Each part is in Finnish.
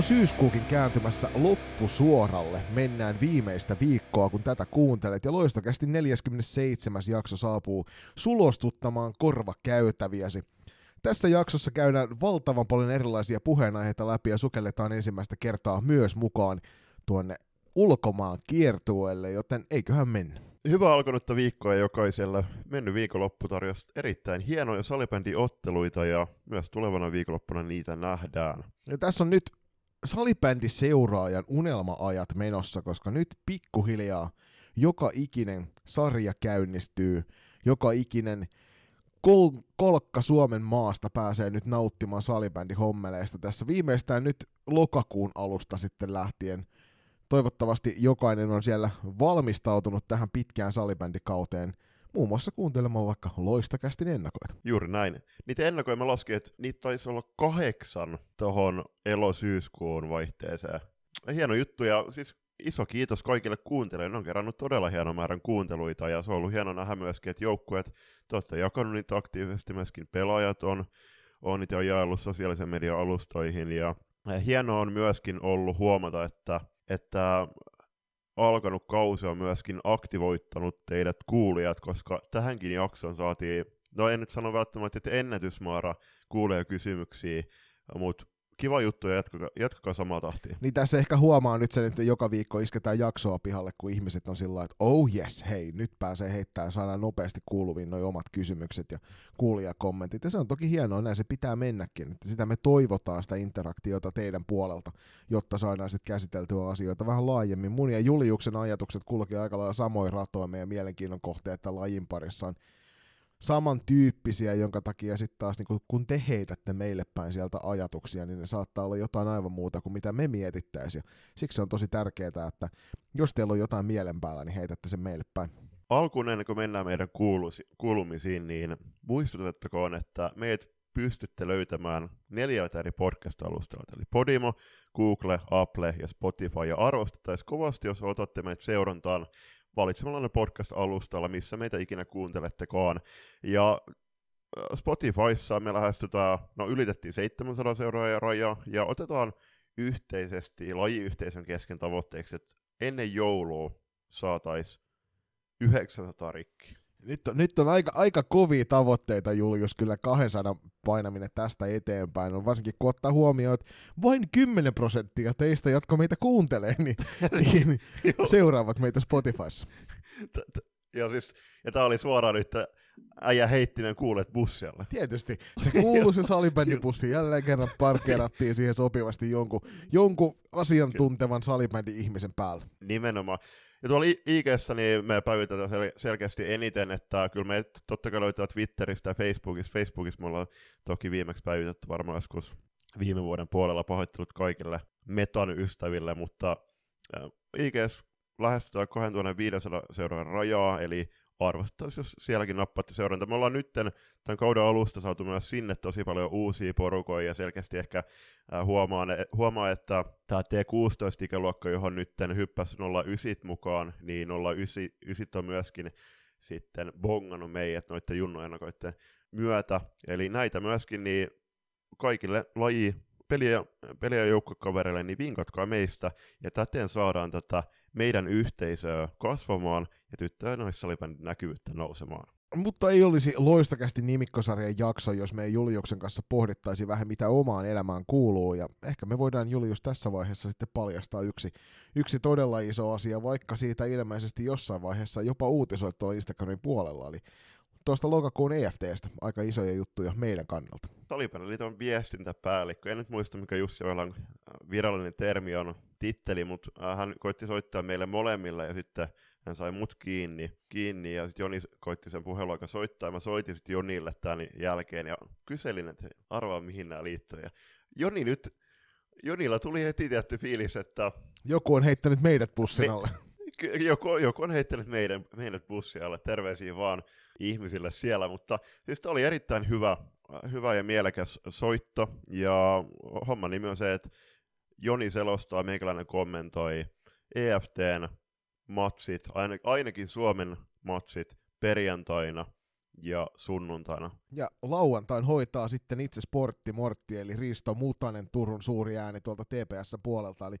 On syyskuukin kääntymässä loppusuoralle. Mennään viimeistä viikkoa, kun tätä kuuntelet, ja loistokästi 47. jakso saapuu sulostuttamaan korvakäytäviäsi. Tässä jaksossa käydään valtavan paljon erilaisia puheenaiheita läpi ja sukelletaan ensimmäistä kertaa myös mukaan tuonne ulkomaan kiertueelle, joten eiköhän mennä. Hyvä alkanutta viikkoa jokaiselle. Mennyt viikonloppu tarjosi erittäin hienoja salibändiotteluita ja myös tulevana viikonloppuna niitä nähdään. Ja tässä on nyt salibändiseuraajan unelma-ajat menossa, koska nyt pikkuhiljaa joka ikinen sarja käynnistyy, joka ikinen kol- kolkka Suomen maasta pääsee nyt nauttimaan salibändihommeleista tässä viimeistään nyt lokakuun alusta sitten lähtien. Toivottavasti jokainen on siellä valmistautunut tähän pitkään salibändikauteen, muun muassa kuuntelemaan vaikka loistakästin ennakoita. Juuri näin. Niitä ennakoja mä laskin, että niitä taisi olla kahdeksan tuohon elo-syyskuun vaihteeseen. Hieno juttu, ja siis iso kiitos kaikille kuuntelijoille. Ne on kerännyt todella hienon määrän kuunteluita, ja se on ollut hieno nähdä myöskin, että joukkueet, te olette jakanut niitä aktiivisesti, myöskin pelaajat on, on niitä jaellut sosiaalisen median alustoihin, ja hienoa on myöskin ollut huomata, että, että alkanut kausi on myöskin aktivoittanut teidät kuulijat, koska tähänkin jaksoon saatiin, no en nyt sano välttämättä, että ennätysmäärä kuulee kysymyksiä, mutta kiva juttu ja jatkakaa, jatkakaa samaa tahtia. Niin tässä ehkä huomaa nyt sen, että joka viikko isketään jaksoa pihalle, kun ihmiset on sillä että oh yes, hei, nyt pääsee heittämään, saadaan nopeasti kuuluviin noin omat kysymykset ja kuulijakommentit. Ja se on toki hienoa, näin se pitää mennäkin. Että sitä me toivotaan sitä interaktiota teidän puolelta, jotta saadaan sitten käsiteltyä asioita vähän laajemmin. Mun ja Juliuksen ajatukset kulkee aika lailla samoin ratoin meidän mielenkiinnon kohteet tämän lajin parissa on samantyyppisiä, jonka takia sitten taas niin kun te heitätte meille päin sieltä ajatuksia, niin ne saattaa olla jotain aivan muuta kuin mitä me mietittäisiin. Siksi on tosi tärkeää, että jos teillä on jotain mielen päällä, niin heitätte sen meille päin. Alkuun ennen kuin mennään meidän kuulumisiin, niin muistutettakoon, että meidät pystytte löytämään neljältä eri podcast-alustalta, eli Podimo, Google, Apple ja Spotify, ja arvostettaisiin kovasti, jos otatte meitä seurantaan valitsemalla podcast-alustalla, missä meitä ikinä kuuntelettekaan. Ja äh, Spotifyssa me lähestytään, no ylitettiin 700 seuraajaa rajaa, ja otetaan yhteisesti lajiyhteisön kesken tavoitteeksi, että ennen joulua saataisiin 900 rikki. Nyt on, nyt on aika, aika kovia tavoitteita, Julius, kyllä 200 painaminen tästä eteenpäin. On varsinkin kun ottaa huomioon, että vain 10 prosenttia teistä, jotka meitä kuuntelee, niin, niin, niin seuraavat meitä Spotifyssa. Ja, siis, ja tämä oli suoraan nyt, äijä heittinen kuulet bussialle. Tietysti. Se kuuluu se salibändibussi. Jälleen kerran parkeerattiin siihen sopivasti jonkun, jonkun asiantuntevan salibändi-ihmisen päälle. Nimenomaan. Ja tuolla IGssä niin me päivitetään sel- selkeästi eniten, että kyllä me totta kai löytää Twitteristä ja Facebookista. Facebookissa me ollaan toki viimeksi päivitetty varmaan joskus viime vuoden puolella pahoittelut kaikille metan ystäville, mutta äh, IGS lähestytään 2500 seuraavan rajaa, eli arvostettaisiin, jos sielläkin nappaatte seuranta. Me ollaan nyt tämän kauden alusta saatu myös sinne tosi paljon uusia porukoja, ja selkeästi ehkä äh, huomaa, huomaa että tämä T16-ikäluokka, johon nyt hyppäsi 09 mukaan, niin 09 on myöskin sitten bongannut meidät noiden junnoennakoiden myötä. Eli näitä myöskin niin kaikille laji peliä, peliä joukkokavereille, niin vinkatkaa meistä, ja täten saadaan tätä meidän yhteisöä kasvamaan ja tyttöjen naissalibändin näkyvyyttä nousemaan. Mutta ei olisi loistakästi nimikkosarjan jakso, jos me Juliuksen kanssa pohdittaisi vähän mitä omaan elämään kuuluu, ja ehkä me voidaan Julius tässä vaiheessa sitten paljastaa yksi, yksi todella iso asia, vaikka siitä ilmeisesti jossain vaiheessa jopa uutisoittua Instagramin puolella, eli tuosta lokakuun EFTstä aika isoja juttuja meidän kannalta. Talipäneliiton viestintäpäällikkö, en nyt muista mikä Jussi Oilan virallinen termi on titteli, mutta äh, hän koitti soittaa meille molemmille ja sitten hän sai mut kiinni, kiinni ja sitten Joni koitti sen puheluaika soittaa ja mä soitin sitten Jonille tämän jälkeen ja kyselin, että arvaa mihin nämä liittyy. Ja Joni nyt, Jonilla tuli heti tietty fiilis, että... Joku on heittänyt meidät bussin alle. Me, joku, joku on heittänyt meidän, meidät bussin alle, terveisiä vaan ihmisille siellä, mutta siis oli erittäin hyvä, hyvä ja mielekäs soitto, ja homman nimi on se, että Joni selostaa, meikäläinen kommentoi EFTn matsit, ainakin Suomen matsit perjantaina, ja sunnuntaina. Ja lauantain hoitaa sitten itse Sportti Mortti, eli Risto Mutanen, Turun suuri ääni tuolta TPS puolelta. Eli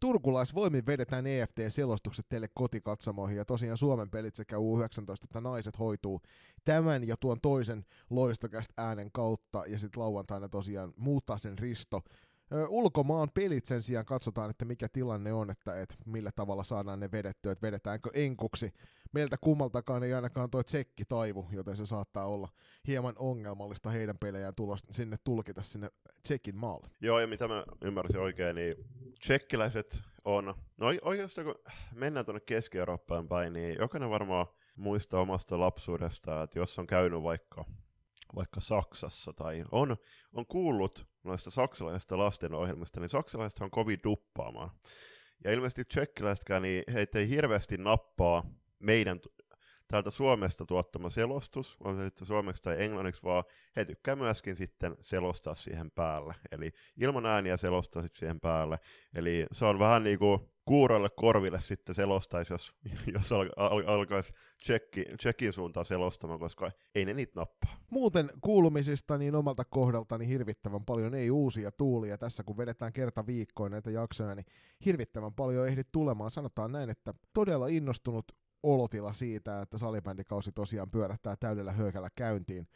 turkulaisvoimin vedetään EFT-selostukset teille kotikatsomoihin, ja tosiaan Suomen pelit sekä U19 että naiset hoituu tämän ja tuon toisen loistokästä äänen kautta, ja sitten lauantaina tosiaan Mutasen Risto ulkomaan pelit sen sijaan katsotaan, että mikä tilanne on, että et millä tavalla saadaan ne vedettyä, että vedetäänkö enkuksi. Meiltä kummaltakaan ei ainakaan toi tsekki taivu, joten se saattaa olla hieman ongelmallista heidän pelejään tulos, sinne tulkita sinne tsekin maalle. Joo, ja mitä mä ymmärsin oikein, niin tsekkiläiset on, no oikeastaan kun mennään tuonne Keski-Eurooppaan päin, niin jokainen varmaan muistaa omasta lapsuudesta, että jos on käynyt vaikka vaikka Saksassa tai on, on kuullut noista saksalaisista lastenohjelmista, niin saksalaiset on kovin duppaamaan. Ja ilmeisesti tsekkiläisetkään, niin heitä ei hirveästi nappaa meidän täältä Suomesta tuottama selostus, on se sitten suomeksi tai englanniksi, vaan he tykkää myöskin sitten selostaa siihen päälle. Eli ilman ääniä selostaa sitten siihen päälle. Eli se on vähän niin kuin kuuroille korville sitten selostaisi, jos, jos al, al, alkaisi tsekki, tsekin suuntaan selostamaan, koska ei ne niitä nappaa. Muuten kuulumisista niin omalta kohdaltani hirvittävän paljon ei uusia tuulia. Tässä kun vedetään kerta viikkoin näitä jaksoja, niin hirvittävän paljon ehdit tulemaan. Sanotaan näin, että todella innostunut olotila siitä, että salibändikausi tosiaan pyörähtää täydellä höökällä käyntiin.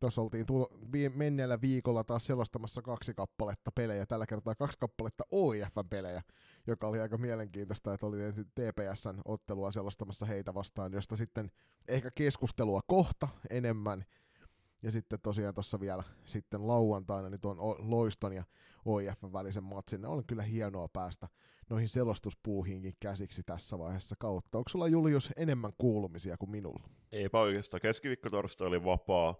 Tuossa oltiin tulo- vi- menneellä viikolla taas selostamassa kaksi kappaletta pelejä, tällä kertaa kaksi kappaletta OIFn pelejä, joka oli aika mielenkiintoista, että oli ensin TPSn ottelua selostamassa heitä vastaan, josta sitten ehkä keskustelua kohta enemmän, ja sitten tosiaan tuossa vielä sitten lauantaina niin tuon Loiston ja OIF välisen matsin. On kyllä hienoa päästä noihin selostuspuuhiinkin käsiksi tässä vaiheessa kautta. Onko sulla Julius enemmän kuulumisia kuin minulla? Eipä oikeastaan. Keskiviikko oli vapaa,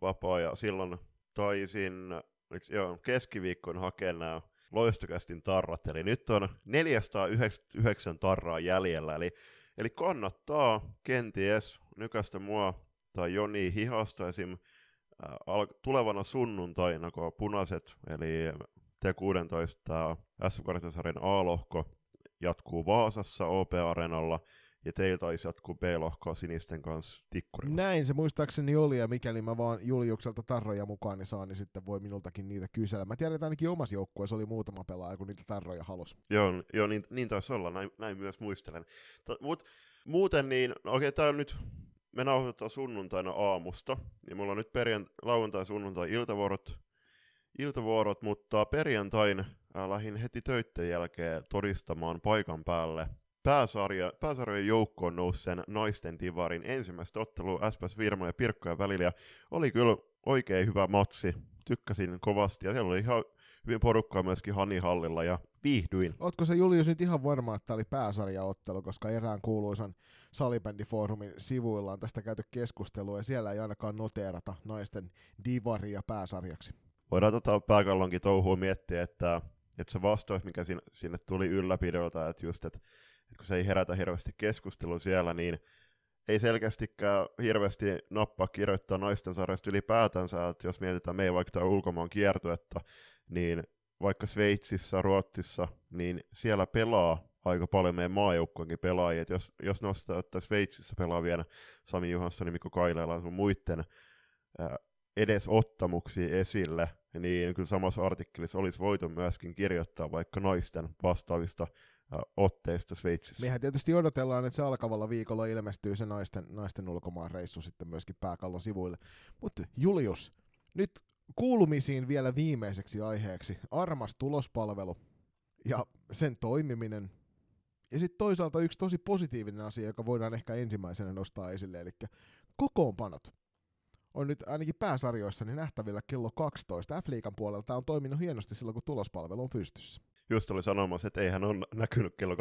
vapaa ja silloin taisin joo, keskiviikkoon hakea nämä loistokästin tarrat, eli nyt on 499 tarraa jäljellä, eli, eli kannattaa kenties nykästä mua tai Joni hihasta esim. Äh, al- tulevana sunnuntaina, kun punaiset, eli T16 sm A-lohko jatkuu Vaasassa OP-areenalla, ja teillä taisi jatkuu B-lohkoa sinisten kanssa tikkurilla. Näin se muistaakseni oli, ja mikäli mä vaan Juliukselta tarroja mukaan niin saan, niin sitten voi minultakin niitä kysellä. Mä tiedän, että ainakin omassa joukkueessa oli muutama pelaaja, kun niitä tarroja halusi. Joo, joo niin, niin taisi olla, näin, näin myös muistelen. Mut, muuten niin, no okei, okay, tää on nyt me nauhoitetaan sunnuntaina aamusta, niin mulla on nyt perjant- lauantai, sunnuntai iltavuorot, iltavuorot, mutta perjantain äh, lähdin heti töitten jälkeen todistamaan paikan päälle pääsarja, pääsarjojen joukkoon nousseen naisten divarin ensimmäistä ottelua SPS Virma ja Pirkkojen välillä, ja oli kyllä oikein hyvä matsi, tykkäsin kovasti, ja siellä oli ihan hyvin porukkaa myöskin Hanihallilla, ja viihdyin. Ootko se Julius nyt ihan varma, että tämä oli pääsarjaottelu, koska erään kuuluisan salibändifoorumin sivuilla on tästä käyty keskustelua, ja siellä ei ainakaan noteerata naisten divaria pääsarjaksi. Voidaan tota pääkallonkin touhua miettiä, että, että se vastaus, mikä sinne, sinne tuli ylläpidolta, että just, että kun se ei herätä hirveästi keskustelua siellä, niin ei selkeästikään hirveästi nappaa kirjoittaa naisten sarjasta ylipäätänsä, että jos mietitään meidän vaikka ulkomaan kiertuetta, niin vaikka Sveitsissä, Ruotsissa, niin siellä pelaa aika paljon meidän maajoukkojenkin pelaajia. Et jos, jos nostaa, että Sveitsissä pelaa vielä Sami Johansson, Mikko Kaileela sun muiden ää, edesottamuksia esille, niin kyllä samassa artikkelissa olisi voitu myöskin kirjoittaa vaikka naisten vastaavista otteista Sveitsissä. Mehän tietysti odotellaan, että se alkavalla viikolla ilmestyy se naisten, naisten ulkomaan reissu sitten myöskin pääkallon sivuille. Mutta Julius, nyt kuulumisiin vielä viimeiseksi aiheeksi. Armas tulospalvelu ja sen toimiminen. Ja sitten toisaalta yksi tosi positiivinen asia, joka voidaan ehkä ensimmäisenä nostaa esille, eli kokoonpanot on nyt ainakin pääsarjoissa niin nähtävillä kello 12. F-liikan puolelta on toiminut hienosti silloin, kun tulospalvelu on pystyssä. Just oli sanomassa, että eihän on näkynyt kello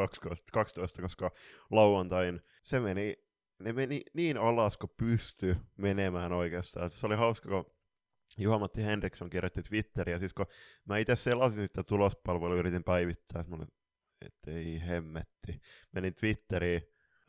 12, koska lauantain se meni, ne meni niin alas, kun pysty menemään oikeastaan. Se oli hauska, kun Juha-Matti Henriksson kirjoitti Twitteriä, siis kun mä itse selasin sitä tulospalvelua, yritin päivittää, että ei hemmetti. Menin Twitteriin,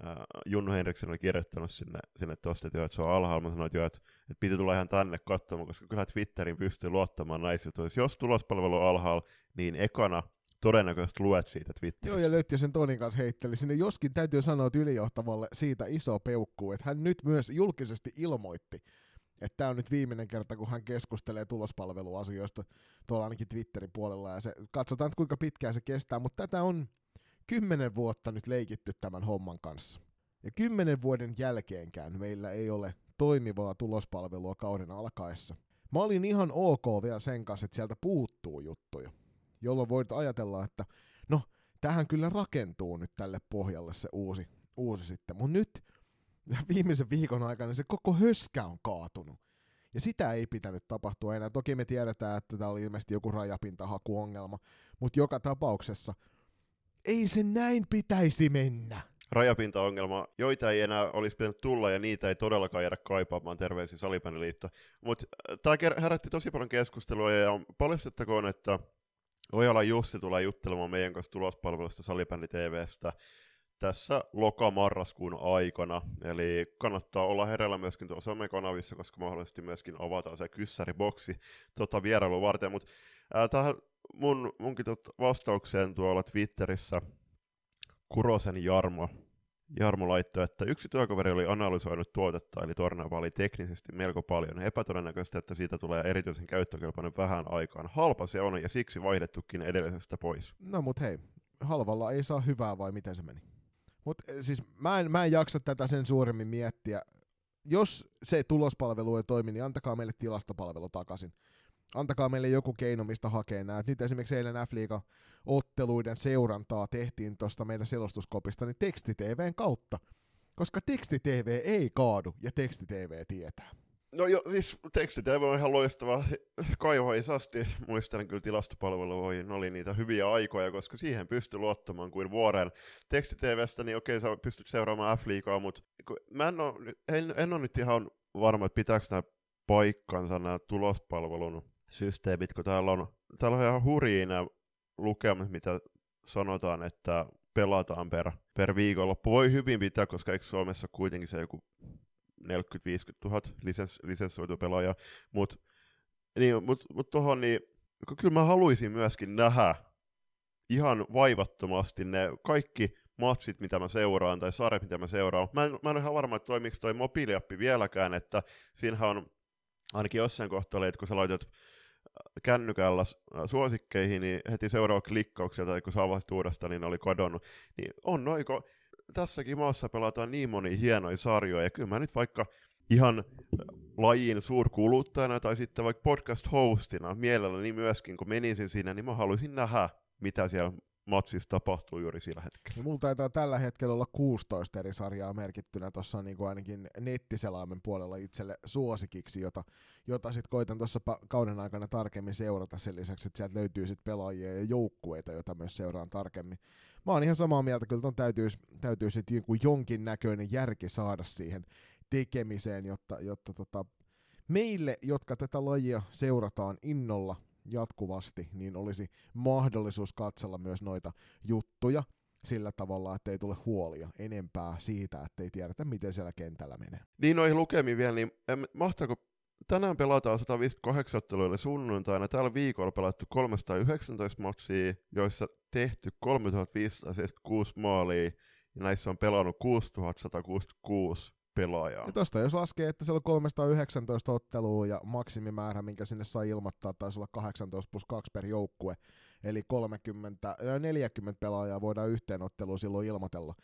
äh, Junno Henriksson oli kirjoittanut sinne, sinne tosta, että, että se on alhaalla, mä sanoin, että, että, että piti tulla ihan tänne katsomaan, koska kyllä Twitterin pystyy luottamaan näissä jutuissa. Jos tulospalvelu on alhaalla, niin ekana todennäköisesti luet siitä Twitterissä. Joo, ja Lötti sen Tonin kanssa heitteli sinne. Joskin täytyy sanoa, että ylijohtavalle siitä iso peukku, että hän nyt myös julkisesti ilmoitti, että tämä on nyt viimeinen kerta, kun hän keskustelee tulospalveluasioista tuolla ainakin Twitterin puolella, ja se, katsotaan, kuinka pitkään se kestää, mutta tätä on kymmenen vuotta nyt leikitty tämän homman kanssa. Ja kymmenen vuoden jälkeenkään meillä ei ole toimivaa tulospalvelua kauden alkaessa. Mä olin ihan ok vielä sen kanssa, että sieltä puuttuu juttuja, jolloin voit ajatella, että no, tähän kyllä rakentuu nyt tälle pohjalle se uusi, uusi sitten. Mutta nyt viimeisen viikon aikana se koko höskä on kaatunut. Ja sitä ei pitänyt tapahtua enää. Toki me tiedetään, että tämä oli ilmeisesti joku rajapintahakuongelma, mutta joka tapauksessa ei se näin pitäisi mennä. Rajapintaongelma, joita ei enää olisi pitänyt tulla ja niitä ei todellakaan jäädä kaipaamaan, terveisiä Salipäniliitto. Mutta äh, tämä herätti tosi paljon keskustelua ja paljastettakoon, että Ojala Jussi tulee juttelemaan meidän kanssa tulospalvelusta Salipänni TVstä tässä loka-marraskuun aikana, eli kannattaa olla hereillä myöskin tuolla somekanavissa, koska mahdollisesti myöskin avataan se kyssäriboksi tota vierailua varten, mutta äh, tähän mun, munkin tot vastaukseen tuolla Twitterissä Kurosen Jarmo, Jarmo laittoi, että yksi työkaveri oli analysoinut tuotetta, eli Tornava oli teknisesti melko paljon. Epätodennäköistä, että siitä tulee erityisen käyttökelpoinen vähän aikaan. Halpa se on, ja siksi vaihdettukin edellisestä pois. No mut hei, halvalla ei saa hyvää, vai miten se meni? Mut eh, siis mä en, mä en jaksa tätä sen suuremmin miettiä. Jos se tulospalvelu ei toimi, niin antakaa meille tilastopalvelu takaisin antakaa meille joku keino, mistä hakee nämä. Nyt esimerkiksi eilen f otteluiden seurantaa tehtiin tuosta meidän selostuskopista, niin tekstitvn kautta. Koska tekstitv ei kaadu, ja tekstitv tietää. No jo, siis tekstitv on ihan loistava. Kaihoisasti muistan kyllä tilastopalvelu oli niitä hyviä aikoja, koska siihen pystyi luottamaan kuin vuoren. Tekstitvstä, niin okei, sä pystyt seuraamaan F-liigaa, mutta mä en ole, en, en ole nyt ihan varma, että pitääkö nämä paikkansa nämä tulospalvelun systeemit, kun täällä on, täällä on ihan hurjia nämä lukemat, mitä sanotaan, että pelataan per, per viikonloppu. Voi hyvin pitää, koska eikö Suomessa kuitenkin se joku 40-50 000 lisens, lisenssoitu pelaaja, mutta niin, mut, mut tohon, niin kyllä mä haluaisin myöskin nähdä ihan vaivattomasti ne kaikki matsit, mitä mä seuraan, tai sarjat, mitä mä seuraan. Mä en, mä en ole ihan varma, että toimiiko toi mobiiliappi vieläkään, että siinähän on ainakin jossain kohtaa että kun sä laitat kännykällä suosikkeihin, niin heti seuraava klikkauksia tai kun avasit uudestaan, niin ne oli kadonnut. Niin on noiko, tässäkin maassa pelataan niin moni hienoja sarjoja, ja kyllä mä nyt vaikka ihan lajin suurkuluttajana tai sitten vaikka podcast-hostina mielelläni myöskin, kun menisin siinä, niin mä haluaisin nähdä, mitä siellä matsissa tapahtuu juuri sillä hetkellä. Niin mulla taitaa tällä hetkellä olla 16 eri sarjaa merkittynä tuossa niin kuin ainakin nettiselaimen puolella itselle suosikiksi, jota, jota sitten koitan tuossa kauden aikana tarkemmin seurata sen lisäksi, että sieltä löytyy sitten pelaajia ja joukkueita, joita myös seuraan tarkemmin. Mä oon ihan samaa mieltä, kyllä ton täytyisi, täytyy sitten näköinen järki saada siihen tekemiseen, jotta, jotta tota, meille, jotka tätä lajia seurataan innolla, jatkuvasti, niin olisi mahdollisuus katsella myös noita juttuja sillä tavalla, että ei tule huolia enempää siitä, että ei tiedetä, miten siellä kentällä menee. Niin noihin lukemiin vielä, niin mahtaako tänään pelataan 158 otteluille sunnuntaina. Täällä viikolla pelattu 319 matsia, joissa tehty 3576 maalia, ja näissä on pelannut 6166 pelaajaa. Ja tosta jos laskee, että siellä on 319 ottelua ja maksimimäärä, minkä sinne saa ilmoittaa, taisi olla 18 plus 2 per joukkue, eli 30, 40 pelaajaa voidaan yhteen otteluun silloin ilmoitella.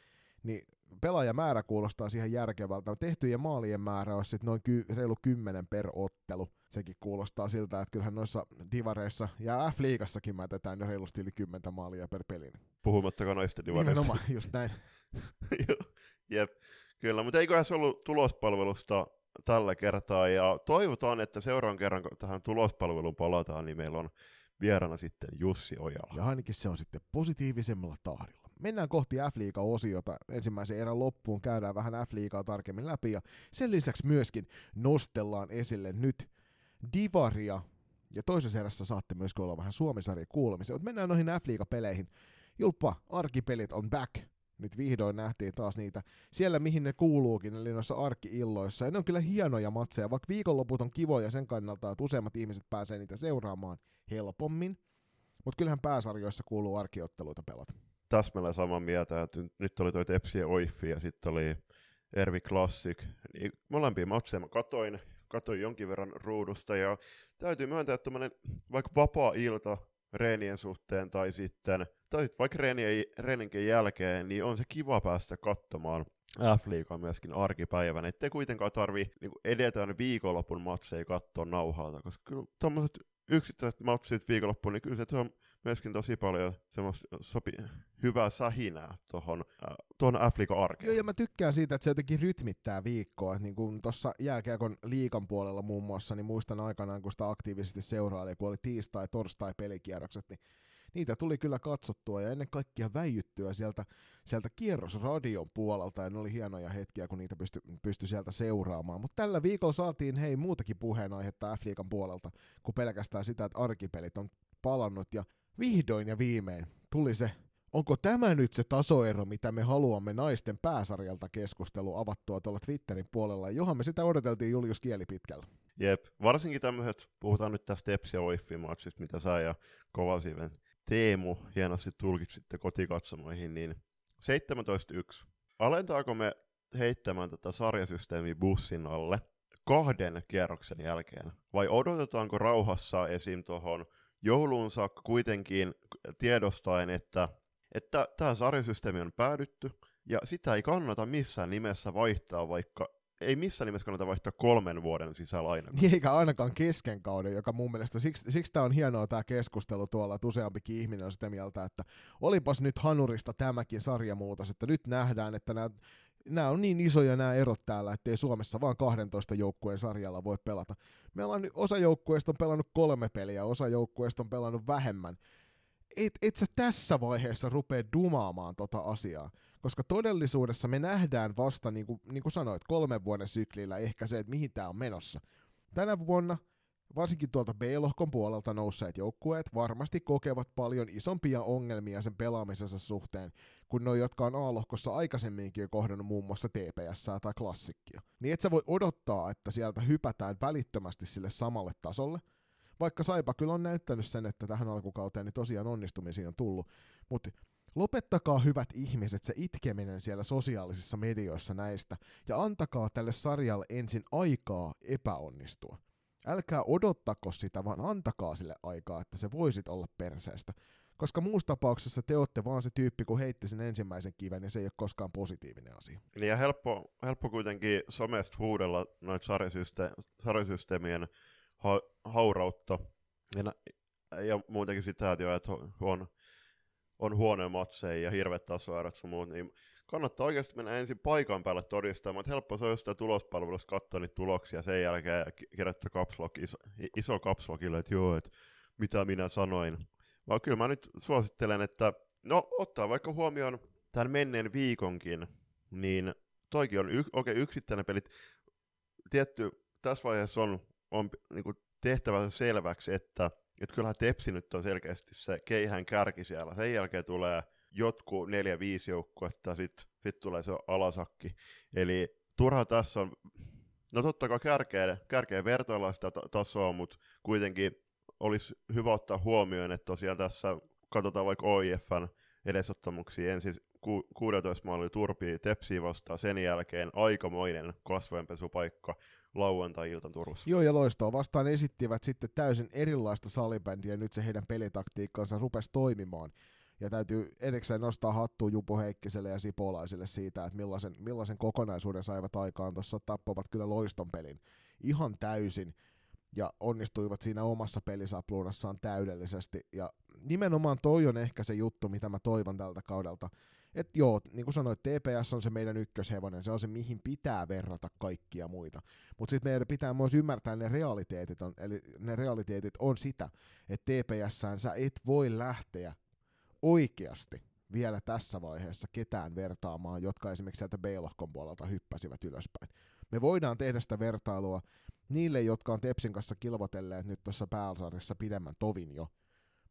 Niin pelaajamäärä kuulostaa siihen järkevältä. Tehtyjen maalien määrä olisi sitten noin ky- reilu 10 per ottelu. Sekin kuulostaa siltä, että kyllähän noissa divareissa ja F-liigassakin mätetään jo reilusti yli 10 maalia per pelin. Puhumattakaan noista divareista. Nimenomaan, just näin. Jep. Kyllä, mutta eiköhän se ollut tulospalvelusta tällä kertaa, ja toivotaan, että seuraavan kerran, kun tähän tulospalveluun palataan, niin meillä on vieraana sitten Jussi Ojala. Ja ainakin se on sitten positiivisemmalla tahdilla. Mennään kohti F-liiga-osiota. Ensimmäisen erän loppuun käydään vähän F-liigaa tarkemmin läpi, ja sen lisäksi myöskin nostellaan esille nyt Divaria, ja toisessa erässä saatte myös olla vähän Suomisarja kuulemisia, mutta mennään noihin F-liiga-peleihin. Julppa, arkipelit on back nyt vihdoin nähtiin taas niitä siellä, mihin ne kuuluukin, eli noissa arkki-illoissa. Ja ne on kyllä hienoja matseja, vaikka viikonloput on kivoja sen kannalta, että useimmat ihmiset pääsee niitä seuraamaan helpommin. Mutta kyllähän pääsarjoissa kuuluu arkiotteluita pelata. Täsmälleen samaa mieltä, että nyt oli toi Tepsi ja Oiffi ja sitten oli Ervi Classic. Niin molempia matseja mä katoin, katoin jonkin verran ruudusta ja täytyy myöntää, että vaikka vapaa ilta reenien suhteen tai sitten, tai sitten vaikka reenien, reeninkin jälkeen, niin on se kiva päästä katsomaan F-liigaa myöskin arkipäivänä, ettei kuitenkaan tarvi niin edetään viikonlopun matseja katsoa nauhalta, koska kyllä tuommoiset yksittäiset matsit viikonloppuun, niin kyllä se on myöskin tosi paljon semmoista sopi, hyvää sähinää tuohon tuohon f arkeen. Joo, ja mä tykkään siitä, että se jotenkin rytmittää viikkoa. Niin kuin tuossa jääkiekon liikan puolella muun muassa, niin muistan aikanaan, kun sitä aktiivisesti seuraili, kun oli tiistai, torstai pelikierrokset, niin niitä tuli kyllä katsottua ja ennen kaikkea väijyttyä sieltä, sieltä kierrosradion puolelta, ja ne oli hienoja hetkiä, kun niitä pystyi pysty sieltä seuraamaan. Mutta tällä viikolla saatiin hei muutakin puheenaihetta f puolelta, kuin pelkästään sitä, että arkipelit on palannut, ja vihdoin ja viimein tuli se Onko tämä nyt se tasoero, mitä me haluamme naisten pääsarjalta keskustelu avattua tuolla Twitterin puolella, johon me sitä odoteltiin Julius Kieli pitkällä. Jep, varsinkin tämmöiset, puhutaan nyt tästä Tepsi ja Oiffi-maksista, mitä sä ja Kovasiven Teemu hienosti tulkitsitte kotikatsomoihin, niin 17.1. Alentaako me heittämään tätä sarjasysteemiä bussin alle kahden kierroksen jälkeen? Vai odotetaanko rauhassa esim. tuohon jouluun saakka kuitenkin tiedostaen, että, että tämä sarjasysteemi on päädytty, ja sitä ei kannata missään nimessä vaihtaa, vaikka ei missään nimessä kannata vaihtaa kolmen vuoden sisällä aina. Eikä ainakaan kesken kauden, joka mun mielestä, siksi, siksi tämä on hienoa tämä keskustelu tuolla, että useampikin ihminen on sitä mieltä, että olipas nyt Hanurista tämäkin sarjamuutos, että nyt nähdään, että nämä nämä on niin isoja nämä erot täällä, ettei Suomessa vaan 12 joukkueen sarjalla voi pelata. Meillä on osa joukkueista on pelannut kolme peliä, osa joukkueista on pelannut vähemmän. Et, et sä tässä vaiheessa rupea dumaamaan tota asiaa, koska todellisuudessa me nähdään vasta, niin kuin, niin kuin sanoit, kolmen vuoden syklillä ehkä se, että mihin tämä on menossa. Tänä vuonna varsinkin tuolta B-lohkon puolelta nousseet joukkueet varmasti kokevat paljon isompia ongelmia sen pelaamisensa suhteen, kuin ne, jotka on A-lohkossa aikaisemminkin kohdannut muun muassa TPS tai klassikkia. Niin et sä voi odottaa, että sieltä hypätään välittömästi sille samalle tasolle, vaikka Saipa kyllä on näyttänyt sen, että tähän alkukauteen niin tosiaan onnistumisia on tullut, mutta Lopettakaa hyvät ihmiset se itkeminen siellä sosiaalisissa medioissa näistä ja antakaa tälle sarjalle ensin aikaa epäonnistua. Älkää odottako sitä, vaan antakaa sille aikaa, että se voisit olla perseestä. Koska muussa tapauksessa te olette vaan se tyyppi, kun heitti sen ensimmäisen kiven, ja se ei ole koskaan positiivinen asia. Niin ja helppo, helppo kuitenkin somesta huudella noita sarjasyste- sarjasysteemien ha- haurautta. Ja, ja muutenkin sitä, että on, on huonoja matseja ja hirveät tasoerot ja muut, niin kannattaa oikeasti mennä ensin paikan päälle todistamaan, että helppo se on jostain tulospalvelussa katsoa niitä tuloksia sen jälkeen kirjoittaa kapslok, iso, iso kapslokille, että joo, että mitä minä sanoin. Vaan kyllä mä nyt suosittelen, että no ottaa vaikka huomioon tämän menneen viikonkin, niin toikin on y- okay, yksittäinen pelit. Tietty, tässä vaiheessa on, on niin tehtävä selväksi, että, että kyllähän Tepsi nyt on selkeästi se keihän kärki siellä. Sen jälkeen tulee jotkut neljä, viisi joukkuetta, sitten sit tulee se alasakki. Eli turha tässä on, no totta kai kärkeä, kärkeä vertailla sitä tasoa, mutta kuitenkin olisi hyvä ottaa huomioon, että tosiaan tässä katsotaan vaikka OIFn edesottamuksia ensin ku, 16 maali turpii tepsiä vastaan, sen jälkeen aikamoinen kasvojenpesupaikka lauantai-iltan Turussa. Joo, ja loistoa vastaan esittivät sitten täysin erilaista salibändiä, ja nyt se heidän pelitaktiikkansa rupesi toimimaan. Ja täytyy edekseen nostaa hattu Jupo Heikkiselle ja Sipolaisille siitä, että millaisen, millaisen kokonaisuuden saivat aikaan. Tuossa tappoivat kyllä loiston pelin ihan täysin ja onnistuivat siinä omassa pelisapluunassaan täydellisesti. Ja nimenomaan toi on ehkä se juttu, mitä mä toivon tältä kaudelta. Että joo, niin kuin sanoit, TPS on se meidän ykköshevonen, se on se mihin pitää verrata kaikkia muita. Mutta sitten meidän pitää myös ymmärtää ne realiteetit, on, eli ne realiteetit on sitä, että TPSään sä et voi lähteä oikeasti vielä tässä vaiheessa ketään vertaamaan, jotka esimerkiksi sieltä B-lohkon puolelta hyppäsivät ylöspäin. Me voidaan tehdä sitä vertailua niille, jotka on Tepsin kanssa kilvotelleet nyt tuossa pääsarjassa pidemmän tovin jo,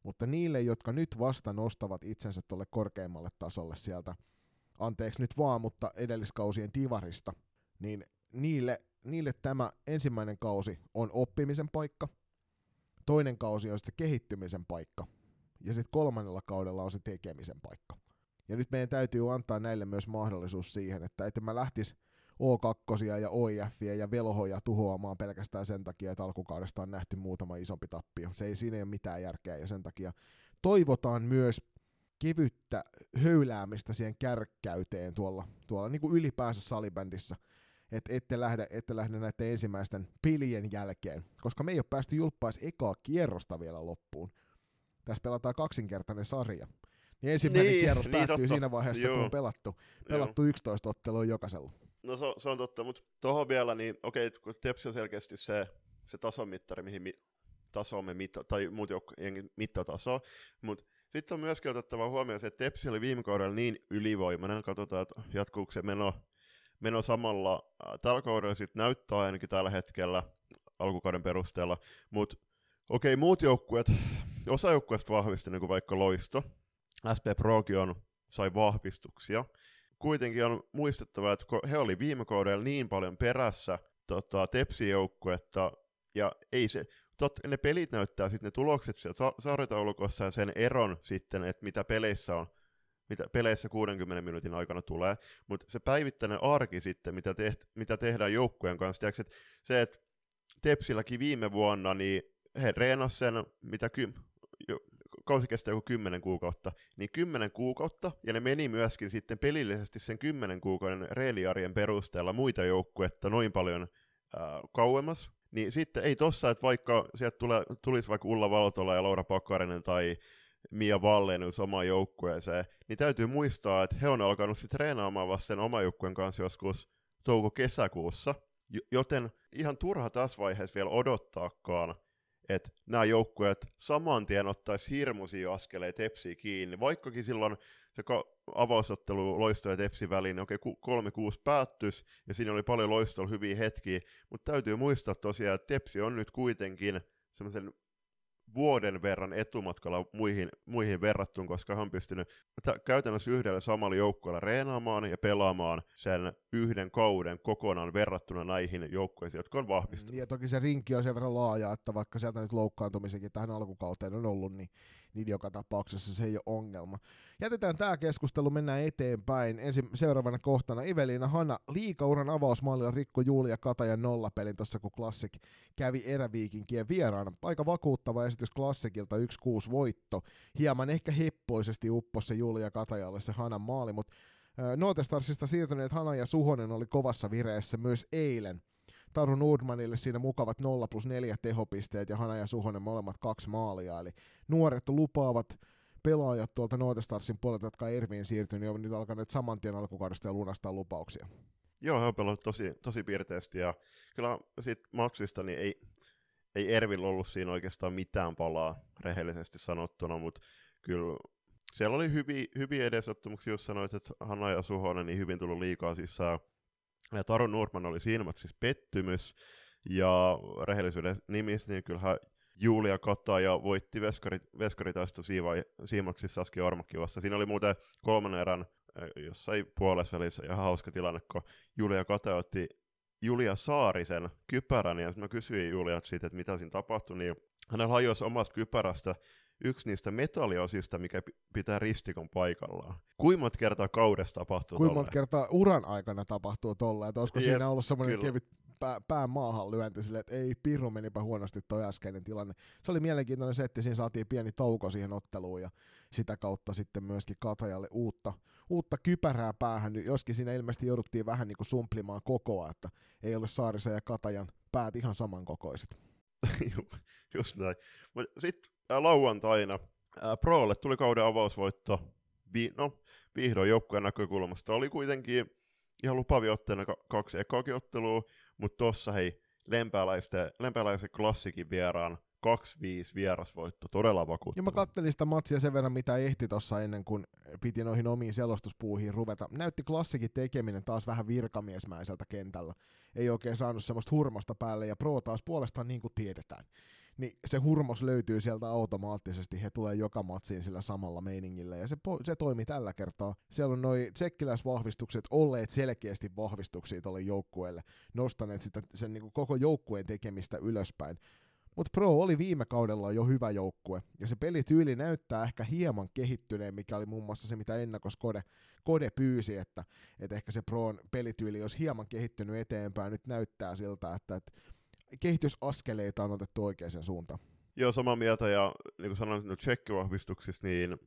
mutta niille, jotka nyt vasta nostavat itsensä tuolle korkeimmalle tasolle sieltä, anteeksi nyt vaan, mutta edelliskausien divarista, niin niille, niille tämä ensimmäinen kausi on oppimisen paikka, toinen kausi on sitten kehittymisen paikka, ja sitten kolmannella kaudella on se tekemisen paikka. Ja nyt meidän täytyy antaa näille myös mahdollisuus siihen, että, että mä lähtis O2 ja OIF ja velhoja tuhoamaan pelkästään sen takia, että alkukaudesta on nähty muutama isompi tappio. Se ei, siinä ei ole mitään järkeä ja sen takia toivotaan myös kevyttä höyläämistä siihen kärkkäyteen tuolla, tuolla niin kuin ylipäänsä salibändissä, että ette lähde, ette lähde näiden ensimmäisten pilien jälkeen, koska me ei ole päästy julppais ekaa kierrosta vielä loppuun. Tässä pelataan kaksinkertainen sarja. Niin ensimmäinen niin, kierros niin, päättyy totta. siinä vaiheessa, Joo. kun on pelattu, pelattu 11 ottelua jokaisella. No se, se on totta, mutta tuohon vielä, niin okei, kun Tepsi on selkeästi se, se tasomittari, mihin mi, tasomme mitta, tai muut joukkojen mittataso, mutta sitten on myöskin otettava huomioon se, että Tepsi oli viime kaudella niin ylivoimainen, katsotaan, että jatkuuko se meno, meno samalla. Tällä kaudella sitten näyttää ainakin tällä hetkellä alkukauden perusteella, mutta okei, muut joukkueet, osa joukkueesta vahvisti, niin kuin vaikka Loisto, SP Progion sai vahvistuksia. Kuitenkin on muistettava, että he oli viime kaudella niin paljon perässä tota, Tepsi-joukkuetta, ja ei se, tot, ne pelit näyttää sitten ne tulokset sieltä sarjataulukossa ja sen eron sitten, että mitä peleissä on, mitä peleissä 60 minuutin aikana tulee, mutta se päivittäinen arki sitten, mitä, teht, mitä tehdään joukkueen kanssa, tiedätkö, että se, että Tepsilläkin viime vuonna, niin he reenasivat sen, mitä ky, kausi kestää joku 10 kuukautta, niin 10 kuukautta, ja ne meni myöskin sitten pelillisesti sen 10 kuukauden reeliarjen perusteella muita joukkuetta noin paljon äh, kauemmas, niin sitten ei tossa, että vaikka sieltä tule, tulisi vaikka Ulla Valtola ja Laura Pakkarinen tai Mia Vallenius omaan joukkueeseen, niin täytyy muistaa, että he on alkanut sitten treenaamaan vasta sen oman joukkueen kanssa joskus touko-kesäkuussa, joten ihan turha tässä vaiheessa vielä odottaakaan, että nämä joukkueet saman tien ottaisi hirmuisia askeleita Tepsiä kiinni, vaikkakin silloin se avausottelu Loisto ja Tepsi väliin, niin okei, 3-6 päättys, ja siinä oli paljon Loistolla hyviä hetkiä, mutta täytyy muistaa tosiaan, että Tepsi on nyt kuitenkin semmoisen vuoden verran etumatkalla muihin, muihin verrattuun, koska hän on pystynyt t- käytännössä yhdellä samalla joukkueella reenaamaan ja pelaamaan sen yhden kauden kokonaan verrattuna näihin joukkueisiin, jotka on vahvistunut. Ja toki se rinki on sen verran laaja, että vaikka sieltä nyt loukkaantumisenkin tähän alkukauteen on ollut, niin niin joka tapauksessa se ei ole ongelma. Jätetään tämä keskustelu, mennään eteenpäin. Ensi, seuraavana kohtana Iveliina Hanna liikauran avausmallilla rikko Julia Katajan nollapelin tuossa, kun Classic kävi eräviikinkien vieraana. Aika vakuuttava esitys Classicilta 1-6 voitto. Hieman ehkä heppoisesti upposi se Julia Katajalle se Hanan maali, mutta Notestarsista siirtyneet Hana ja Suhonen oli kovassa vireessä myös eilen. Taru Nordmanille siinä mukavat 0 plus 4 tehopisteet ja Hana ja Suhonen molemmat kaksi maalia. Eli nuoret lupaavat pelaajat tuolta Starsin puolelta, jotka on Erviin siirtynyt, on nyt alkaneet saman tien alkukaudesta ja lunastaa lupauksia. Joo, he on pelannut tosi, tosi piirteesti ja kyllä siitä matsista niin ei, ei Ervillä ollut siinä oikeastaan mitään palaa rehellisesti sanottuna, mutta kyllä siellä oli hyviä, hyviä edesottumuksia, jos sanoit, että Hanna ja Suhonen niin hyvin tullut liikaa sisään. Ja Taru Nurman oli siinä siis pettymys, ja rehellisyyden nimissä, niin kyllähän Julia Kataja voitti veskari, veskaritaista siimaksissa Saski Ormakki vasta. Siinä oli muuten kolmannen erän jossain puolessa välissä ihan hauska tilanne, kun Julia Kataja otti Julia Saarisen kypärän, ja mä kysyin Julia siitä, että mitä siinä tapahtui, niin hänellä hajosi omasta kypärästä yksi niistä metalliosista, mikä pitää ristikon paikallaan. Kuinka monta kertaa kaudessa tapahtuu Kuinka monta kertaa uran aikana tapahtuu tolle, että olisiko Jep, siinä ollut semmoinen kevyt pää, pää maahan lyönti silleen, että ei pirru menipä huonosti toi äskeinen tilanne. Se oli mielenkiintoinen setti, siinä saatiin pieni tauko siihen otteluun ja sitä kautta sitten myöskin Katajalle uutta, uutta kypärää päähän, joskin siinä ilmeisesti jouduttiin vähän niin kuin sumplimaan kokoa, että ei ole Saarisen ja Katajan päät ihan samankokoiset. Just näin. Sitten lauantaina Prolle tuli kauden avausvoitto. Vi- no, vihdoin joukkueen näkökulmasta oli kuitenkin ihan lupavia otteena kaksi ekaakin ottelua, mutta tossa hei, lempäläisten, lempäläisen klassikin vieraan 2-5 vierasvoitto, todella vakuuttava. Ja mä kattelin sitä matsia sen verran, mitä ehti tuossa ennen kuin piti noihin omiin selostuspuuhiin ruveta. Näytti klassikin tekeminen taas vähän virkamiesmäiseltä kentällä. Ei oikein saanut semmoista hurmasta päälle, ja Pro taas puolestaan niin kuin tiedetään niin se hurmos löytyy sieltä automaattisesti, he tulee joka matsiin sillä samalla meiningillä, ja se, se toimi tällä kertaa. Siellä on noin tsekkiläisvahvistukset olleet selkeästi vahvistuksia tuolle joukkueelle, nostaneet sitä, sen niin koko joukkueen tekemistä ylöspäin. Mutta Pro oli viime kaudella jo hyvä joukkue, ja se pelityyli näyttää ehkä hieman kehittyneen, mikä oli muun muassa se, mitä ennakos Kode, Kode pyysi, että, että ehkä se Proon pelityyli olisi hieman kehittynyt eteenpäin. Nyt näyttää siltä, että, että kehitysaskeleita on otettu oikeaan suuntaan. Joo, samaa mieltä, ja niin kuin sanoin no, tsekkivahvistuksissa, niin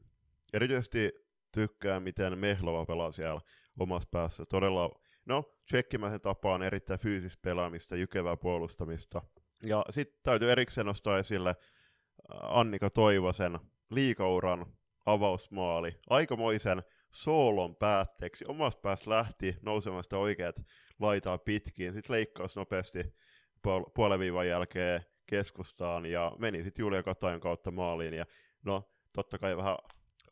erityisesti tykkää, miten Mehlova pelaa siellä omassa päässä. Todella, no, tsekkimäisen tapaan erittäin fyysistä pelaamista, jykevää puolustamista. Ja sitten täytyy erikseen nostaa esille äh, Annika Toivosen liikauran avausmaali. Aikamoisen soolon päätteeksi. Omassa päässä lähti nousemaan sitä oikeat laitaa pitkin. Sitten leikkaus nopeasti puol- puolen jälkeen keskustaan ja meni sitten Julia Katajan kautta maaliin. Ja no, totta kai vähän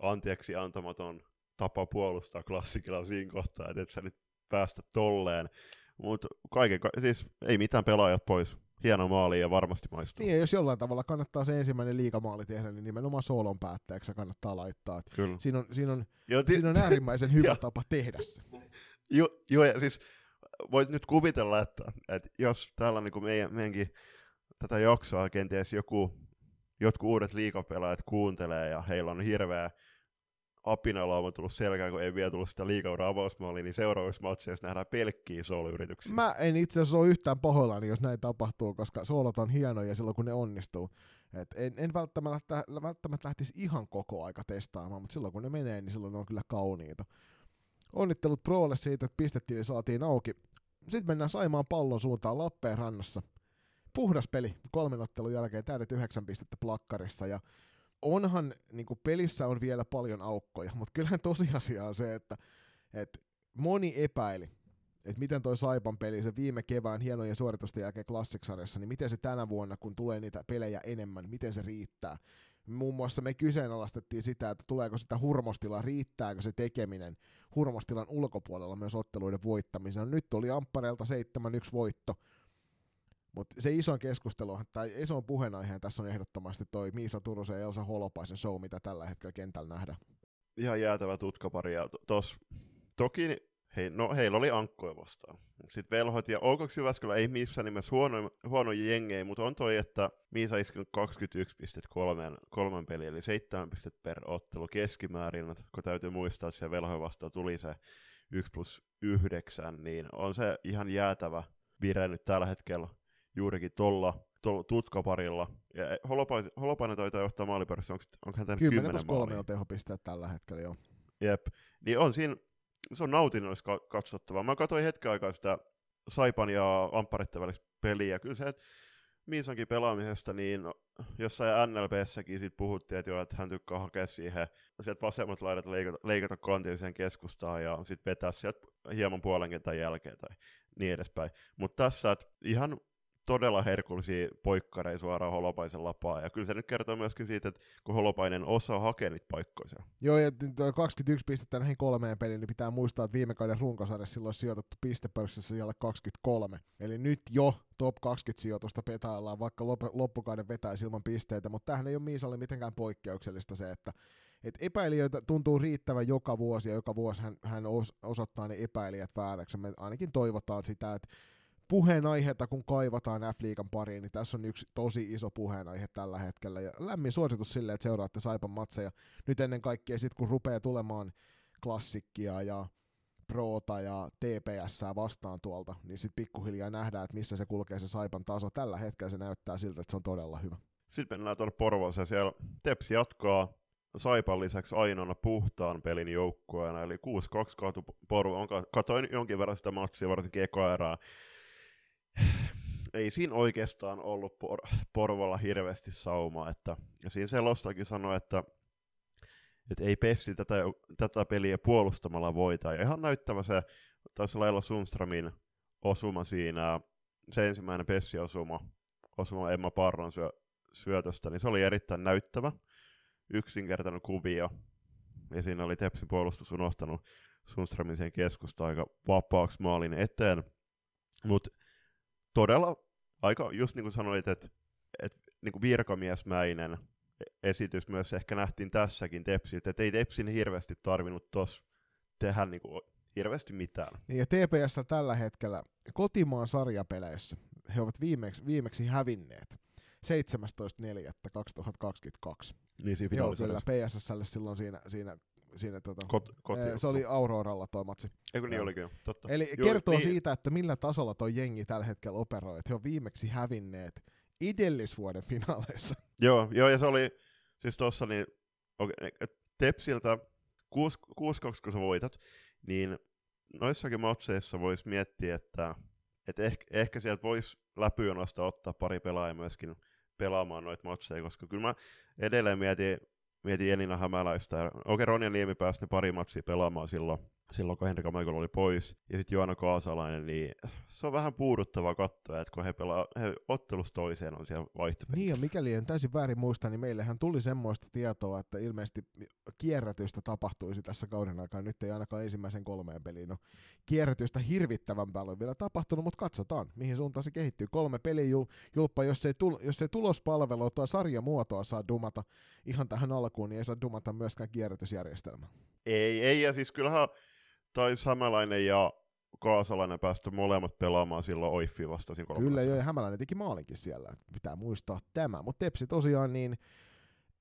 anteeksi antamaton tapa puolustaa klassikilla siinä kohtaa, että et sä nyt päästä tolleen. Mutta kaiken, siis ei mitään pelaajat pois. Hieno maali ja varmasti maistuu. Niin, ja jos jollain tavalla kannattaa se ensimmäinen liikamaali tehdä, niin nimenomaan soolon päätteeksi kannattaa laittaa. Kyllä. Siinä on, siinä on, ti- siinä on äärimmäisen hyvä tapa tehdä se. Joo, jo, ja siis voit nyt kuvitella, että, että jos täällä niin meidän, meidänkin tätä jaksoa kenties joku, jotkut uudet liikapelaajat kuuntelee ja heillä on hirveä apinalauma tullut selkään, kun ei vielä tullut sitä liikauran avausmaaliin, niin seuraavissa matseissa nähdään pelkkiä sooluyrityksiä. Mä en itse asiassa ole yhtään pahoillani, jos näin tapahtuu, koska soolot on hienoja silloin, kun ne onnistuu. Et en, en välttämättä, välttämättä lähtisi ihan koko aika testaamaan, mutta silloin kun ne menee, niin silloin ne on kyllä kauniita. Onnittelut Prolle siitä, että pistettiin saatiin auki. Sitten mennään Saimaan pallon suuntaan Lappeenrannassa. Puhdas peli kolmen ottelun jälkeen, täydet yhdeksän pistettä plakkarissa ja onhan niin pelissä on vielä paljon aukkoja, mutta kyllähän tosiasia on se, että, että moni epäili, että miten toi Saipan peli, se viime kevään hienojen suoritusten jälkeen klassiksarjassa, niin miten se tänä vuonna, kun tulee niitä pelejä enemmän, miten se riittää. Muun muassa me kyseenalaistettiin sitä, että tuleeko sitä hurmostilaa, riittääkö se tekeminen hurmostilan ulkopuolella myös otteluiden voittamiseen. Nyt oli Amppareelta 7-1 voitto, mutta se iso keskustelu, tai iso puheenaihe tässä on ehdottomasti toi Miisa Turusen ja Elsa Holopaisen show, mitä tällä hetkellä kentällä nähdään. Ihan jäätävä tutkapari. Ja tos, toki hei, no, heillä oli ankkoja vastaan. Sitten velhot ja OK Jyväskylä ei missään nimessä huono, huono jengejä, mutta on toi, että Miisa iskenut 21 pistet kolmeen, kolmen peliin, eli 7 pistet per ottelu keskimäärin, kun täytyy muistaa, että se velho vastaan tuli se 1 plus 9, niin on se ihan jäätävä vire nyt tällä hetkellä juurikin tuolla tutkaparilla. Ja Holopainen, Holopainen taitaa johtaa maalipörissä, onko, hän 10, 10 plus 3 on tehopisteet tällä hetkellä, joo. Jep, niin on siinä, se on nautinnollista katsottavaa. Mä katsoin hetken aikaa sitä Saipan ja Ampparetten välistä peliä, kyllä se, että Miisankin pelaamisesta, niin jossain NLPssäkin sit puhuttiin, että, joo, että hän tykkää hakea siihen sieltä vasemmat laidat leikata, leikata kantilliseen keskustaan ja sitten vetää sieltä hieman puolen kentän jälkeen tai niin edespäin. Mutta tässä että ihan todella herkullisia poikkareja suoraan Holopaisen lapaa. Ja kyllä se nyt kertoo myöskin siitä, että kun Holopainen osaa hakea niitä paikkoja. Joo, ja 21 pistettä näihin kolmeen peliin, niin pitää muistaa, että viime kauden runkosarjassa silloin sijoitettu pistepörssissä siellä 23. Eli nyt jo top 20 sijoitusta petaillaan, vaikka loppukauden vetäisi ilman pisteitä, mutta tähän ei ole Miisalle mitenkään poikkeuksellista se, että et epäilijöitä tuntuu riittävän joka vuosi, ja joka vuosi hän, hän osoittaa ne epäilijät vääräksi. Me ainakin toivotaan sitä, että puheenaihetta, kun kaivataan F-liigan pariin, niin tässä on yksi tosi iso puheenaihe tällä hetkellä. Ja lämmin suositus sille, että seuraatte Saipan matseja. Nyt ennen kaikkea sitten, kun rupeaa tulemaan klassikkia ja Proota ja TPS vastaan tuolta, niin sitten pikkuhiljaa nähdään, että missä se kulkee se Saipan taso. Tällä hetkellä se näyttää siltä, että se on todella hyvä. Sitten mennään tuonne Porvooseen. Siellä Tepsi jatkaa Saipan lisäksi ainoana puhtaan pelin joukkueena, eli 6-2 kaatu Porvo. Katoin jonkin verran sitä matsia, varsinkin ekoerää ei siinä oikeastaan ollut por- Porvolla hirveästi saumaa, että ja siinä selostakin sanoi, että, että ei Pessi tätä, tätä peliä puolustamalla voita. Ja ihan näyttävä se, taisi olla Ella Sundströmin osuma siinä, se ensimmäinen Pessi-osuma, osuma Emma Parron syö, syötöstä, niin se oli erittäin näyttävä, yksinkertainen kuvio, ja siinä oli Tepsin puolustus unohtanut Sundströmin siihen keskusta aika vapaaksi maalin eteen, mutta todella aika, just niin kuin sanoit, että, että niin kuin virkamiesmäinen esitys myös ehkä nähtiin tässäkin Tepsiltä, että ei Tepsin hirveästi tarvinnut tuossa tehdä niin kuin hirveästi mitään. Niin ja TPS tällä hetkellä kotimaan sarjapeleissä he ovat viimeksi, viimeksi hävinneet. 17.4.2022. Niin siinä Joo, kyllä. PSSlle silloin siinä, siinä, siinä tota, Kot, koti, ee, se oli Auroralla toi matsi. Eikö niin olikin jo, totta. Eli Joo, kertoo niin- siitä, että millä tasolla toi jengi tällä hetkellä operoi, että he on viimeksi hävinneet edellisvuoden finaaleissa. Joo, joo, ja se oli siis tossa niin, okay, Tepsiltä 6-2 kun sä voitat, niin noissakin matseissa voisi miettiä, että et ehkä, ehkä sieltä voisi läpyjonosta ottaa pari pelaajaa myöskin pelaamaan noita matseja, koska kyllä mä edelleen mietin, mietin Elina Hämäläistä. Okei, Ronja Niemi pääsi ne pari matsia pelaamaan silloin, silloin kun Henrika Michael oli pois, ja sitten Joana Kaasalainen, niin se on vähän puuduttava katsoa, että kun he pelaa he ottelusta toiseen on siellä vaihtopenkillä. Niin ja mikäli en täysin väärin muista, niin meillähän tuli semmoista tietoa, että ilmeisesti kierrätystä tapahtuisi tässä kauden aikana. Nyt ei ainakaan ensimmäisen kolmeen peliin no, kierrätystä hirvittävän paljon vielä tapahtunut, mutta katsotaan, mihin suuntaan se kehittyy. Kolme pelijulppa, jos ei, tul- jos ei tulospalvelua tai sarjamuotoa saa dumata ihan tähän alkuun, niin ei saa dumata myöskään kierrätysjärjestelmää. Ei, ei, ja siis kyllähän taisi Hämäläinen ja Kaasalainen päästä molemmat pelaamaan silloin Oiffi vasta siinä. Kyllä jo, ja Hämäläinen teki maalinkin siellä, pitää muistaa tämä. Mutta Tepsi tosiaan niin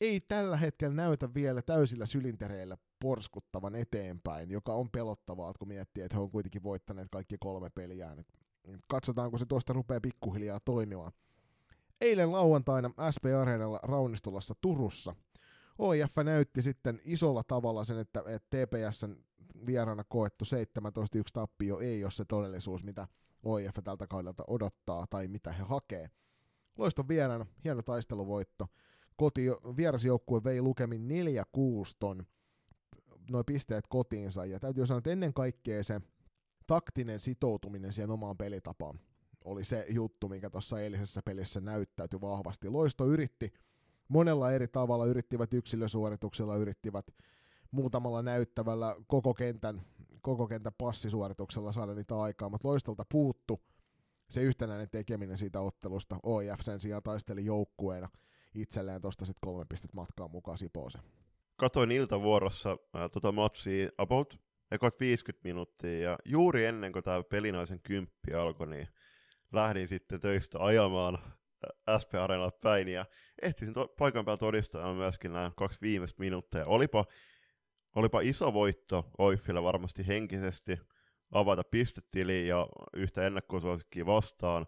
ei tällä hetkellä näytä vielä täysillä sylintereillä porskuttavan eteenpäin, joka on pelottavaa, kun miettii, että he on kuitenkin voittaneet kaikki kolme peliään. Katsotaan, kun se tuosta rupeaa pikkuhiljaa toimimaan. Eilen lauantaina SP Areenalla Raunistolassa Turussa OIF näytti sitten isolla tavalla sen, että, että TPSn vieraana koettu 17-1 tappio ei ole se todellisuus, mitä OIF tältä kaudelta odottaa tai mitä he hakee. Loiston vieraana, hieno taisteluvoitto. Koti, vierasjoukkue vei lukemin 4-6 ton noin pisteet kotiinsa, ja täytyy sanoa, että ennen kaikkea se taktinen sitoutuminen siihen omaan pelitapaan oli se juttu, mikä tuossa eilisessä pelissä näyttäytyi vahvasti. Loisto yritti monella eri tavalla, yrittivät yksilösuorituksella, yrittivät muutamalla näyttävällä koko kentän, koko kentän passisuorituksella saada niitä aikaa, mutta loistolta puuttu se yhtenäinen tekeminen siitä ottelusta. OIF sen sijaan taisteli joukkueena itselleen tuosta sitten kolme pistet matkaa mukaan Sipooseen. Katoin iltavuorossa ää, tota matsia about ekot 50 minuuttia, ja juuri ennen kuin tämä pelinaisen kymppi alkoi, niin lähdin sitten töistä ajamaan ää, SP Areenalle päin, ja ehtisin to- paikan päällä todistamaan myöskin nämä kaksi viimeistä minuuttia. Olipa, olipa iso voitto Oiffille varmasti henkisesti, avata pistetili ja yhtä ennakkosuosikkia vastaan.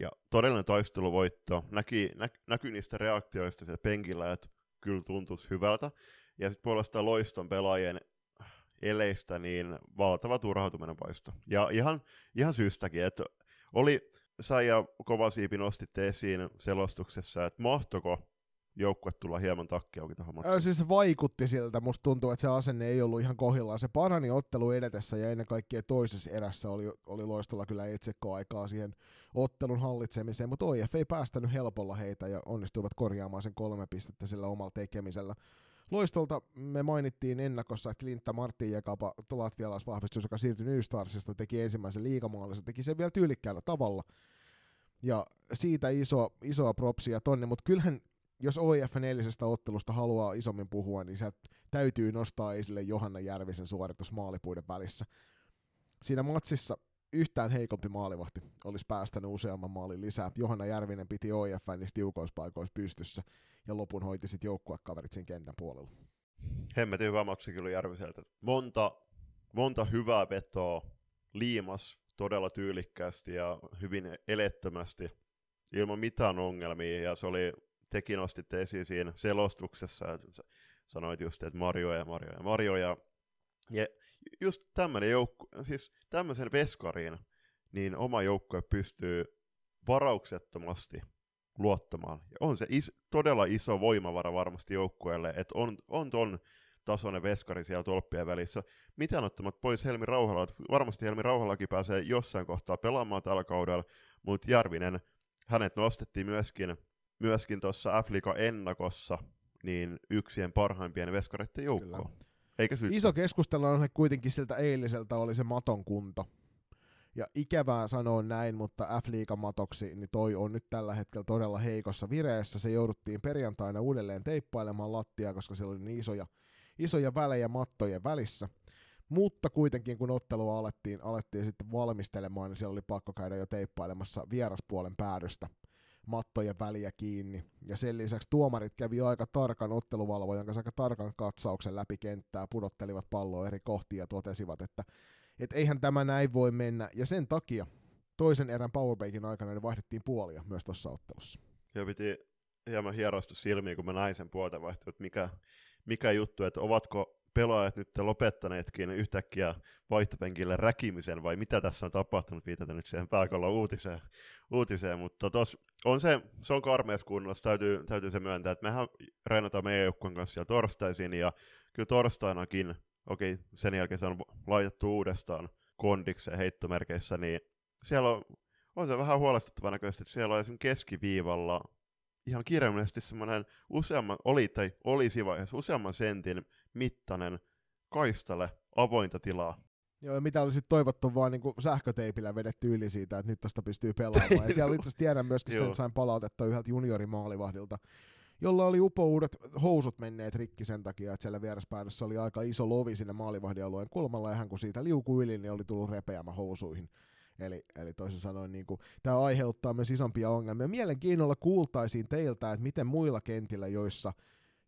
Ja todellinen taisteluvoitto näki, nä, näkyi niistä reaktioista siellä penkillä, että kyllä tuntuisi hyvältä. Ja sitten puolestaan loiston pelaajien eleistä niin valtava turhautuminen paisto. Ja ihan, ihan syystäkin, että oli, sä ja Kovasiipi nostitte esiin selostuksessa, että mahtoko joukkue tulla hieman takki auki tähän Ö, matsiin. siis se vaikutti siltä, musta tuntuu, että se asenne ei ollut ihan kohdillaan. Se parani ottelu edetessä ja ennen kaikkea toisessa erässä oli, oli loistolla kyllä etsikkoaikaa siihen ottelun hallitsemiseen, mutta OIF ei päästänyt helpolla heitä ja onnistuivat korjaamaan sen kolme pistettä sillä omalla tekemisellä. Loistolta me mainittiin ennakossa, että Lintta Martin Jekapa, latvialaisvahvistus, joka siirtyi New Starsista, teki ensimmäisen liigamaalisen, teki sen vielä tyylikkäällä tavalla. Ja siitä iso, isoa propsia tonne, mutta kyllähän jos OIFn eilisestä ottelusta haluaa isommin puhua, niin sieltä täytyy nostaa esille Johanna Järvisen suoritus maalipuiden välissä. Siinä matsissa yhtään heikompi maalivahti olisi päästänyt useamman maalin lisää. Johanna Järvinen piti OIFn niissä tiukoissa paikoissa pystyssä ja lopun hoiti sitten joukkuekaverit siinä kentän puolella. Hemmetin hyvä matsi kyllä Järviseltä. Monta, monta hyvää vetoa, liimas todella tyylikkäästi ja hyvin elettömästi, ilman mitään ongelmia, ja se oli, tekin nostitte esiin siinä selostuksessa, että sanoit just, että Mario ja Mario ja Mario, ja, ja just tämmöinen joukku, siis tämmöisen veskariin, niin oma joukkue pystyy varauksettomasti luottamaan. Ja on se is, todella iso voimavara varmasti joukkueelle, että on, on ton tasoinen veskari siellä tolppien välissä. Mitään ottamat pois Helmi Rauhala, varmasti Helmi Rauhalakin pääsee jossain kohtaa pelaamaan tällä kaudella, mutta Järvinen, hänet nostettiin myöskin, myöskin tuossa f ennakossa niin yksien parhaimpien veskareiden joukkoon. Kyllä. Eikä syyttä. Iso keskustelu on kuitenkin siltä eiliseltä oli se maton kunto. Ja ikävää sanoa näin, mutta f matoksi, niin toi on nyt tällä hetkellä todella heikossa vireessä. Se jouduttiin perjantaina uudelleen teippailemaan lattia, koska siellä oli niin isoja, isoja välejä mattojen välissä. Mutta kuitenkin kun ottelua alettiin, alettiin sitten valmistelemaan, niin siellä oli pakko käydä jo teippailemassa vieraspuolen päädystä mattojen väliä kiinni. Ja sen lisäksi tuomarit kävi aika tarkan otteluvalvojan kanssa aika tarkan katsauksen läpi kenttää, pudottelivat palloa eri kohtia ja totesivat, että et eihän tämä näin voi mennä. Ja sen takia toisen erän powerbreakin aikana ne vaihdettiin puolia myös tuossa ottelussa. Ja piti hieman hierostu silmiin, kun mä näin sen puolta vaihtoehto, että mikä, mikä juttu, että ovatko pelaajat nyt lopettaneetkin yhtäkkiä vaihtopenkille räkimisen, vai mitä tässä on tapahtunut, viitata nyt siihen pääkallon uutiseen, uutiseen. mutta tos, on se, se on karmeessa kunnossa, täytyy, täytyy se myöntää, että mehän reenataan meidän joukkueen kanssa siellä torstaisin, ja kyllä torstainakin, okei, sen jälkeen se on laitettu uudestaan kondikseen heittomerkeissä, niin siellä on, on se vähän huolestuttava näköisesti, että siellä on esimerkiksi keskiviivalla ihan kirjaimellisesti semmoinen useamman, oli tai olisi vaiheessa useamman sentin mittainen kaistalle avointa tilaa. Joo, ja mitä olisi toivottu vaan niin sähköteipillä vedetty yli siitä, että nyt tästä pystyy pelaamaan. Ja siellä itse asiassa tiedän myöskin sen, sain palautetta yhdeltä juniorimaalivahdilta, jolla oli upouudet housut menneet rikki sen takia, että siellä vieraspäädössä oli aika iso lovi sinne maalivahdialueen kulmalla, ja hän kun siitä liukui yli, niin oli tullut repeämä housuihin. Eli, eli toisin sanoen niin kuin, tämä aiheuttaa myös isompia ongelmia. Mielenkiinnolla kuultaisiin teiltä, että miten muilla kentillä, joissa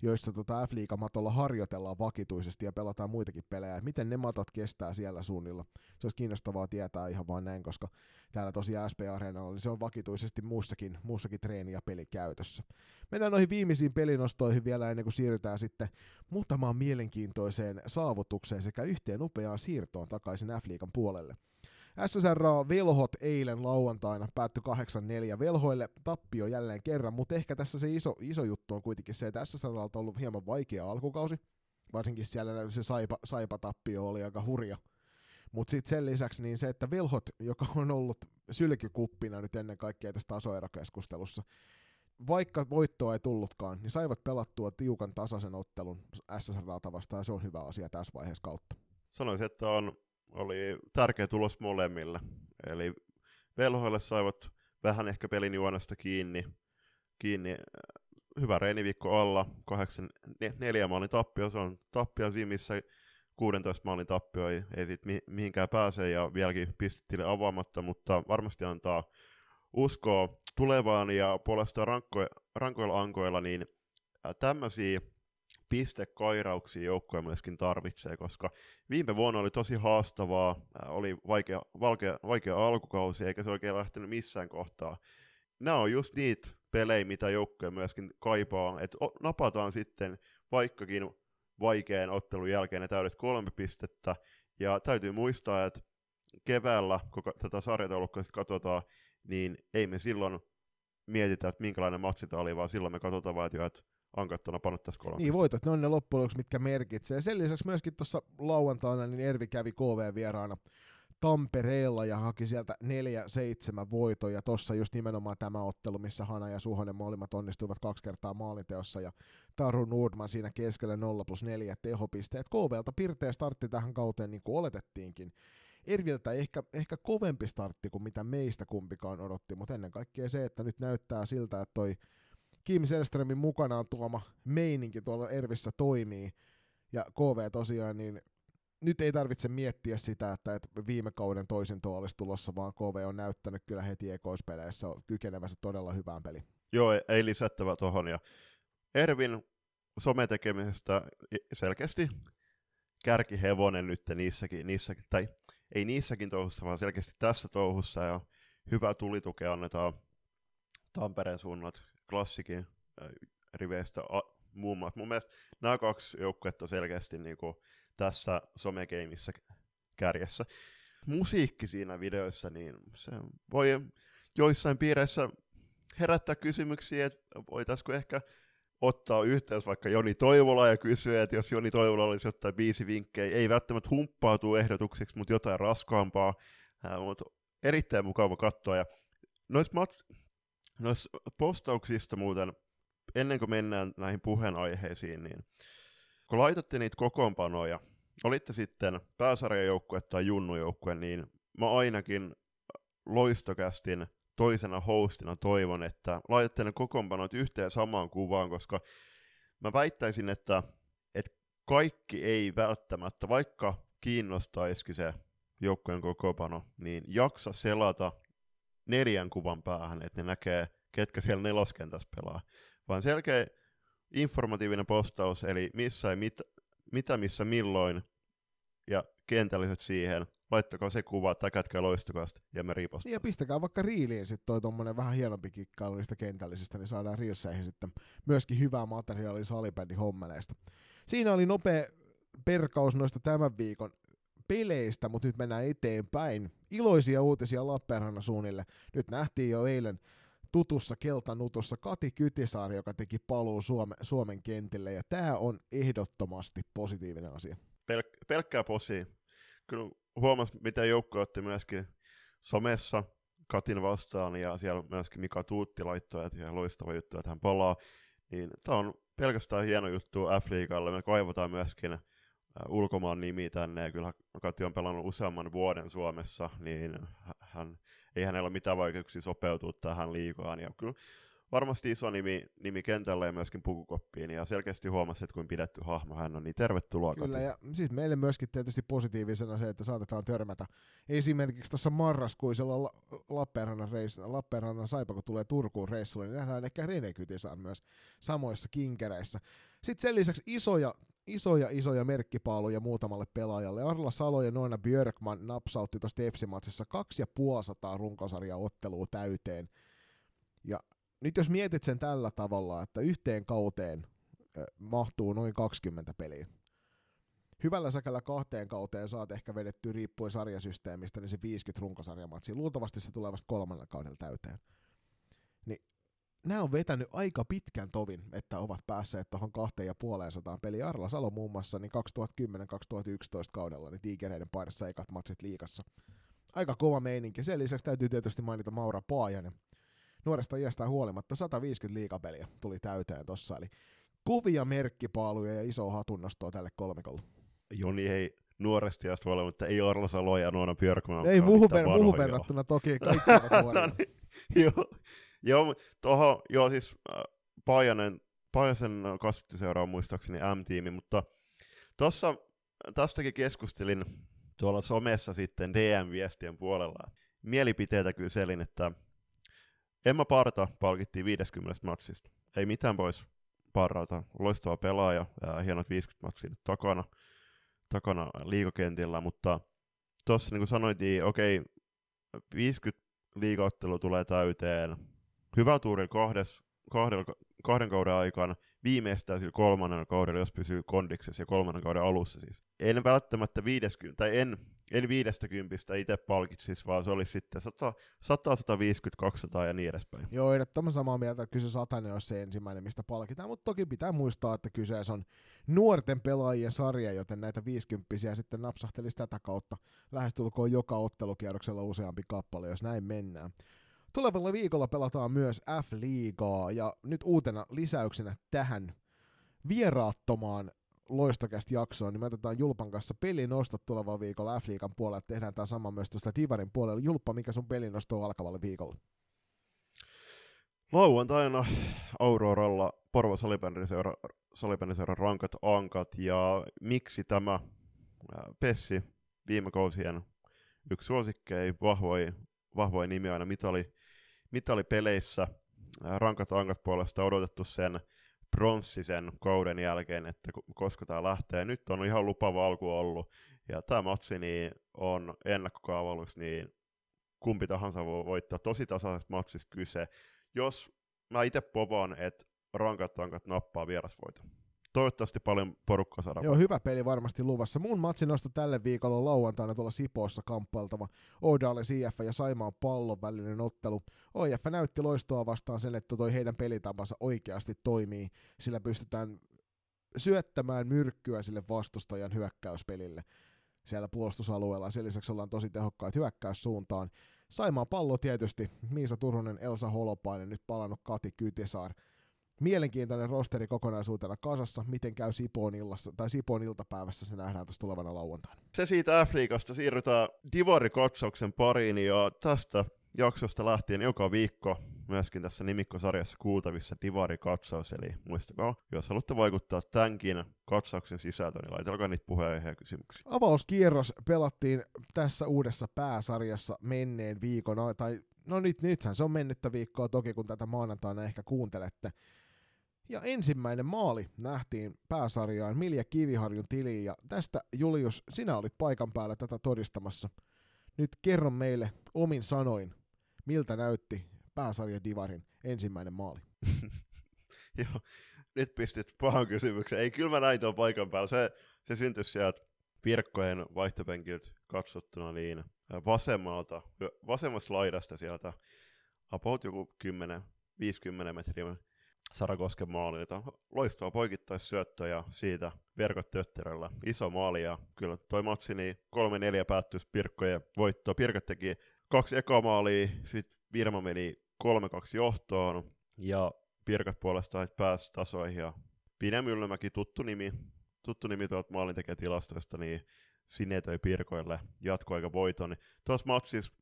joissa tota F-liigamatolla harjoitellaan vakituisesti ja pelataan muitakin pelejä, että miten ne matot kestää siellä suunnilla. Se olisi kiinnostavaa tietää ihan vain näin, koska täällä tosiaan SP-areenalla niin se on vakituisesti muussakin, muussakin treeni- ja pelikäytössä. Mennään noihin viimeisiin pelinostoihin vielä ennen kuin siirrytään sitten muutamaan mielenkiintoiseen saavutukseen sekä yhteen upeaan siirtoon takaisin F-liigan puolelle. SSR Velhot eilen lauantaina päättyi 8-4 Velhoille tappio jälleen kerran, mutta ehkä tässä se iso, iso juttu on kuitenkin se, että SSR on ollut hieman vaikea alkukausi, varsinkin siellä se saipa, saipa tappio oli aika hurja. Mutta sitten sen lisäksi niin se, että Velhot, joka on ollut sylkykuppina nyt ennen kaikkea tässä tasoerokeskustelussa, vaikka voittoa ei tullutkaan, niin saivat pelattua tiukan tasaisen ottelun SSR vastaan, ja se on hyvä asia tässä vaiheessa kautta. Sanoisin, että on oli tärkeä tulos molemmille. Eli velhoille saivat vähän ehkä pelin juonesta kiinni. kiinni. Hyvä reeniviikko alla, 8, neljä maalin tappio, se on tappio siinä, missä 16 maalin tappio ei, ei sit mi- mihinkään pääse ja vieläkin pistetille avaamatta, mutta varmasti antaa uskoa tulevaan ja puolestaan rankko- rankoilla ankoilla, niin tämmöisiä pistekairauksia joukkoja myöskin tarvitsee, koska viime vuonna oli tosi haastavaa, oli vaikea, vaikea, vaikea alkukausi, eikä se oikein lähtenyt missään kohtaa. Nämä on just niitä pelejä, mitä joukkoja myöskin kaipaa, että napataan sitten vaikkakin vaikean ottelun jälkeen ne täydet kolme pistettä, ja täytyy muistaa, että keväällä, kun tätä sarjataulukkoa katsotaan, niin ei me silloin mietitä, että minkälainen matsi tämä oli, vaan silloin me katsotaan vaan, että ankattuna pannut tässä kolme. Niin voitot, ne on ne loppujen mitkä merkitsee. Sen lisäksi myöskin tuossa lauantaina niin Ervi kävi KV-vieraana Tampereella ja haki sieltä 4-7 voitoja. Tossa just nimenomaan tämä ottelu, missä Hana ja Suhonen molemmat onnistuivat kaksi kertaa maalinteossa ja Taru Nordman siinä keskellä 0 plus 4 tehopisteet. KVlta pirteä startti tähän kauteen niin kuin oletettiinkin. Erviltä ehkä, ehkä kovempi startti kuin mitä meistä kumpikaan odotti, mutta ennen kaikkea se, että nyt näyttää siltä, että toi Kim Selströmin mukanaan tuoma meininki tuolla Ervissä toimii, ja KV tosiaan, niin nyt ei tarvitse miettiä sitä, että, viime kauden toisin tuo olisi tulossa, vaan KV on näyttänyt kyllä heti ekoispeleissä kykenevänsä todella hyvään peliin. Joo, ei lisättävä tuohon. Ja Ervin sometekemisestä selkeästi kärkihevonen nyt niissäkin, niissäkin, tai ei niissäkin touhussa, vaan selkeästi tässä touhussa, ja hyvä tulitukea annetaan Tampereen suunnat klassikin riveistä a, muun muassa. Mun mielestä nämä kaksi joukkuetta on selkeästi niin kuin tässä somegeimissä kärjessä. Musiikki siinä videoissa, niin se voi joissain piireissä herättää kysymyksiä, että voitaisiko ehkä ottaa yhteys vaikka Joni Toivola ja kysyä, että jos Joni Toivola olisi jotain biisi vinkkejä, ei välttämättä humppautuu ehdotuksiksi, mutta jotain raskaampaa, äh, mutta erittäin mukava katsoa. Ja noissa mat- Noissa postauksista muuten, ennen kuin mennään näihin puheenaiheisiin, niin kun laitatte niitä kokoonpanoja, olitte sitten pääsarjajoukkue tai junnujoukkue, niin mä ainakin loistokästin toisena hostina toivon, että laitatte ne kokoonpanot yhteen samaan kuvaan, koska mä väittäisin, että, että kaikki ei välttämättä, vaikka kiinnostaisikin se joukkojen kokoonpano, niin jaksa selata neljän kuvan päähän, että ne näkee ketkä siellä neloskentässä pelaa, vaan selkeä informatiivinen postaus, eli missä ja mit, mitä, missä, milloin, ja kentälliset siihen, laittakaa se kuva, kätkää loistukasta, ja me riiposta. Niin ja pistäkää vaikka riiliin sitten toi tommonen vähän hienompi kikkailu niistä kentällisistä, niin saadaan riilseihin sitten myöskin hyvää materiaalia salibändin hommeleista. Siinä oli nopea perkaus noista tämän viikon peleistä, mutta nyt mennään eteenpäin. Iloisia uutisia Lappeenrannan suunnille. Nyt nähtiin jo eilen tutussa keltanutussa Kati Kytisaari, joka teki paluu Suome, Suomen kentille, ja tämä on ehdottomasti positiivinen asia. Pel- pelkkää posi. Kyllä huomasi, mitä joukko otti myöskin somessa Katin vastaan, ja siellä myöskin Mika Tuutti laittoi, että loistava juttu, että hän palaa. Niin tämä on pelkästään hieno juttu F-liigalle. Me kaivataan myöskin ulkomaan nimi tänne, ja kyllä Kati on pelannut useamman vuoden Suomessa, niin hän, ei hänellä ole mitään vaikeuksia sopeutua tähän liikaan, ja kyllä varmasti iso nimi, nimi kentällä ja myöskin pukukoppiin, ja selkeästi huomasi, että kuin pidetty hahmo hän on, niin tervetuloa Kyllä, Kati. ja siis meille myöskin tietysti positiivisena se, että saatetaan törmätä esimerkiksi tuossa marraskuisella Lappeenrannan, reis, Lappeenrannan Saipa, kun tulee Turkuun reissulle, niin nähdään ehkä Rene Kytisaan myös samoissa kinkereissä. Sitten sen lisäksi isoja isoja isoja merkkipaaluja muutamalle pelaajalle. Arla Salo ja Noina Björkman napsautti tuossa Tepsimatsissa 2500 runkosarja ottelua täyteen. Ja nyt jos mietit sen tällä tavalla, että yhteen kauteen mahtuu noin 20 peliä. Hyvällä säkällä kahteen kauteen saat ehkä vedetty riippuen sarjasysteemistä, niin se 50 runkosarjamatsia. Luultavasti se tulee vasta kolmannella kaudella täyteen. Niin nämä on vetänyt aika pitkän tovin, että ovat päässeet tuohon kahteen ja puoleen sataan peli. Arla Salo muun muassa niin 2010-2011 kaudella niin tiikereiden paidassa ekat matsit liikassa. Aika kova meininki. Sen lisäksi täytyy tietysti mainita Maura Paajanen. Nuoresta iästään huolimatta 150 liikapeliä tuli täyteen tossa, eli kuvia merkkipaaluja ja iso hatunnostoa tälle kolmikolle. Joni ei nuoresti iästä huolimatta, ei Arla Salo ja Nuona Björkman. Ei muuhun, ver- muuhun verrattuna toki, kaikki ovat no niin, Joo, Joo, toho, joo siis äh, Pajanen, Pajasen kasvattiseura on muistaakseni M-tiimi, mutta tuossa tästäkin keskustelin tuolla somessa sitten DM-viestien puolella. Mielipiteitä kyselin, että Emma Parta palkittiin 50 matsista. Ei mitään pois Parralta. Loistava pelaaja, ja hienot 50 matsia takana, takana liikakentillä, mutta tuossa niin kuin sanoitiin, okei, okay, 50 liigaottelu tulee täyteen, hyvä tuuri kahdes, kahdella, kahden kauden aikana, viimeistään sillä kolmannella kaudella, jos pysyy kondiksessa ja kolmannen kauden alussa siis. En välttämättä 50, tai en, en 50 itse palkitsis, vaan se olisi sitten 100, 100, 150, 200 ja niin edespäin. Joo, ehdottoman samaa mieltä, että kyllä se satainen olisi se ensimmäinen, mistä palkitaan, mutta toki pitää muistaa, että kyseessä on nuorten pelaajien sarja, joten näitä 50 sitten napsahtelisi tätä kautta lähestulkoon joka ottelukierroksella useampi kappale, jos näin mennään. Tulevalla viikolla pelataan myös F-liigaa ja nyt uutena lisäyksenä tähän vieraattomaan loistokästi jaksoon, niin me otetaan Julpan kanssa pelinostot tulevalla viikolla F-liigan puolella, tehdään tämä sama myös tuosta Divarin puolella. Julppa, mikä sun pelinosto on alkavalle viikolla? Lauantaina Auroralla Porvo Salibändiseura rankat ankat ja miksi tämä Pessi viime kausien yksi suosikkei, vahvoi, vahvoi nimi aina mitali mitalipeleissä rankat ankat puolesta odotettu sen pronssisen kauden jälkeen, että koska tämä lähtee. Nyt on ihan lupava alku ollut, ja tämä matsi niin on ennakkokaavallus, niin kumpi tahansa voi voittaa. Tosi tasaisesta matsista kyse. Jos mä itse povaan, että rankat rankat nappaa vierasvoiton toivottavasti paljon porukkaa saadaan. Joo, hyvä peli varmasti luvassa. Mun matsi nosto tälle viikolla lauantaina tuolla Sipoossa kamppailtava Oudale IF ja Saimaan pallon välinen ottelu. OIF näytti loistoa vastaan sen, että toi heidän pelitapansa oikeasti toimii, sillä pystytään syöttämään myrkkyä sille vastustajan hyökkäyspelille siellä puolustusalueella. Sen lisäksi ollaan tosi tehokkaita hyökkäyssuuntaan. Saimaan pallo tietysti, Miisa Turunen, Elsa Holopainen, nyt palannut Kati Kytisaar mielenkiintoinen rosteri kokonaisuutena kasassa, miten käy Sipoon, illassa, tai Sipoon iltapäivässä, se nähdään tuossa tulevana lauantaina. Se siitä Afrikasta siirrytään Divari-katsauksen pariin, ja tästä jaksosta lähtien joka viikko myöskin tässä nimikkosarjassa kuultavissa Divari-katsaus, eli muistakaa, jos haluatte vaikuttaa tämänkin katsauksen sisältöön, niin laitelkaa niitä puheenjohtaja ja kysymyksiä. Avauskierros pelattiin tässä uudessa pääsarjassa menneen viikon, tai no nyt, nythän se on mennyttä viikkoa toki, kun tätä maanantaina ehkä kuuntelette. Ja ensimmäinen maali nähtiin pääsarjaan Milja Kiviharjun tiliin, ja tästä Julius, sinä olit paikan päällä tätä todistamassa. Nyt kerro meille omin sanoin, miltä näytti pääsarja Divarin ensimmäinen maali. Joo, nyt pistit pahan kysymyksen. Ei, kyllä mä näin tuon paikan päällä. Se, se syntyi sieltä Pirkkojen vaihtopenkiltä katsottuna niin vasemmalta, vasemmasta laidasta sieltä about joku 10-50 metriä Sarakosken maalilta. Loistava poikittaissyöttö ja siitä verkot tötteröllä. Iso maali ja kyllä toi matsi niin 3-4 päättyisi Pirkkojen voittoa. Pirkot teki kaksi ekamaalia, sitten Virma meni 3-2 johtoon ja Pirkat puolestaan pääsi tasoihin ja Pine Myllymäki, tuttu nimi, tuttu nimi tuolta tilastoista, niin sinetöi Pirkoille jatkoaika voiton. Tuossa matsissa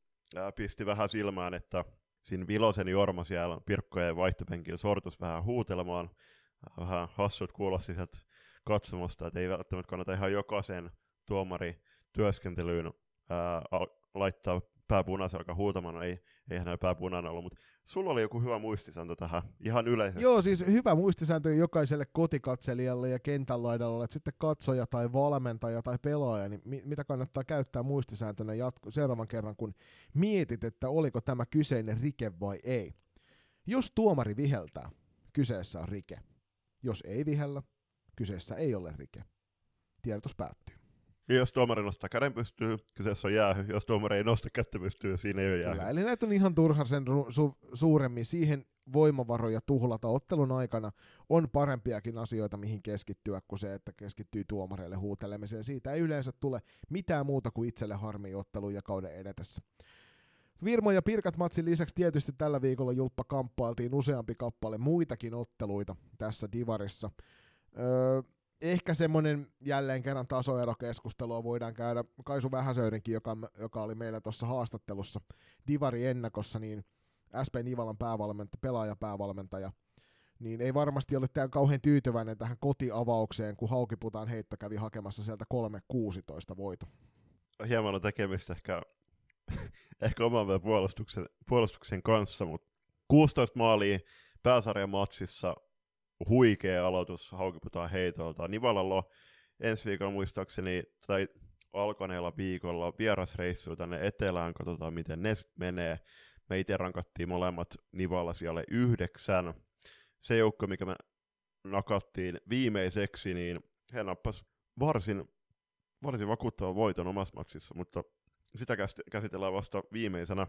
pisti vähän silmään, että siinä Vilosen Jorma siellä Pirkkojen vaihtopenkillä sortus vähän huutelemaan. Vähän hassut kuulosti sieltä katsomusta, että ei välttämättä kannata ihan jokaisen tuomari työskentelyyn ää, laittaa pää alkaa huutamaan, no ei, ei hänellä pää punainen ollut, mutta sulla oli joku hyvä muistisääntö tähän ihan yleisesti. Joo, siis hyvä muistisääntö jokaiselle kotikatselijalle ja kentän laidalla, että sitten katsoja tai valmentaja tai pelaaja, niin mi- mitä kannattaa käyttää muistisääntönä jatko- seuraavan kerran, kun mietit, että oliko tämä kyseinen rike vai ei. Jos tuomari viheltää, kyseessä on rike. Jos ei vihellä, kyseessä ei ole rike. Tiedotus päättyy. Ja jos tuomari nostaa käden pystyy, kyseessä on jäähy. Jos tuomari ei nosta kättä pystyy, siinä ei ole jäähy. Kyllä, eli näitä on ihan turha sen ru- su- suuremmin. Siihen voimavaroja tuhlata ottelun aikana on parempiakin asioita, mihin keskittyä, kuin se, että keskittyy tuomareille huutelemiseen. Siitä ei yleensä tule mitään muuta kuin itselle harmi ottelun ja kauden edetessä. Virmo ja Pirkat matsin lisäksi tietysti tällä viikolla Julppa kamppailtiin useampi kappale muitakin otteluita tässä divarissa. Öö, ehkä semmoinen jälleen kerran tasoerokeskustelua voidaan käydä Kaisu Vähäsöydenkin, joka, joka oli meillä tuossa haastattelussa Divari ennakossa, niin SP Nivalan päävalmentaja, pelaajapäävalmentaja, niin ei varmasti ole tämän kauhean tyytyväinen tähän kotiavaukseen, kun Haukiputaan heitto kävi hakemassa sieltä 3-16 voito. Hieman on tekemistä ehkä, ehkä oman puolustuksen, puolustuksen kanssa, mutta 16 maalia pääsarjan matsissa huikea aloitus Haukiputaan heitolta. Nivalalla ensi viikolla muistaakseni, tai alkaneella viikolla vierasreissu tänne etelään, katsotaan miten ne menee. Me itse rankattiin molemmat Nivalla siellä yhdeksän. Se joukko, mikä me nakattiin viimeiseksi, niin he nappas varsin, varsin vakuuttavan voiton omassa maksissa, mutta sitä käsitellään vasta viimeisenä.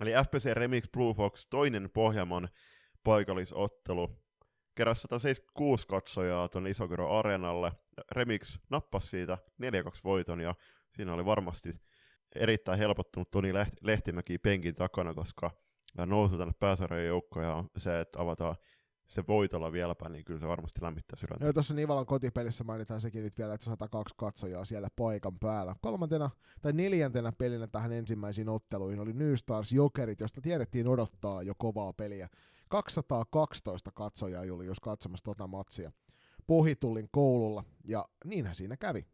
Eli FPC Remix Blue Fox, toinen Pohjanman paikallisottelu keräsi 176 katsojaa tuon Isokero Areenalle. Remix nappasi siitä 4-2 voiton ja siinä oli varmasti erittäin helpottunut Toni Lehtimäki penkin takana, koska nousu tänne pääsarjan joukkoon ja se, että avataan se voitolla vieläpä, niin kyllä se varmasti lämmittää sydäntä. Joo, tuossa Nivalan kotipelissä mainitaan sekin nyt vielä, että 102 katsojaa siellä paikan päällä. Kolmantena tai neljäntenä pelinä tähän ensimmäisiin otteluihin oli New Stars Jokerit, josta tiedettiin odottaa jo kovaa peliä. 212 katsojaa Julius katsomassa tota matsia Pohitullin koululla, ja niinhän siinä kävi.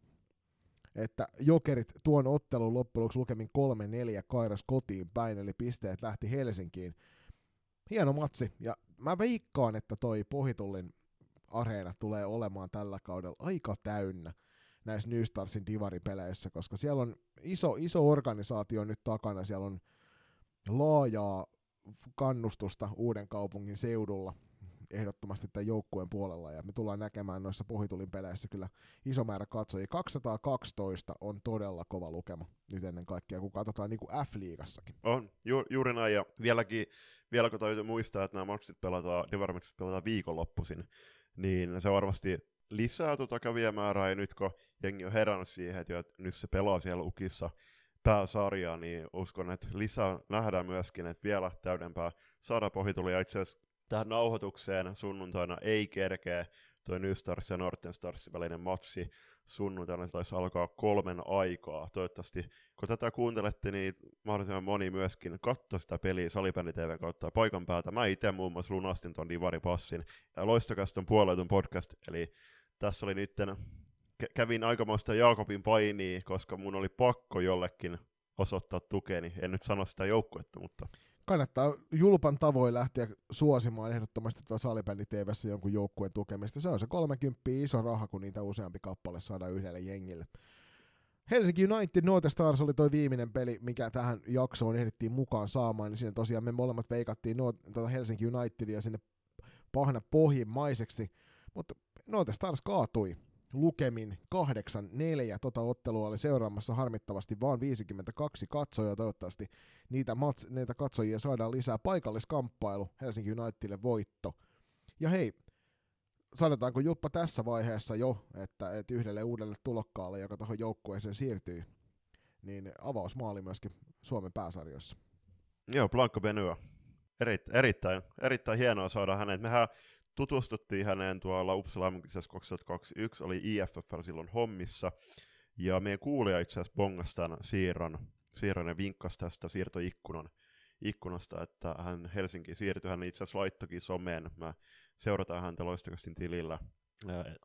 Että jokerit tuon ottelun loppujen lukemin 3-4 kairas kotiin päin, eli pisteet lähti Helsinkiin. Hieno matsi, ja mä veikkaan, että toi Pohitullin areena tulee olemaan tällä kaudella aika täynnä näissä New Starsin divaripeleissä, koska siellä on iso, iso organisaatio nyt takana, siellä on laajaa kannustusta uuden kaupungin seudulla ehdottomasti tämän joukkueen puolella, ja me tullaan näkemään noissa pohitulin peleissä kyllä iso määrä katsojia. 212 on todella kova lukema nyt ennen kaikkea, kun katsotaan niin kuin F-liigassakin. On, ju- juuri näin, ja vieläkin, vielä kun täytyy muistaa, että nämä matchit pelataan, Divarmatchit pelataan viikonloppuisin, niin se varmasti lisää tuota kävijämäärää, ja nyt kun jengi on herännyt siihen, että nyt se pelaa siellä ukissa pääsarjaa, niin uskon, että lisää nähdään myöskin, että vielä täydempää saada pohituli. Ja itse asiassa tähän nauhoitukseen sunnuntaina ei kerkeä tuo New Stars ja Norten Stars välinen matsi sunnuntaina se taisi alkaa kolmen aikaa. Toivottavasti, kun tätä kuuntelette, niin mahdollisimman moni myöskin katsoi sitä peliä Salibändi TV kautta paikan päältä. Mä itse muun muassa lunastin ton. Ja Loistokaston puolueetun podcast, eli tässä oli nytten kävin aikamoista Jaakobin painia, koska mun oli pakko jollekin osoittaa tukeni. En nyt sano sitä joukkuetta, mutta... kannattaa julpan tavoin lähteä suosimaan ehdottomasti tuolla salibändi TVssä jonkun joukkueen tukemista. Se on se 30 iso raha, kun niitä useampi kappale saadaan yhdelle jengille. Helsinki United North Stars oli toi viimeinen peli, mikä tähän jaksoon ehdittiin mukaan saamaan, niin siinä tosiaan me molemmat veikattiin North, tuota Helsinki Unitedia sinne pahna pohjimmaiseksi, mutta North Stars kaatui lukemin 8-4. Tota ottelua oli seuraamassa harmittavasti vain 52 katsojaa. Toivottavasti niitä, mats, niitä katsojia saadaan lisää. Paikalliskamppailu Helsinki Unitedille voitto. Ja hei, sanotaanko Juppa tässä vaiheessa jo, että, että yhdelle uudelle tulokkaalle, joka tuohon joukkueeseen siirtyy, niin avausmaali myöskin Suomen pääsarjoissa. Joo, Blanco Benua. Eri, erittäin, erittäin hienoa saada hänet. Mehän tutustuttiin häneen tuolla Uppsala 2021, oli IFF silloin hommissa, ja meidän kuulija itse asiassa bongasi tämän siirron, siirron ja vinkkasi tästä siirtoikkunan ikkunasta, että hän Helsinkiin siirtyi, hän itse asiassa laittokin someen, mä seurataan häntä Loistokastin tilillä,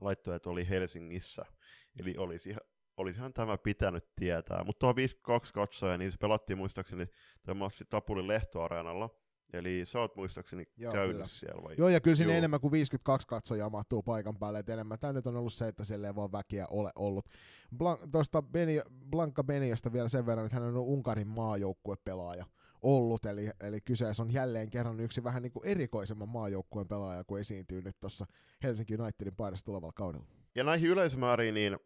laittoi, että oli Helsingissä, eli olisi, olisihan tämä pitänyt tietää, mutta tuo 52 katsoja, niin se pelattiin muistaakseni tämä Tapulin Lehtoareenalla, Eli sä oot muistaakseni Joo, käynyt kyllä. siellä vai? Joo, ja kyllä sinne Joo. enemmän kuin 52 katsojaa mahtuu paikan päälle, että enemmän. Tämä nyt on ollut se, että siellä ei vaan väkeä ole ollut. Blan- Tuosta Beni, Blanka Beniasta vielä sen verran, että hän on Unkarin maajoukkuepelaaja ollut, eli, eli kyseessä on jälleen kerran yksi vähän niin kuin erikoisemman maajoukkueen pelaaja, kun esiintyy nyt tuossa Helsinki Unitedin paidassa tulevalla kaudella. Ja näihin yleisömääriin, niin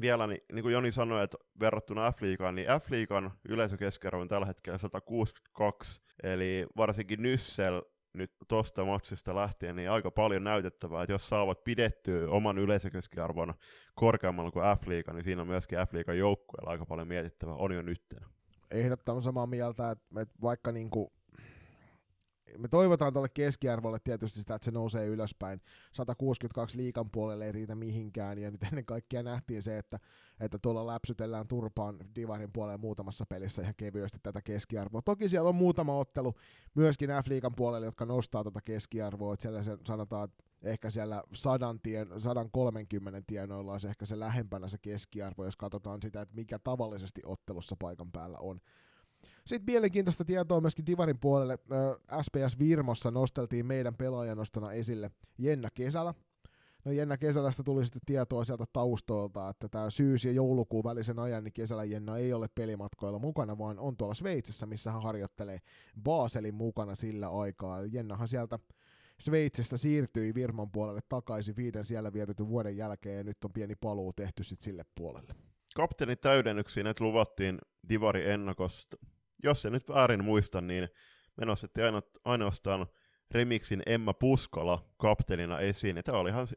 vielä, niin, niin kuin Joni sanoi, että verrattuna F-liigaan, niin F-liigan yleisökeskiarvo on tällä hetkellä 162, eli varsinkin Nyssel nyt tuosta matsista lähtien, niin aika paljon näytettävää, että jos saavat pidettyä oman yleisökeskiarvon korkeammalla kuin F-liiga, niin siinä on myöskin F-liigan joukkueella aika paljon mietittävää, on jo nytten. Ehdottoman samaa mieltä, että vaikka niin kuin me toivotaan tuolle keskiarvolle tietysti sitä, että se nousee ylöspäin. 162 liikan puolelle ei riitä mihinkään, ja nyt ennen kaikkea nähtiin se, että, että tuolla läpsytellään turpaan Divarin puolelle muutamassa pelissä ihan kevyesti tätä keskiarvoa. Toki siellä on muutama ottelu myöskin F-liikan puolelle, jotka nostaa tuota keskiarvoa, että siellä se, sanotaan, ehkä siellä 100 tien, 130 tienoilla olisi ehkä se lähempänä se keskiarvo, jos katsotaan sitä, että mikä tavallisesti ottelussa paikan päällä on. Sitten mielenkiintoista tietoa myöskin Divarin puolelle. SPS Virmossa nosteltiin meidän pelaajanostona esille Jenna Kesälä. No Jenna Kesälästä tuli sitten tietoa sieltä taustoilta, että tämä syys- ja joulukuun välisen ajan niin Kesälä Jenna ei ole pelimatkoilla mukana, vaan on tuolla Sveitsissä, missä hän harjoittelee Baselin mukana sillä aikaa. Jennahan sieltä Sveitsistä siirtyi Virman puolelle takaisin viiden siellä vietetyn vuoden jälkeen ja nyt on pieni paluu tehty sitten sille puolelle. Kapteeni täydennyksiin, että luvattiin Divari ennakosta jos se nyt väärin muista, niin me nostettiin aino, ainoastaan remixin Emma Puskola kapteenina esiin. Ja tämä oli ihan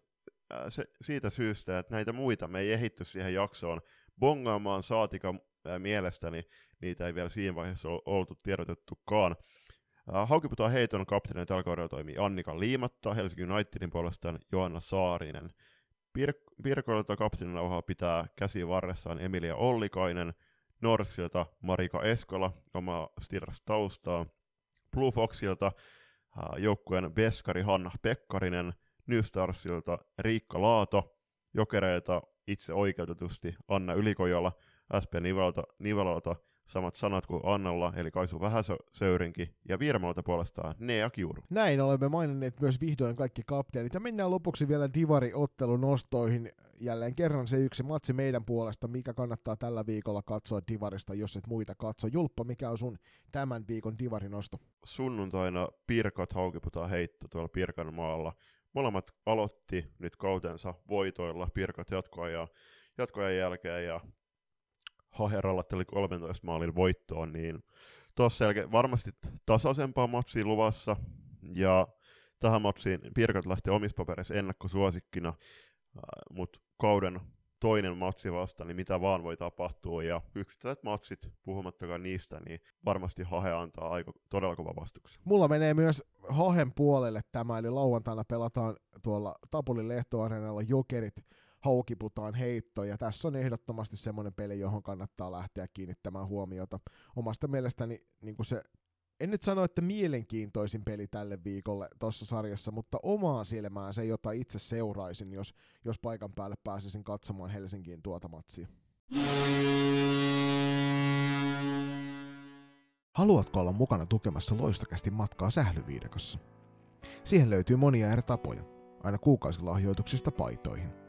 äh, se, siitä syystä, että näitä muita me ei ehitty siihen jaksoon bongaamaan saatika äh, mielestäni, niitä ei vielä siinä vaiheessa ole oltu tiedotettukaan. Äh, Haukiputaan heiton kapteenina tällä kaudella toimii Annika Liimatta, Helsingin Unitedin puolestaan Joanna Saarinen. Pir- Pirkoilta kapteenina pitää käsi varressaan Emilia Ollikainen – Norsilta Marika Eskola, oma Stirras taustaa, Blue Foxilta joukkueen Beskari Hanna Pekkarinen, New Starsilta Riikka Laato, Jokereilta itse oikeutetusti Anna Ylikojala, SP Nivalta, Nivalalta samat sanat kuin Annalla, eli Kaisu Vähäsöyrinki, ja Virmalta puolestaan Nea Kiuru. Näin olemme maininneet myös vihdoin kaikki kapteenit, ja mennään lopuksi vielä Divari-ottelun nostoihin. Jälleen kerran se yksi matsi meidän puolesta, mikä kannattaa tällä viikolla katsoa Divarista, jos et muita katso. Julppa, mikä on sun tämän viikon Divari-nosto? Sunnuntaina Pirkat haukiputaa heitto tuolla Pirkan maalla. Molemmat aloitti nyt kautensa voitoilla Pirkat jatkoajan, jatkoajan jälkeen, ja Haheralla tuli 13 maalin voittoon, niin tuossa selkeä, varmasti tasaisempaa matsia luvassa, ja tähän matsiin Pirkat lähti omissa papereissa ennakkosuosikkina, mutta kauden toinen matsi vasta, niin mitä vaan voi tapahtua, ja yksittäiset matsit, puhumattakaan niistä, niin varmasti Hahe antaa aika todella kova vastuksen. Mulla menee myös Hahen puolelle tämä, eli lauantaina pelataan tuolla Tapulin lehtoareenalla Jokerit haukiputaan heitto, ja tässä on ehdottomasti semmoinen peli, johon kannattaa lähteä kiinnittämään huomiota. Omasta mielestäni niin kuin se en nyt sano, että mielenkiintoisin peli tälle viikolle tuossa sarjassa, mutta omaan silmään se, jota itse seuraisin, jos, jos paikan päälle pääsisin katsomaan Helsinkiin tuota matsia. Haluatko olla mukana tukemassa loistakästi matkaa sählyviidakossa? Siihen löytyy monia eri tapoja, aina kuukausilahjoituksista paitoihin.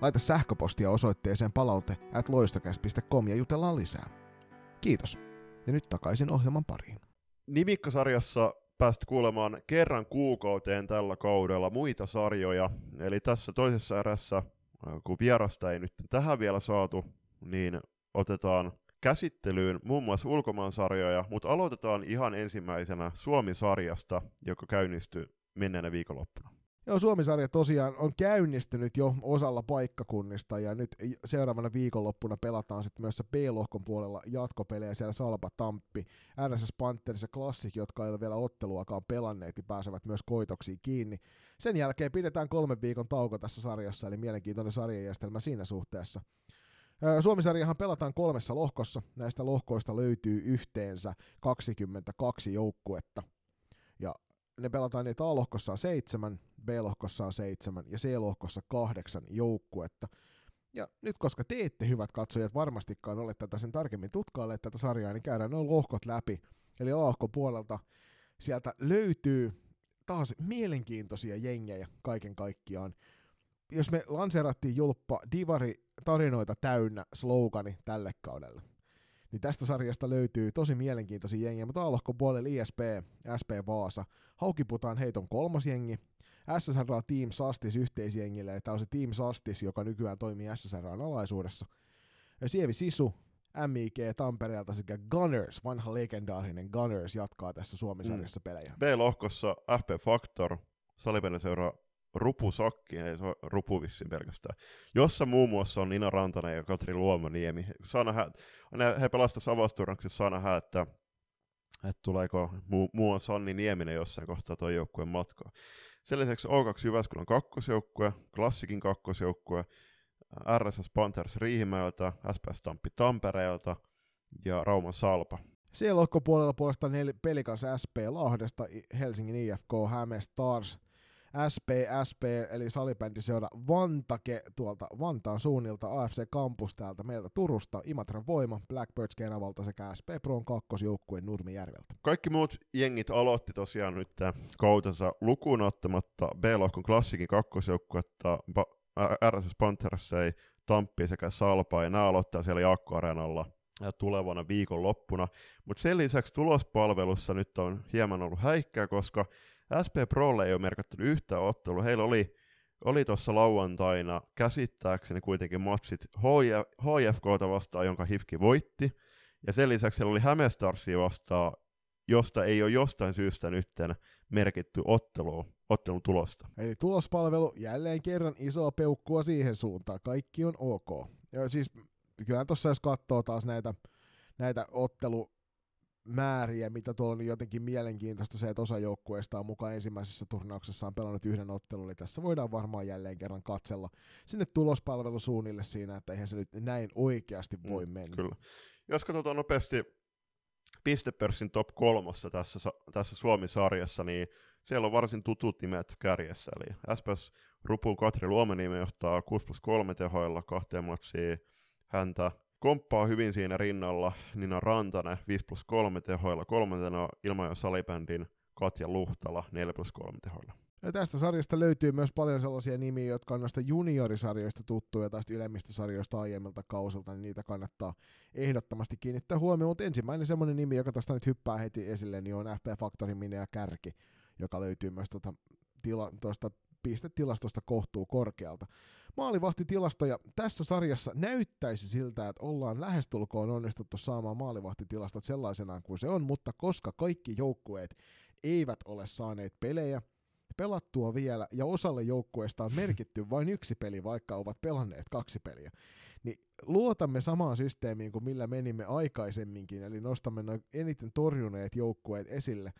Laita sähköpostia osoitteeseen palaute at ja jutellaan lisää. Kiitos. Ja nyt takaisin ohjelman pariin. Nimikkosarjassa päästä kuulemaan kerran kuukauteen tällä kaudella muita sarjoja. Eli tässä toisessa erässä, äh, kun vierasta ei nyt tähän vielä saatu, niin otetaan käsittelyyn muun muassa ulkomaansarjoja, mutta aloitetaan ihan ensimmäisenä Suomi-sarjasta, joka käynnistyi menneenä viikonloppuna. Joo, Suomi-sarja tosiaan on käynnistynyt jo osalla paikkakunnista ja nyt seuraavana viikonloppuna pelataan sitten myös B-lohkon puolella jatkopelejä siellä Salpa, Tamppi, RSS Panthers ja Classic, jotka ei ole vielä otteluakaan pelanneet, niin pääsevät myös koitoksiin kiinni. Sen jälkeen pidetään kolmen viikon tauko tässä sarjassa, eli mielenkiintoinen sarjajärjestelmä siinä suhteessa. Suomisarjahan pelataan kolmessa lohkossa. Näistä lohkoista löytyy yhteensä 22 joukkuetta. Ja ne pelataan niitä A-lohkossa on seitsemän, B-lohkossa on seitsemän ja C-lohkossa kahdeksan joukkuetta. Ja nyt koska te ette, hyvät katsojat, varmastikaan ole tätä sen tarkemmin tutkailleet tätä sarjaa, niin käydään nuo lohkot läpi. Eli A-lohkon puolelta sieltä löytyy taas mielenkiintoisia jengejä kaiken kaikkiaan. Jos me lanseerattiin julppa Divari tarinoita täynnä slogani tälle kaudelle, niin tästä sarjasta löytyy tosi mielenkiintoisia jengiä, mutta A-lohkon puolella ISP, SP Vaasa, Haukiputaan heiton kolmas jengi, SSR Team Sastis yhteisjengille, tämä on se Team Sastis, joka nykyään toimii SSR alaisuudessa. Ja Sievi Sisu, MIG Tampereelta sekä Gunners, vanha legendaarinen Gunners, jatkaa tässä Suomisarjassa mm. pelejä. B-lohkossa FP Factor, salipeliseura Rupusokki, ei se ole Rupuvissin pelkästään, jossa muun muassa on Nina Rantanen ja Katri Luomoniemi. Saa nähdä, he pelasivat avausturnaksessa, saa nähdä, että, että tuleeko muu, muu Sanni Nieminen jossain kohtaa tuo joukkueen matkaa. Sen lisäksi O2 Jyväskylän kakkosjoukkue, Klassikin kakkosjoukkue, RSS Panthers Riihimäeltä, SPS Tamppi Tampereelta ja Rauman Salpa. Siellä lohkopuolella puolestaan Pelikans SP Lahdesta, Helsingin IFK, Häme Stars, SP, SP, eli salibändiseura Vantake tuolta Vantaan suunnilta, AFC Campus täältä meiltä Turusta, Imatran Voima, Blackbirds Keravalta sekä SP Proon kakkosjoukkueen Nurmijärveltä. Kaikki muut jengit aloitti tosiaan nyt kautensa lukuun ottamatta B-lohkon klassikin kakkosjoukkuetta, RSS Panthers ei Tamppi sekä Salpa, ja nämä aloittaa siellä Jaakko Areenalla tulevana viikonloppuna. Mutta sen lisäksi tulospalvelussa nyt on hieman ollut häikkää, koska SP Prolle ei ole merkattu yhtä ottelua. Heillä oli, oli tuossa lauantaina käsittääkseni kuitenkin matsit HFKta vastaan, jonka Hifki voitti. Ja sen lisäksi heillä oli Hämestarsia vastaan, josta ei ole jostain syystä nytten merkitty ottelu, ottelun tulosta. Eli tulospalvelu jälleen kerran isoa peukkua siihen suuntaan. Kaikki on ok. Ja siis kyllähän tuossa jos katsoo taas näitä, näitä ottelu, määriä, mitä tuolla on niin jotenkin mielenkiintoista se, että osa joukkueesta on mukaan ensimmäisessä turnauksessaan pelannut yhden ottelun, eli tässä voidaan varmaan jälleen kerran katsella sinne tulospalvelusuunnille siinä, että eihän se nyt näin oikeasti mm, voi mm, mennä. Kyllä. Jos katsotaan nopeasti pistepörssin top kolmossa tässä, tässä Suomi-sarjassa, niin siellä on varsin tutut nimet kärjessä, eli SPS Rupun Katri Luomeniemi johtaa 6 plus 3 tehoilla kahteen matsiin häntä komppaa hyvin siinä rinnalla Nina Rantanen 5 plus 3 tehoilla, kolmantena Ilmajan salibändin Katja Luhtala 4 plus 3 tehoilla. Ja tästä sarjasta löytyy myös paljon sellaisia nimiä, jotka on noista juniorisarjoista tuttuja tästä ylemmistä sarjoista aiemmilta kausilta, niin niitä kannattaa ehdottomasti kiinnittää huomioon. Mutta ensimmäinen semmoinen nimi, joka tästä nyt hyppää heti esille, niin on FP Factorin Minea Kärki, joka löytyy myös tuota, tila, tuosta pistetilastosta kohtuu korkealta. Maalivahtitilastoja tässä sarjassa näyttäisi siltä, että ollaan lähestulkoon onnistuttu saamaan maalivahtitilastot sellaisenaan kuin se on, mutta koska kaikki joukkueet eivät ole saaneet pelejä pelattua vielä, ja osalle joukkueesta on merkitty vain yksi peli, vaikka ovat pelanneet kaksi peliä, niin luotamme samaan systeemiin kuin millä menimme aikaisemminkin, eli nostamme noin eniten torjuneet joukkueet esille,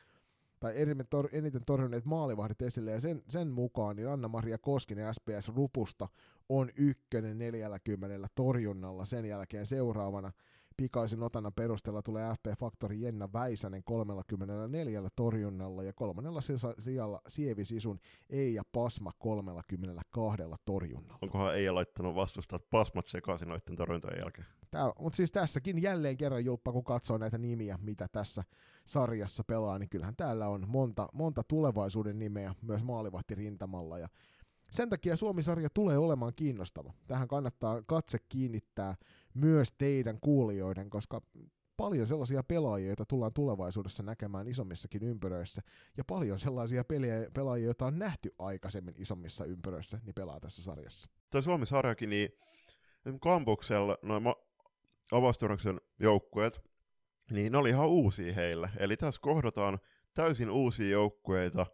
tai eniten, tor, eniten torjuneet maalivahdit esille, ja sen, sen mukaan niin Anna-Maria Koskinen SPS Rupusta on ykkönen 40 torjunnalla, sen jälkeen seuraavana pikaisin otannan perusteella tulee FP Faktori Jenna Väisänen 34 torjunnalla ja kolmannella sijalla Sievi Sisun Eija Pasma 32 torjunnalla. Onkohan Eija laittanut vastustaa pasmat sekaisin noiden torjuntojen jälkeen? Mutta siis tässäkin jälleen kerran Julppa, kun katsoo näitä nimiä, mitä tässä sarjassa pelaa, niin kyllähän täällä on monta, monta tulevaisuuden nimeä myös maalivahtirintamalla. Ja sen takia Suomi-sarja tulee olemaan kiinnostava. Tähän kannattaa katse kiinnittää myös teidän kuulijoiden, koska paljon sellaisia pelaajia, joita tullaan tulevaisuudessa näkemään isommissakin ympyröissä, ja paljon sellaisia peliä, pelaajia, joita on nähty aikaisemmin isommissa ympyröissä, niin pelaa tässä sarjassa. Tämä Suomi-sarjakin, niin kampuksella noin ma- joukkueet, niin ne oli ihan uusia heille. Eli tässä kohdataan täysin uusia joukkueita,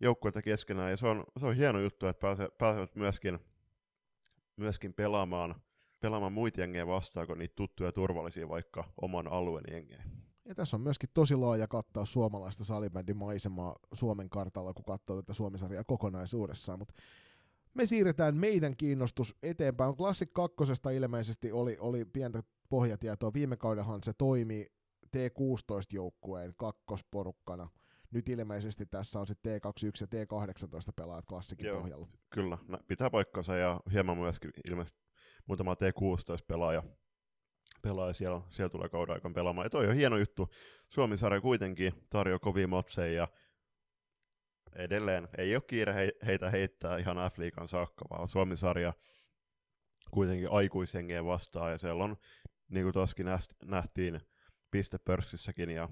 joukkueita keskenään, ja se on, se on hieno juttu, että pääse, pääsevät myöskin, myöskin pelaamaan – pelaamaan muita jengejä vastaan kuin niitä tuttuja turvallisia vaikka oman alueen jengejä. Ja tässä on myöskin tosi laaja kattaus suomalaista salibändin maisemaa Suomen kartalla, kun katsoo tätä Suomisarjaa kokonaisuudessaan. Mutta me siirretään meidän kiinnostus eteenpäin. Klassik kakkosesta ilmeisesti oli, oli pientä pohjatietoa. Viime kaudenhan se toimi T16-joukkueen kakkosporukkana. Nyt ilmeisesti tässä on sitten T21 ja T18 pelaajat klassikin Joo, pohjalla. Kyllä, pitää paikkansa ja hieman myöskin ilmeisesti muutama T16-pelaaja pelaaja siellä, siellä tulee kauden aikana pelaamaan. Ja toi on hieno juttu. Suomi-sarja kuitenkin tarjoaa kovia motseja ja edelleen ei ole kiire he, heitä heittää ihan F-liikan saakka, vaan Suomi-sarja kuitenkin aikuisengeen vastaan ja siellä on, niin kuin tuossakin nähtiin, pistepörssissäkin ja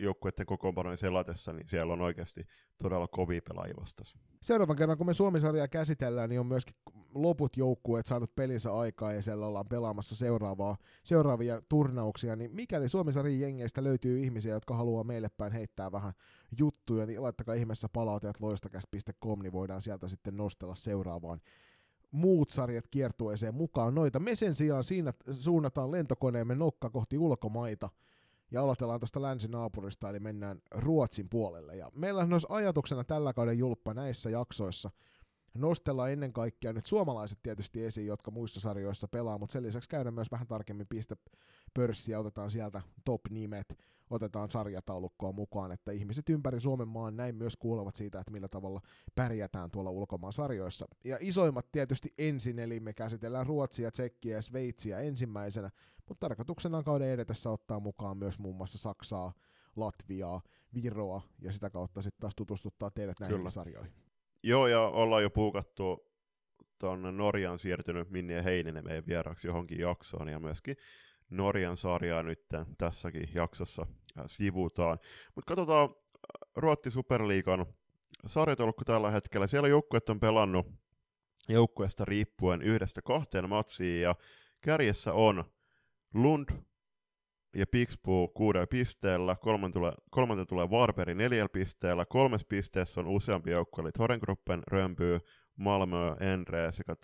joukkueiden kokoonpanojen selatessa, niin siellä on oikeasti todella kovia pelaajia vastassa. Seuraavan kerran, kun me Suomisarjaa käsitellään, niin on myöskin loput joukkueet saanut pelinsä aikaa ja siellä ollaan pelaamassa seuraavaa, seuraavia turnauksia, niin mikäli Suomisarjan jengeistä löytyy ihmisiä, jotka haluaa meille päin heittää vähän juttuja, niin laittakaa ihmeessä palautajat loistakäst.com, niin voidaan sieltä sitten nostella seuraavaan muut sarjat kiertueeseen mukaan noita. Me sen sijaan siinä suunnataan lentokoneemme nokka kohti ulkomaita ja aloitellaan tuosta länsinaapurista, eli mennään Ruotsin puolelle. Ja meillä on ajatuksena tällä kauden julppa näissä jaksoissa nostella ennen kaikkea nyt suomalaiset tietysti esiin, jotka muissa sarjoissa pelaa, mutta sen lisäksi käydään myös vähän tarkemmin pistepörssiä, otetaan sieltä top-nimet, otetaan sarjataulukkoa mukaan, että ihmiset ympäri Suomen maan näin myös kuulevat siitä, että millä tavalla pärjätään tuolla ulkomaan sarjoissa. Ja isoimmat tietysti ensin, eli me käsitellään Ruotsia, Tsekkiä ja Sveitsiä ensimmäisenä, mutta tarkoituksena on kauden edetessä ottaa mukaan myös muun muassa Saksaa, Latviaa, Viroa ja sitä kautta sitten taas tutustuttaa teidät näihin Kyllä. sarjoihin. Joo, ja ollaan jo puukattu tuonne Norjaan siirtynyt Minni ja Heininen meidän vieraksi johonkin jaksoon, ja myöskin Norjan sarjaa nyt tässäkin jaksossa äh, sivutaan. Mutta katsotaan äh, Ruotti Superliigan sarjatolkku tällä hetkellä. Siellä joukkueet on pelannut joukkueesta riippuen yhdestä kahteen matsiin, ja kärjessä on Lund ja Pixbu kuudella pisteellä, kolmanten tulee, kolmanten tulee neljällä pisteellä, kolmes pisteessä on useampi joukkue, eli Torengruppen, Römpy, Malmö, Enre sekä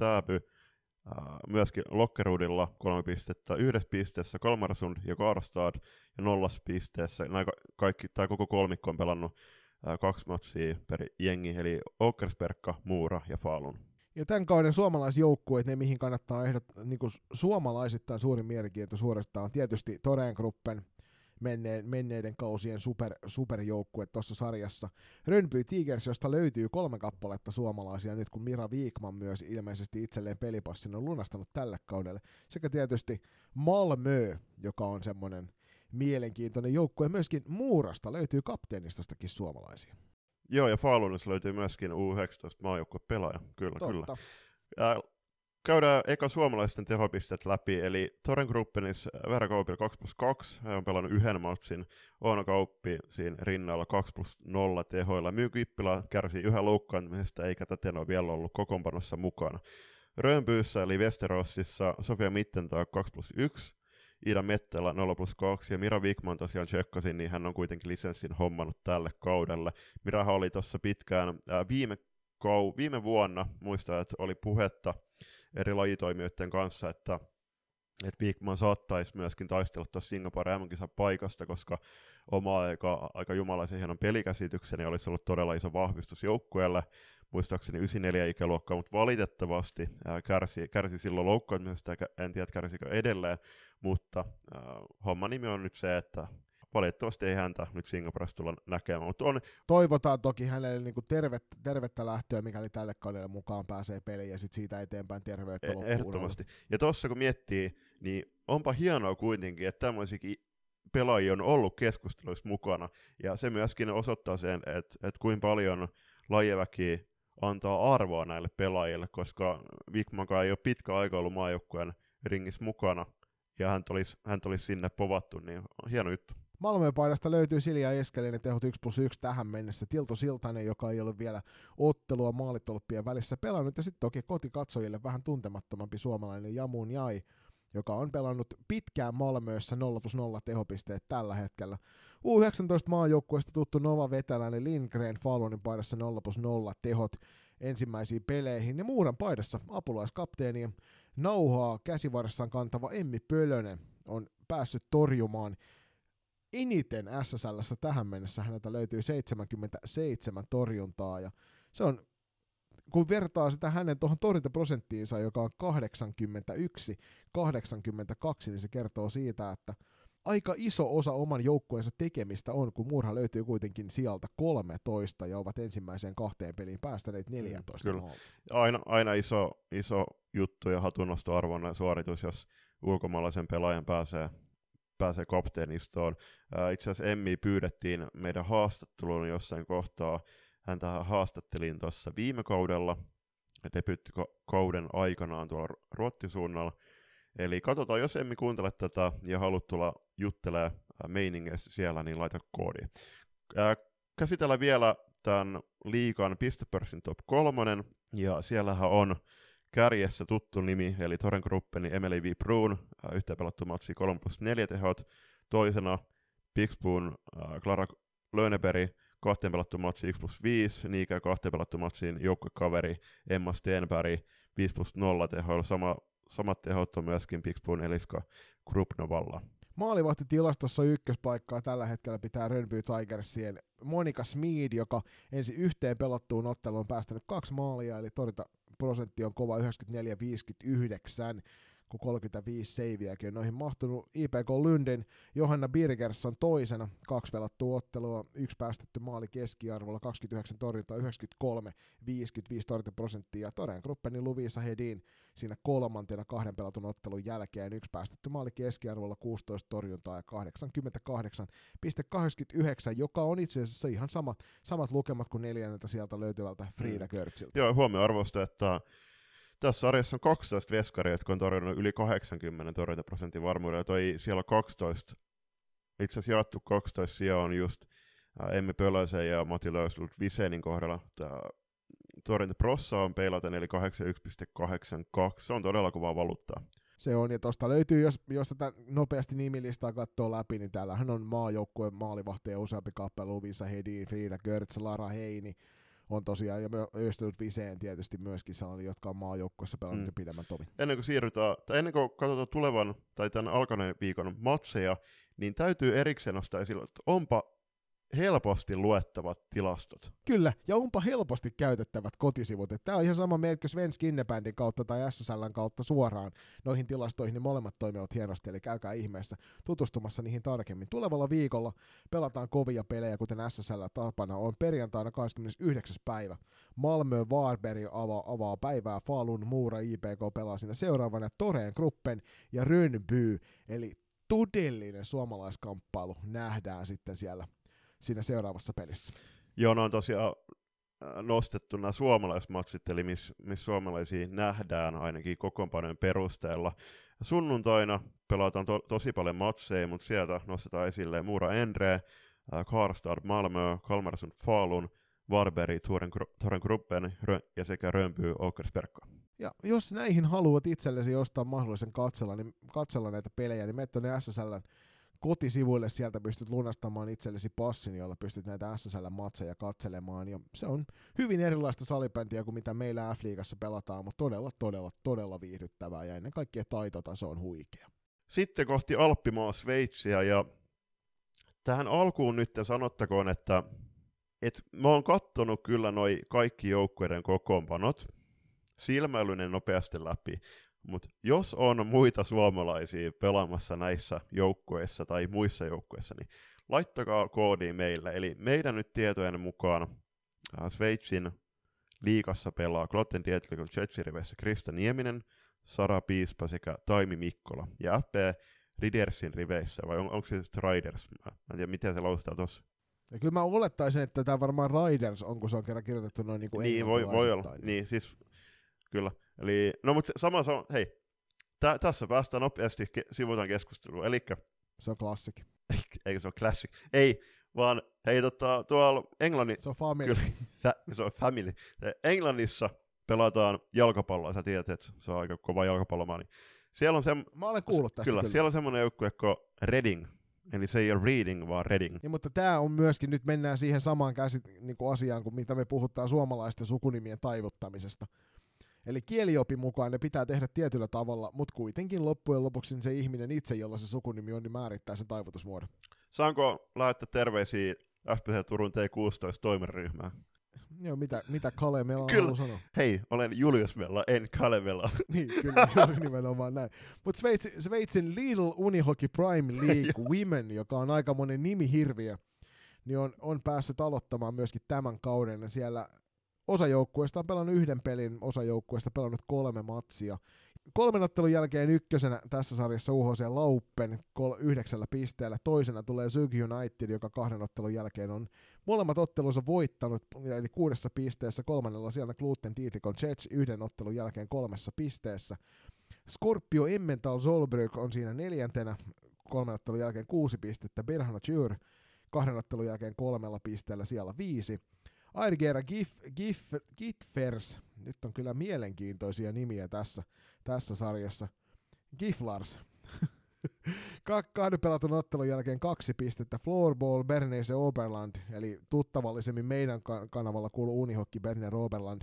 Täby, myöskin Lokkerudilla kolme pistettä, yhdessä pisteessä Kalmarsund ja Karstad ja nollas pisteessä, näin kaikki, tai koko kolmikko on pelannut kaksi matsia per jengi, eli Åkersberga, Muura ja Falun. Ja tämän kauden suomalaisjoukkueet, ne mihin kannattaa ehdot, niin suomalaisittain suurin mielenkiinto suoristaa, on tietysti Toreen Gruppen, menneen, menneiden kausien super, superjoukkue tuossa sarjassa. Rönby Tigers, josta löytyy kolme kappaletta suomalaisia nyt, kun Mira Viikman myös ilmeisesti itselleen pelipassin on lunastanut tälle kaudelle. Sekä tietysti Malmö, joka on semmoinen mielenkiintoinen joukkue. Myöskin Muurasta löytyy kapteenistastakin suomalaisia. Joo, ja Falunissa löytyy myöskin U19 maajoukkue pelaaja, kyllä, Totta. kyllä. Käydään eka suomalaisten tehopisteet läpi, eli Toren Gruppenis Verkaupilla 2 plus 2, hän on pelannut yhden matsin, Oono Kauppi siinä rinnalla 2 plus 0 tehoilla, Myyky Ippila kärsii yhä loukkaantumisesta, eikä täten ole vielä ollut kokoonpanossa mukana. Röönpyyssä eli Westerossissa Sofia Mittentaa 2 plus 1, Ida Mettela 0 plus 2 ja Mira Wigman tosiaan tsekkasin, niin hän on kuitenkin lisenssin hommannut tälle kaudelle. Mirahan oli tuossa pitkään ää, viime, kou, viime vuonna, muistan, että oli puhetta lajitoimijoiden kanssa, että että Wigman saattaisi myöskin taistella tuossa Singapore mm paikasta, koska oma aika, aika jumalaisen hienon pelikäsitykseni olisi ollut todella iso vahvistus joukkueelle, muistaakseni 94 ikäluokkaa, mutta valitettavasti ää, kärsi, kärsi silloin loukkaantumisesta, en tiedä kärsikö edelleen, mutta ää, homman nimi on nyt se, että valitettavasti ei häntä nyt Singaporesta tulla näkemään. Mutta on... Toivotaan toki hänelle niin kuin tervettä, tervettä lähtöä, mikäli tälle kaudelle mukaan pääsee peliin ja sitten siitä eteenpäin terveyttä e- Ehdottomasti. Ja tuossa kun miettii, niin onpa hienoa kuitenkin, että tämmöisiäkin pelaajia on ollut keskusteluissa mukana, ja se myöskin osoittaa sen, että, että kuinka paljon lajeväki antaa arvoa näille pelaajille, koska Wigmankaan ei ole pitkä aika ollut maajoukkueen ringissä mukana, ja hän olisi, hän olisi sinne povattu, niin hieno juttu. Malmöön paidasta löytyy Silja Eskelinen tehot 1 plus 1 tähän mennessä. Tilto Siltanen, joka ei ole vielä ottelua maalitolppien välissä pelannut. Ja sitten toki kotikatsojille vähän tuntemattomampi suomalainen Jamun Jai, joka on pelannut pitkään Malmöössä 0 plus 0 tehopisteet tällä hetkellä. U19 maajoukkueesta tuttu Nova veteläinen Lindgren Falunin paidassa 0 plus 0 tehot ensimmäisiin peleihin. Ja Muuran paidassa apulaiskapteeni nauhaa käsivarressaan kantava Emmi Pölönen on päässyt torjumaan eniten SSL tähän mennessä häneltä löytyy 77 torjuntaa ja se on kun vertaa sitä hänen tuohon torjuntaprosenttiinsa, joka on 81, 82, niin se kertoo siitä, että aika iso osa oman joukkueensa tekemistä on, kun Murha löytyy kuitenkin sieltä 13 ja ovat ensimmäiseen kahteen peliin päästäneet 14 mm, Aina, aina iso, iso juttu ja hatunnostoarvoinen suoritus, jos ulkomaalaisen pelaajan pääsee pääsee kapteenistoon. Itse asiassa Emmi pyydettiin meidän haastatteluun jossain kohtaa. Häntä haastattelin tuossa viime kaudella, debyttikauden aikanaan tuolla Ruottisuunnalla. Eli katsotaan, jos Emmi kuuntele tätä ja haluat tulla juttelee meiningeissä siellä, niin laita koodi. Käsitellään vielä tämän liikan pistepörssin top kolmonen, ja siellähän on kärjessä tuttu nimi, eli Toren Gruppeni Emily V. Bruun, yhteen pelattu matsi 3 plus 4 tehot. Toisena Pixboon äh, Clara Löneberg, kahteen pelattu matsi 1 plus 5, Niikä kahteen pelattu matsiin joukkokaveri Emma Stenberg 5 plus 0 tehoilla. Sama, samat tehot on myöskin Pixboon Eliska Krupnovalla. Maalivahtitilastossa ykköspaikkaa tällä hetkellä pitää Rönby Tigersien Monika Smeed, joka ensi yhteen pelottuun otteluun on päästänyt kaksi maalia, eli torjunta prosentti on kova 94-59 kun 35 seiviäkin on noihin mahtunut. IPK Lynden, Johanna Birgersson toisena, kaksi velattua ottelua, yksi päästetty maali keskiarvolla, 29 torjuntaa, 93, 55 torjuntaprosenttia. Toren Gruppenin Luvisa Hedin siinä kolmantena kahden pelatun ottelun jälkeen, yksi päästetty maali keskiarvolla, 16 torjuntaa ja 88,89, joka on itse asiassa ihan sama, samat lukemat kuin neljänneltä sieltä löytyvältä Frida mm. Görtsiltä. Joo, huomioarvosta, että tässä sarjassa on 12 veskaria, jotka on torjunut yli 80 torjuntaprosentin varmuudella. Toi siellä on 12, itse asiassa jaettu 12 sijaa on just äh, Emmi Pölösen ja Matti Löyslut Visenin kohdalla. Tämä torjuntaprossa on peilaten eli 81,82. Se on todella kova valuuttaa. Se on, ja tuosta löytyy, jos, jos tätä nopeasti nimilistaa katsoo läpi, niin täällähän on maajoukkueen maalivahteja useampi kappale, Luvisa Hedin, Frida Görtz, Lara Heini, on tosiaan, ja Östelud Viseen tietysti myöskin sellainen, jotka on maajoukkueessa pelannut mm. jo pidemmän tovi. Ennen kuin siirrytään, tai ennen kuin katsotaan tulevan tai tämän alkaneen viikon matseja, niin täytyy erikseen nostaa esille, että onpa helposti luettavat tilastot. Kyllä, ja onpa helposti käytettävät kotisivut. Tämä on ihan sama meidätkö Svensk Innebandin kautta tai SSLn kautta suoraan noihin tilastoihin, niin molemmat toimivat hienosti, eli käykää ihmeessä tutustumassa niihin tarkemmin. Tulevalla viikolla pelataan kovia pelejä, kuten SSL tapana on perjantaina 29. päivä. Malmö Varberg avaa, avaa päivää, Falun Muura IPK pelaa siinä seuraavana Toreen Gruppen ja Rönby, eli todellinen suomalaiskamppailu nähdään sitten siellä siinä seuraavassa pelissä. Joo, ne on tosiaan äh, nostettu nämä suomalaismatsit, eli missä miss suomalaisia nähdään ainakin kokoonpanojen perusteella. Sunnuntaina pelataan to, tosi paljon matseja, mutta sieltä nostetaan esille Muura Endre, äh, Karstad Malmö, Kalmarsund Falun, Varberg, Toren, Gruppen ja sekä Rönnby Åkersberga. Ja jos näihin haluat itsellesi ostaa mahdollisen katsella, niin katsella näitä pelejä, niin mene tuonne SSLn kotisivuille sieltä pystyt lunastamaan itsellesi passin, jolla pystyt näitä SSL-matseja katselemaan. Ja se on hyvin erilaista salibändiä kuin mitä meillä F-liigassa pelataan, mutta todella, todella, todella viihdyttävää ja ennen kaikkea taitotaso on huikea. Sitten kohti Alppimaa Sveitsiä ja tähän alkuun nyt sanottakoon, että et mä oon kattonut kyllä noi kaikki joukkueiden kokoonpanot silmäilyinen nopeasti läpi, mutta jos on muita suomalaisia pelaamassa näissä joukkueissa tai muissa joukkueissa, niin laittakaa koodi meille. Eli meidän nyt tietojen mukaan äh, Sveitsin liikassa pelaa Klotten Dietrikon Jetsirivessä Krista Nieminen, Sara Piispa sekä Taimi Mikkola. Ja FP Ridersin riveissä, vai on, onko se Riders? Mä en tiedä, miten se lausutaan tuossa. Ja kyllä mä olettaisin, että tämä varmaan Riders on, kun se on kerran kirjoitettu noin niin kuin Niin, voi, voi olla. Niin, siis kyllä. Eli, no mutta sama, sama hei, tä, tässä päästään nopeasti, ke, sivutaan keskustelua. Eli se on klassik. Eikö se ole classic? Ei, vaan hei tota, tuolla Englannin... Se on family. Kyllä, se on family. Englannissa pelataan jalkapalloa, sä tiedät, että se on aika kova jalkapallomaa, niin siellä on se... Mä olen kuullut tästä kyllä. kyllä. siellä on semmoinen joukkue kuin Reading, Eli se ei ole reading, vaan reading. Niin, mutta tämä on myöskin, nyt mennään siihen samaan käsit, niin kuin asiaan kuin mitä me puhutaan suomalaisten sukunimien taivuttamisesta. Eli kieliopi mukaan ne pitää tehdä tietyllä tavalla, mutta kuitenkin loppujen lopuksi se ihminen itse, jolla se sukunimi on, niin määrittää sen taivutusmuodon. Saanko lähettää terveisiä FPC Turun T16 toimeryhmään? Joo, mitä, mitä Kale Mela kyllä. sanoa? Hei, olen Julius Mella, en Kale Mella. niin, kyllä, juuri nimenomaan näin. Mutta Sveitsin, Sveitsin Lidl Unihockey Prime League Women, joka on aika monen nimi hirviö, niin on, on päässyt aloittamaan myöskin tämän kauden. Siellä osa joukkueesta on pelannut yhden pelin, osa joukkueesta pelannut kolme matsia. Kolmen ottelun jälkeen ykkösenä tässä sarjassa UHC Lauppen kol- yhdeksällä pisteellä. Toisena tulee Zug United, joka kahden ottelun jälkeen on molemmat ottelunsa voittanut, eli kuudessa pisteessä. Kolmannella siellä Gluten Dietrikon Jets yhden ottelun jälkeen kolmessa pisteessä. Scorpio Emmental Zolbrück on siinä neljäntenä, kolmen ottelun jälkeen kuusi pistettä. Berhana Tjur kahden ottelun jälkeen kolmella pisteellä siellä viisi. Airgera Gif, Gif, Gitfers, nyt on kyllä mielenkiintoisia nimiä tässä, tässä sarjassa. Giflars, kahden pelatun ottelun jälkeen kaksi pistettä. Floorball, Bernese Oberland, eli tuttavallisemmin meidän kanavalla kuuluu Unihokki Berner Oberland.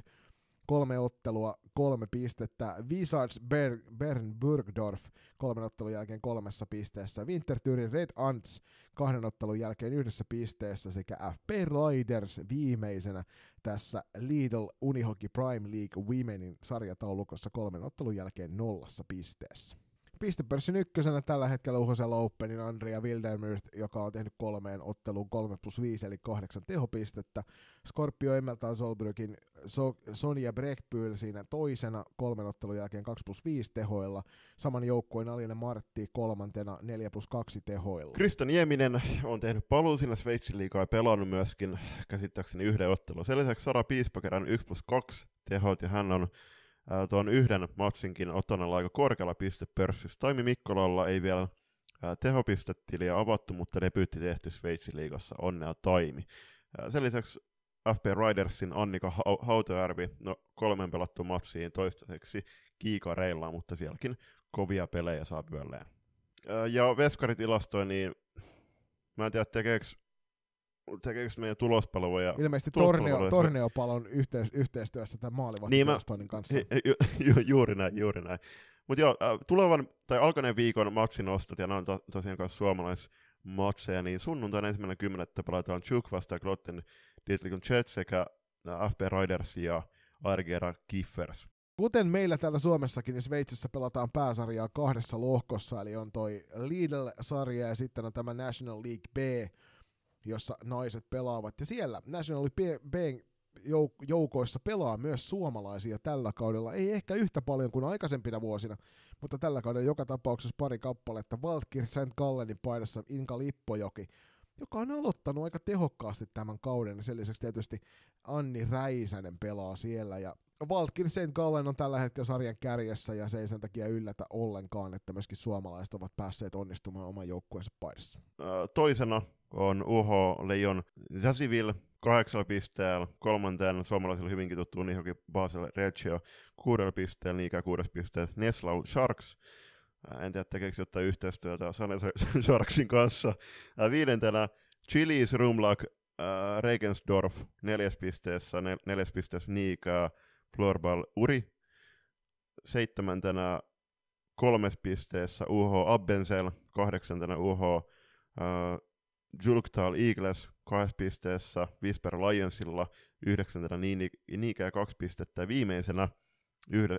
Kolme ottelua, kolme pistettä. Visage Ber- Bern Burgdorf, kolmen ottelun jälkeen kolmessa pisteessä. Winterthurin Red Ants, kahden ottelun jälkeen yhdessä pisteessä. Sekä FP Riders viimeisenä tässä Lidl Unihockey Prime League Womenin sarjataulukossa kolmen ottelun jälkeen nollassa pisteessä pistepörssin ykkösenä tällä hetkellä Uhosella Openin Andrea Wildermyrt, joka on tehnyt kolmeen otteluun 3 plus 5 eli kahdeksan tehopistettä. Scorpio Emmeltan Solbrückin so- Sonja Brechtbühl siinä toisena kolmen ottelun jälkeen 2 plus 5 tehoilla. Saman joukkueen Aline Martti kolmantena 4 plus 2 tehoilla. Krista Nieminen on tehnyt paluu siinä Sveitsin liikaa ja pelannut myöskin käsittääkseni yhden ottelun. Sen lisäksi Sara Piispa kerran 1 plus 2 tehot ja hän on tuon yhden matsinkin ottanella aika korkealla pistepörssissä. Taimi Mikkolalla ei vielä ää, tehopistetiliä avattu, mutta debyytti tehty Sveitsin liigassa. Onnea Taimi. Ää, sen lisäksi FP Ridersin Annika Hautajärvi, no kolmen pelattu matsiin toistaiseksi kiikareilla, mutta sielläkin kovia pelejä saa vyölleen. Ja veskaritilastoja, niin mä en tiedä tekeekö tekeekö meidän tulospalveluja? Ilmeisesti Torneo, Torneopalon yhteis- yhteistyössä tämän maalivahtilastoinnin niin kanssa. Ju, ju, juuri näin, juuri näin. Mutta joo, äh, tulevan tai alkaneen viikon matsinostot, ja ne on to, tosiaan kanssa suomalaismatseja, niin sunnuntaina ensimmäinen kymmenettä pelataan Chuk vastaan Glotten Dietlikon Jets sekä äh, FP Riders ja Argera Kiffers. Kuten meillä täällä Suomessakin, niin Sveitsissä pelataan pääsarjaa kahdessa lohkossa, eli on toi Lidl-sarja ja sitten on tämä National League B, jossa naiset pelaavat. Ja siellä National B joukoissa pelaa myös suomalaisia tällä kaudella. Ei ehkä yhtä paljon kuin aikaisempina vuosina, mutta tällä kaudella joka tapauksessa pari kappaletta. Valtkir St. Gallenin paidassa Inka Lippojoki, joka on aloittanut aika tehokkaasti tämän kauden. Sen lisäksi tietysti Anni Räisänen pelaa siellä. Ja Valtkir St. Gallen on tällä hetkellä sarjan kärjessä ja se ei sen takia yllätä ollenkaan, että myöskin suomalaiset ovat päässeet onnistumaan oman joukkueensa paidassa. Toisena on UH Lejon Zasivil kahdeksalla pisteellä, kolmanteen suomalaisilla hyvinkin tuttu Unihoki Basel Reggio kuudella pisteellä, niin ikään kuudes pisteellä Neslau Sharks En tiedä, tekeekö jotain yhteistyötä Sane Sharksin kanssa. Viidentenä Chilis Rumlak Regensdorf neljäs pisteessä, neljäs pisteessä Niika Florbal Uri. Seitsemäntenä kolmes pisteessä UH Abbensel, kahdeksantena UH uh, Julktal Eagles kahdessa pisteessä, Whisper Lionsilla yhdeksäntenä Niikä kaksi pistettä ja viimeisenä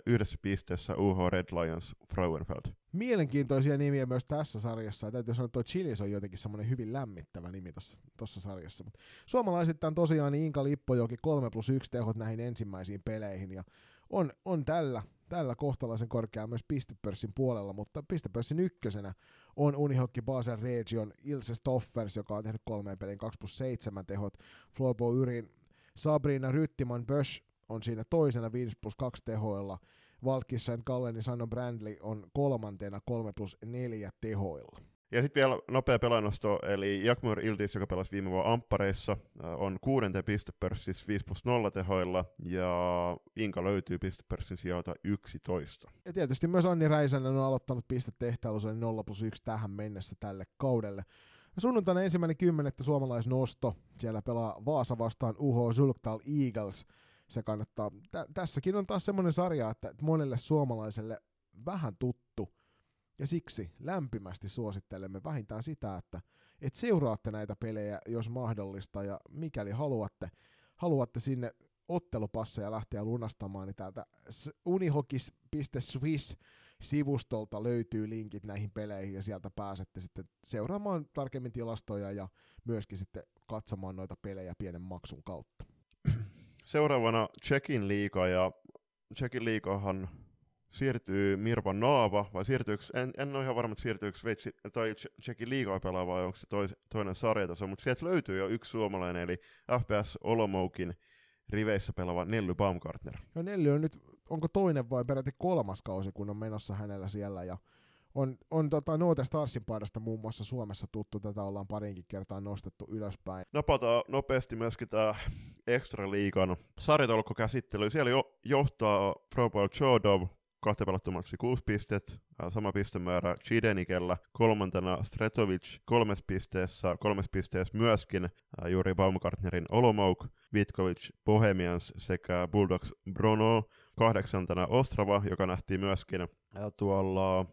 yhdessä pisteessä UH Red Lions Frauenfeld. Mielenkiintoisia nimiä myös tässä sarjassa. Täytyy sanoa, että tuo Chilis on jotenkin semmoinen hyvin lämmittävä nimi tuossa sarjassa. Mut suomalaisittain tosiaan niin Inka Lippojoki 3 plus 1 tehot näihin ensimmäisiin peleihin. Ja on, on tällä, tällä kohtalaisen korkea myös pistepörssin puolella, mutta pistepörssin ykkösenä on Unihokki Basel Region Ilse Stoffers, joka on tehnyt kolmeen pelin 2 plus 7 tehot. Florbo Yrin Sabrina Ryttiman Bösch on siinä toisena 5 plus 2 tehoilla. Valkissa Kalleni Sanno Brandley on kolmantena 3 plus 4 tehoilla. Ja sitten vielä nopea pelanosto, eli Jakmur Iltis, joka pelasi viime vuonna Amppareissa, äh, on kuudenten pistepörssissä 5 plus 0 tehoilla, ja Inka löytyy pistepörssin sijoilta 11. Ja tietysti myös Anni Räisänen on aloittanut pistetehtailussa 0 plus 1 tähän mennessä tälle kaudelle. Sunnuntaina ensimmäinen kymmenettä suomalaisnosto. Siellä pelaa Vaasa vastaan UH Zulktal Eagles. Se kannattaa. Tä- tässäkin on taas semmoinen sarja, että monelle suomalaiselle vähän tuttu. Ja siksi lämpimästi suosittelemme vähintään sitä, että et seuraatte näitä pelejä, jos mahdollista, ja mikäli haluatte, haluatte sinne ottelupasseja lähteä lunastamaan, niin täältä unihokis.swiss sivustolta löytyy linkit näihin peleihin ja sieltä pääsette sitten seuraamaan tarkemmin tilastoja ja myöskin sitten katsomaan noita pelejä pienen maksun kautta. Seuraavana Tsekin liiga ja Tsekin liigahan siirtyy Mirva Naava, vai siirtyykö, en, en ole ihan varma, että siirtyykö Sveitsi, tai Tsekin liigaa pelaava, vai onko se tois, toinen sarjataso, mutta sieltä löytyy jo yksi suomalainen, eli FPS Olomoukin riveissä pelaava Nelly Baumgartner. No Nelly on nyt, onko toinen vai peräti kolmas kausi, kun on menossa hänellä siellä, ja on, on tota Note Starsin paidasta muun muassa Suomessa tuttu, tätä ollaan parinkin kertaa nostettu ylöspäin. Napataan nopeasti myöskin tämä Extra Liigan sarjatolkko-käsittely. Siellä jo, johtaa Pro Chodov kahta pelattumaksi kuusi pistet, sama pistemäärä Chidenikellä, kolmantena Stretovic kolmes pisteessä, kolmes pisteessä myöskin juuri Baumgartnerin Olomouc, Vitkovic Bohemians sekä Bulldogs Brono, kahdeksantena Ostrava, joka nähtiin myöskin tuolla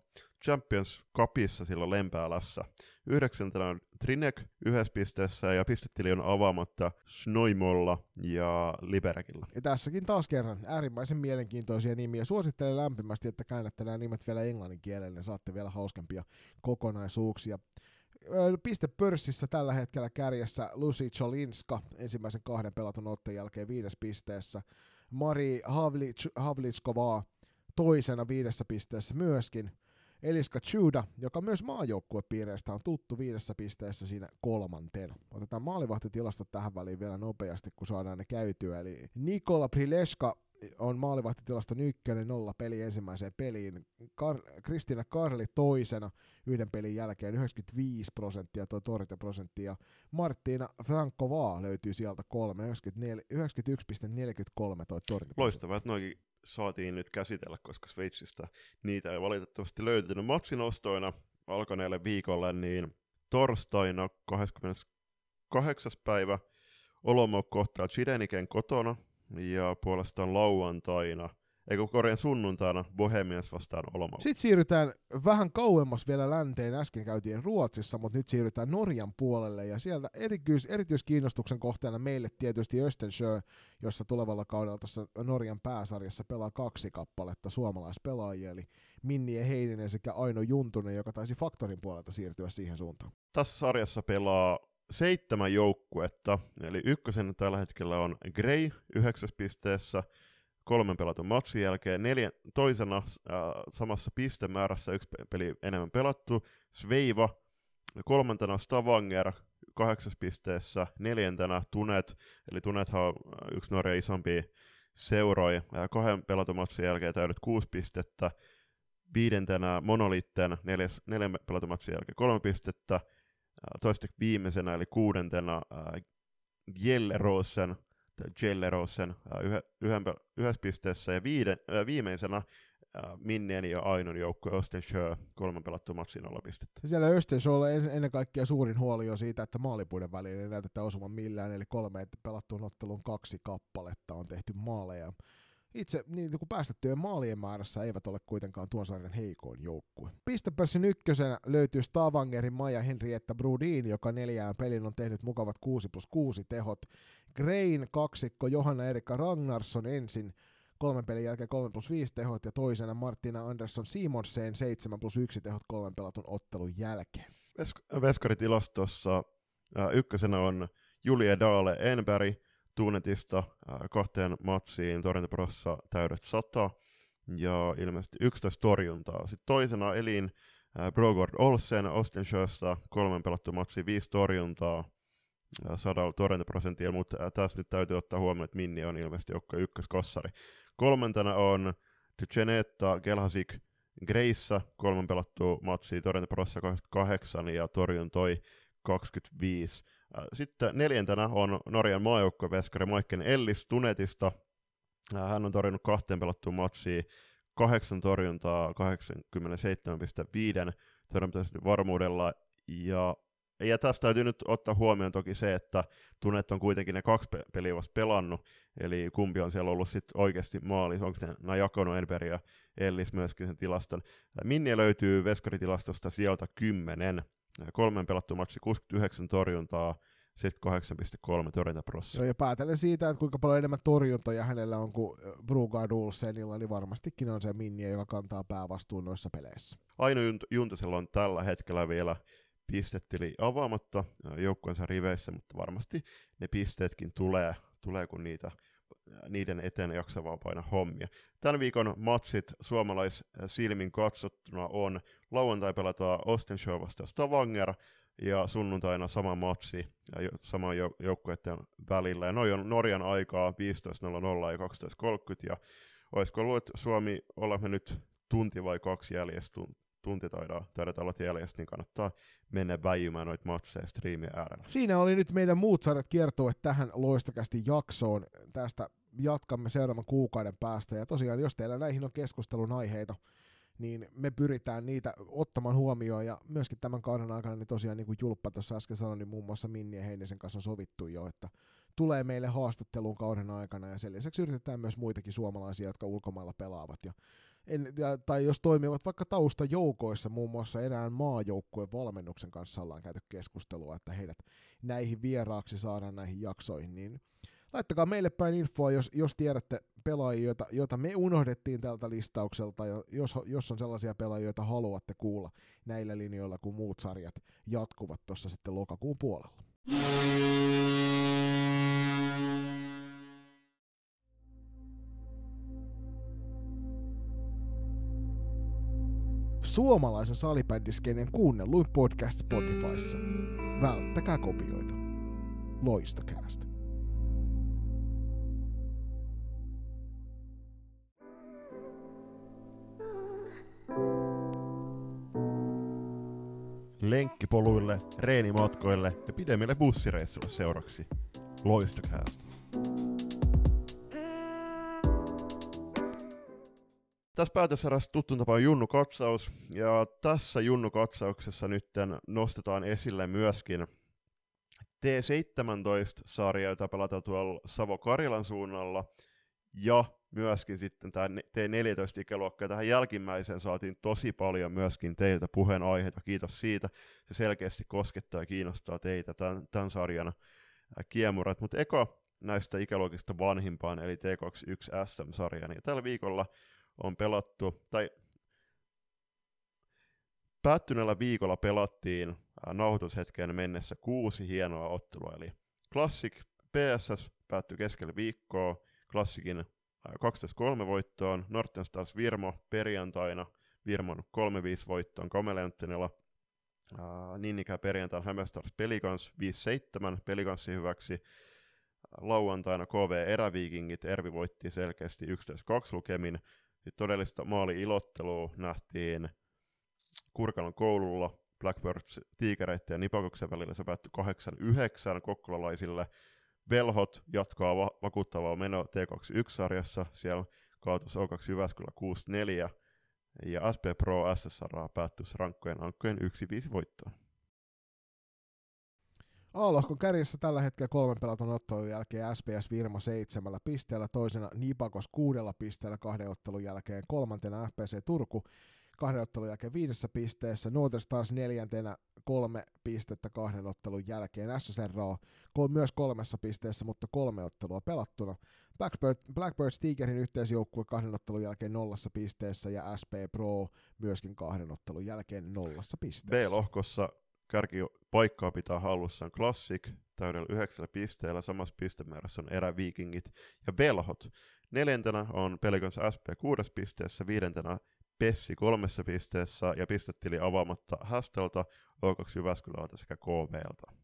Champions Cupissa silloin Lempäälässä. Yhdeksäntenä on Trinek yhdessä pisteessä ja pistetili on avaamatta Snoimolla ja Liberekillä. Ja tässäkin taas kerran äärimmäisen mielenkiintoisia nimiä. Suosittelen lämpimästi, että käännätte nämä nimet vielä englannin kielelle, niin saatte vielä hauskempia kokonaisuuksia. Piste pörssissä tällä hetkellä kärjessä Lucy Cholinska ensimmäisen kahden pelatun otteen jälkeen viides pisteessä. Mari Havlitskova toisena viidessä pisteessä myöskin. Eliska Chuda, joka myös maajoukkuepiireistä on tuttu viidessä pisteessä siinä kolmantena. Otetaan maalivahtitilastot tähän väliin vielä nopeasti, kun saadaan ne käytyä. Eli Nikola Prileska on maalivahtitilaston ykkönen nolla peli ensimmäiseen peliin. Kar- Kristina Karli toisena yhden pelin jälkeen 95 prosenttia tuo torjuntaprosenttia. Martina Frankova löytyy sieltä kolme, 91,43 tuo torjuntaprosentti. Loistavaa, että noikin saatiin nyt käsitellä, koska Sveitsistä niitä ei valitettavasti löytynyt matsinostoina alkaneelle viikolle, niin torstaina 28. päivä Olomouc kohtaa Chideniken kotona, ja puolestaan lauantaina – eikö korjan sunnuntaina Bohemians vastaan Olomouc. Sitten siirrytään vähän kauemmas vielä länteen, äsken käytiin Ruotsissa, mutta nyt siirrytään Norjan puolelle, ja sieltä erityis, erityiskiinnostuksen kohteena meille tietysti Östensjö, jossa tulevalla kaudella tuossa Norjan pääsarjassa pelaa kaksi kappaletta suomalaispelaajia, eli Minni ja Heidinen sekä Aino Juntunen, joka taisi Faktorin puolelta siirtyä siihen suuntaan. Tässä sarjassa pelaa seitsemän joukkuetta, eli ykkösen tällä hetkellä on Grey yhdeksäs pisteessä, kolmen pelatun matsin jälkeen. Neljä, toisena äh, samassa pistemäärässä yksi peli enemmän pelattu. Sveiva, kolmantena Stavanger kahdeksas pisteessä, neljäntenä Tunet, eli Tunethan on äh, yksi Norjan isompi seuroi, äh, kahden pelatun matsin jälkeen täydet kuusi pistettä, viidentenä Monolitten, neljäs, neljän pelatun matsin jälkeen kolme pistettä, äh, toiseksi viimeisenä eli kuudentena äh, Gjellerosen Gellerosen yhdessä pisteessä ja viiden, viimeisenä äh, Minnien ja Ainon joukkue Östensjö, kolmen pelattu matsi nolla pistettä. Siellä Östensjöllä ennen kaikkea suurin huoli on siitä, että maalipuiden väliin ei näytetä osuman millään, eli kolme pelattuun otteluun kaksi kappaletta on tehty maaleja. Itse niin kun päästettyjen maalien määrässä eivät ole kuitenkaan tuon sarjan heikoin joukkue. Pistepörssin ykkösenä löytyy Stavangerin Maja Henrietta Brudin, joka neljään pelin on tehnyt mukavat 6 plus 6 tehot. Grain kaksikko Johanna Erika Ragnarsson ensin kolmen pelin jälkeen 3 plus 5 tehot ja toisena Martina Andersson Simonsen 7 plus 1 tehot kolmen pelatun ottelun jälkeen. Vesk- Veskaritilastossa ykkösenä on Julia Daale Enberg, Tuunetista kahteen matsiin Torrentoporossa täydet 100 ja ilmeisesti 11 torjuntaa. Sitten toisena Elin Brogard Olsen Ostensjöstä kolmen pelattu matsi, viisi torjuntaa sadalla torjuntaprosentilla, mutta äh, tässä nyt täytyy ottaa huomioon, että Minni on ilmeisesti joukko ykköskossari. Kolmantena on Genetta Gelhasik Greissa, kolmen pelattu matsi, torjuntaprossa 28 ja torjuntoi 25. Äh, sitten neljäntenä on Norjan maajoukkueveskari Maikken Ellis Tunetista. Äh, hän on torjunut kahteen pelattuun matsiin, kahdeksan torjuntaa 87,5 torjuntaisesti varmuudella. Ja, ja tästä täytyy nyt ottaa huomioon toki se, että Tunet on kuitenkin ne kaksi peliä vasta pelannut, eli kumpi on siellä ollut sitten oikeasti maali, onko ne, jakanut Enberg ja Ellis myöskin sen tilaston. Minni löytyy veskaritilastosta sieltä 10, kolmen pelattu matsi 69 torjuntaa, 78,3 torjuntaprosessi. Joo, ja päätellen siitä, että kuinka paljon enemmän torjuntoja hänellä on kuin Brugard Olsenilla, niin varmastikin on se Minni, joka kantaa päävastuun noissa peleissä. Aino Juntasella on tällä hetkellä vielä pistettili avaamatta joukkueensa riveissä, mutta varmasti ne pisteetkin tulee, tulee kun niitä niiden eteen jaksavaa paina hommia. Tämän viikon matsit silmin katsottuna on lauantai pelataan Ostenshow vasta Stavanger ja sunnuntaina sama matsi sama joukkueiden välillä. Ja noin on Norjan aikaa 15.00 ja 12.30 ja olisiko ollut, että Suomi olemme nyt tunti vai kaksi jäljessä, tunti taidaan, taidaan olla jäljessä, niin kannattaa mennä väijymään noita matseja striimien äärellä. Siinä oli nyt meidän muut sarjat kiertue tähän loistakästi jaksoon. Tästä jatkamme seuraavan kuukauden päästä. Ja tosiaan, jos teillä näihin on keskustelun aiheita, niin me pyritään niitä ottamaan huomioon, ja myöskin tämän kauden aikana, niin tosiaan niin kuin Julppa tuossa äsken sanoi, niin muun muassa Minni ja Heinisen kanssa on sovittu jo, että tulee meille haastatteluun kauden aikana, ja sen lisäksi yritetään myös muitakin suomalaisia, jotka ulkomailla pelaavat, ja en, ja, tai jos toimivat vaikka taustajoukoissa, muun muassa erään maajoukkueen valmennuksen kanssa ollaan käyty keskustelua, että heidät näihin vieraaksi saadaan näihin jaksoihin, niin laittakaa meille päin infoa, jos, jos tiedätte pelaajia, joita, joita me unohdettiin tältä listaukselta, jos, jos on sellaisia pelaajia, joita haluatte kuulla näillä linjoilla, kun muut sarjat jatkuvat tuossa sitten lokakuun puolella. Suomalaisen salibändiskeinen kuunnelluin podcast Spotifyssa. Välttäkää kopioita. Loistokäästä. lenkkipoluille, reenimatkoille ja pidemmille bussireissuille seuraksi. Loistokäästä. Tässä päätösarassa tuttuun tapaan Junnu katsaus, ja tässä Junnu katsauksessa nyt nostetaan esille myöskin T17-sarja, jota pelataan tuolla Savo-Karjalan suunnalla, ja myöskin sitten tämä T14-ikäluokka, ja tähän jälkimmäiseen saatiin tosi paljon myöskin teiltä puheenaiheita, kiitos siitä, se selkeästi koskettaa ja kiinnostaa teitä tämän, tämän sarjan kiemurat, mutta eka näistä ikäluokista vanhimpaan, eli T21 SM-sarja, niin tällä viikolla on pelattu, tai päättyneellä viikolla pelattiin nauhoitushetkeen mennessä kuusi hienoa ottelua, eli Classic PSS päättyi keskellä viikkoa, Klassikin 12-3 voittoon, Norten Stars Virmo perjantaina, Virmon 3-5 voittoon Komeleanttinilla, uh, niin ikään perjantaina Hämestars Pelikans 5-7 Pelikanssi hyväksi, lauantaina KV Eräviikingit, Ervi voitti selkeästi 11-2 lukemin, sitten todellista maali-ilottelua nähtiin Kurkalon koululla, Blackbirds tiikereiden ja Nipakoksen välillä se päättyi 8-9 kokkolalaisille, Velhot jatkaa va- vakuuttavaa meno T21-sarjassa, siellä kaatus O2 Jyväskylä 6-4, Ja SP Pro SSR päättyi rankkojen ankkojen 1-5 voittoon. A-lohkon kärjessä tällä hetkellä kolmen pelatun ottelun jälkeen SPS Virma seitsemällä pisteellä, toisena Nipakos kuudella pisteellä kahden ottelun jälkeen, kolmantena FPC Turku kahden ottelun jälkeen viidessä pisteessä, Northern Stars neljäntenä kolme pistettä kahden ottelun jälkeen, SSR on myös kolmessa pisteessä, mutta kolme ottelua pelattuna, Blackbird, Blackbird Stigerin yhteisjoukkue kahden ottelun jälkeen nollassa pisteessä ja SP Pro myöskin kahden ottelun jälkeen nollassa pisteessä. B-lohkossa paikkaa pitää hallussaan Classic täydellä yhdeksällä pisteellä, samassa pistemäärässä on eräviikingit ja Velhot. Neljäntenä on Pelikans SP kuudes pisteessä, viidentenä Pessi kolmessa pisteessä ja pistetili avaamatta Hastelta, O2 Jyväskylältä sekä KVlta.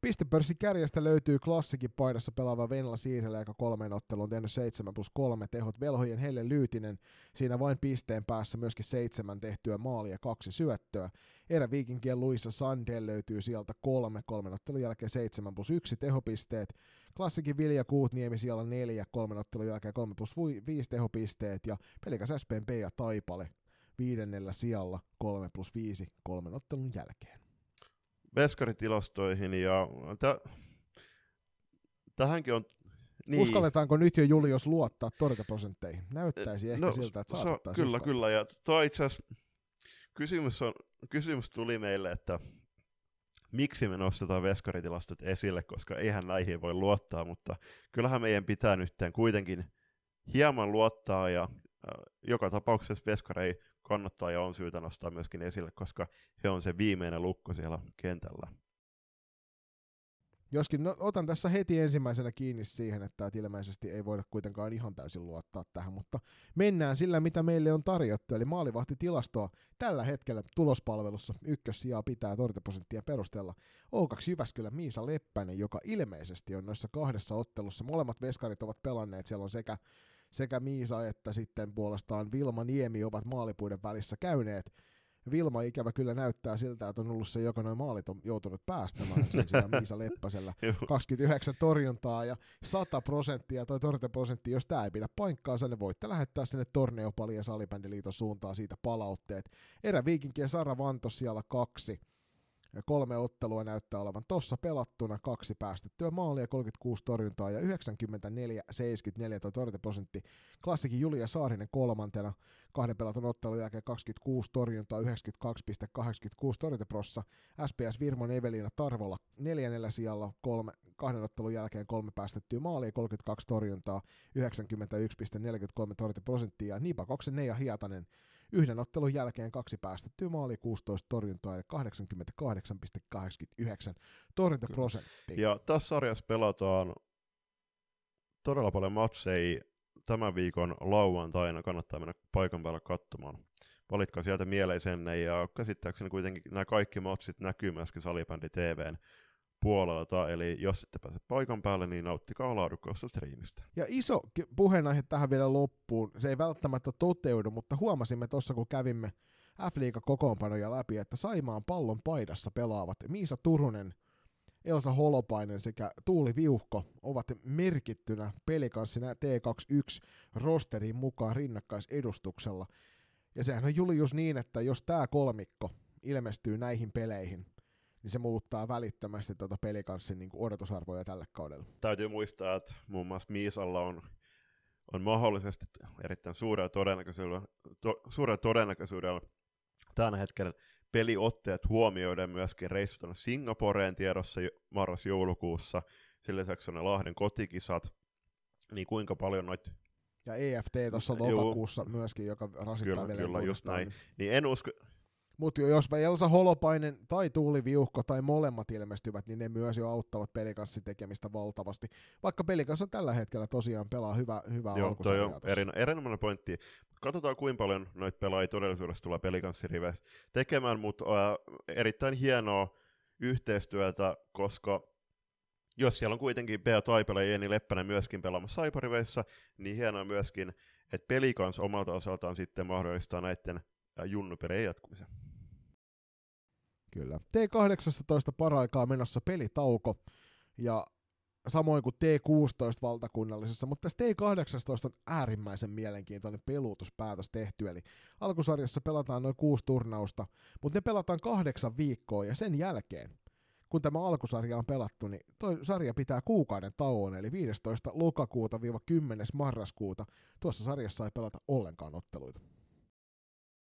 Pistepörssin kärjestä löytyy klassikin paidassa pelaava Venla Siirhelä, joka kolmeen otteluun on tehnyt 7 plus 3 tehot. Velhojen Helle Lyytinen siinä vain pisteen päässä myöskin seitsemän tehtyä maalia kaksi syöttöä. Eräviikinkien Luissa Sandel löytyy sieltä kolme, kolmen ottelun jälkeen 7 plus 1 tehopisteet. Klassikin Vilja Kuutniemi siellä neljä, kolmen ottelun jälkeen 3 plus 5 tehopisteet ja pelikäs SPNP ja Taipale viidennellä sijalla 3 plus 5 kolmen ottelun jälkeen veskaritilastoihin ja t- tähänkin on niin. Uskalletaanko nyt jo Julius luottaa torjuntaprosentteihin? Näyttäisi ehkä no, siltä, että saatettaisiin Kyllä, uskalla. kyllä. Ja tuo itse kysymys, on, kysymys tuli meille, että miksi me nostetaan veskaritilastot esille, koska eihän näihin voi luottaa, mutta kyllähän meidän pitää nyt kuitenkin hieman luottaa ja äh, joka tapauksessa veskarei kannattaa ja on syytä nostaa myöskin esille, koska he on se viimeinen lukko siellä kentällä. Joskin no, otan tässä heti ensimmäisenä kiinni siihen, että ilmeisesti ei voida kuitenkaan ihan täysin luottaa tähän, mutta mennään sillä, mitä meille on tarjottu. Eli maalivahtitilastoa tällä hetkellä tulospalvelussa ykkössijaa pitää torjuntaprosenttien perusteella O2 Jyväskylän Miisa Leppänen, joka ilmeisesti on noissa kahdessa ottelussa. Molemmat veskarit ovat pelanneet, siellä on sekä sekä Miisa että sitten puolestaan Vilma Niemi ovat maalipuiden välissä käyneet. Vilma ikävä kyllä näyttää siltä, että on ollut se, joka noin maalit on joutunut päästämään sen sijaan Miisa Leppäsellä. 29 torjuntaa ja 100 prosenttia, toi torjuntaprosentti, jos tämä ei pidä paikkaansa, ne voitte lähettää sinne Torneopali ja Salibändiliiton suuntaan siitä palautteet. Eräviikinkien Sara Vantos siellä kaksi Kolme ottelua näyttää olevan tossa pelattuna, kaksi päästettyä maalia, 36 torjuntaa ja 94-74 torjuntaprosentti. Klassikin Julia Saarinen kolmantena, kahden pelatun ottelun jälkeen 26 torjuntaa, 92,86 torjuntaprossa. SPS Virmon Evelina Tarvola neljännellä sijalla, kolme, kahden ottelun jälkeen kolme päästettyä maalia, 32 torjuntaa, 91,43 torjuntaprosenttia. Niipa Koksen Neija Hietanen Yhden ottelun jälkeen kaksi päästettyä maali, 16 torjuntaa ja 88,89 torjuntaprosentti. Ja tässä sarjassa pelataan todella paljon matseja tämän viikon lauantaina, kannattaa mennä paikan päällä katsomaan. Valitkaa sieltä mieleisenne ja käsittääkseni kuitenkin nämä kaikki matsit näkyy myöskin Salibändi TVn puolelta, eli jos ette pääse paikan päälle, niin nauttikaa laadukkaasta striimistä. Ja iso puheenaihe tähän vielä loppuun, se ei välttämättä toteudu, mutta huomasimme tuossa kun kävimme F-liiga kokoonpanoja läpi, että Saimaan pallon paidassa pelaavat Miisa Turunen, Elsa Holopainen sekä Tuuli Viuhko ovat merkittynä pelikanssina T21 rosterin mukaan rinnakkaisedustuksella. Ja sehän on Julius niin, että jos tämä kolmikko ilmestyy näihin peleihin, niin se muuttaa välittömästi tuota pelikanssin niin odotusarvoja tälle kaudelle. Täytyy muistaa, että muun muassa Miisalla on, on mahdollisesti erittäin suurella todennäköisyydellä, to, suurella todennäköisyydellä tämän hetken peliotteet huomioiden myöskin reissu tuonne Singaporeen tiedossa marras-joulukuussa, sillä lisäksi on ne Lahden kotikisat, niin kuinka paljon noit ja EFT tuossa lokakuussa myöskin, joka rasittaa kyllä, vielä kyllä, just näin. Niin en usko, mutta jos Elsa Holopainen tai Tuuli Viuhko tai molemmat ilmestyvät, niin ne myös jo auttavat pelikanssin tekemistä valtavasti. Vaikka pelikans on tällä hetkellä tosiaan pelaa hyvä, hyvää Joo, toi on erin, erinomainen pointti. Katsotaan kuinka paljon noita pelaajia todellisuudessa tulee pelikanssiriveissä tekemään, mutta äh, erittäin hienoa yhteistyötä, koska jos siellä on kuitenkin Bea Taipale ja Jeni Leppänen myöskin pelaamassa Saipariveissa, niin hienoa myöskin, että pelikans omalta osaltaan sitten mahdollistaa näiden junnupelien jatkumisen. Kyllä. T18 paraikaa menossa pelitauko, ja samoin kuin T16 valtakunnallisessa, mutta tässä T18 on äärimmäisen mielenkiintoinen peluutuspäätös tehty, eli alkusarjassa pelataan noin kuusi turnausta, mutta ne pelataan kahdeksan viikkoa, ja sen jälkeen, kun tämä alkusarja on pelattu, niin toi sarja pitää kuukauden tauon, eli 15. lokakuuta 10. marraskuuta. Tuossa sarjassa ei pelata ollenkaan otteluita.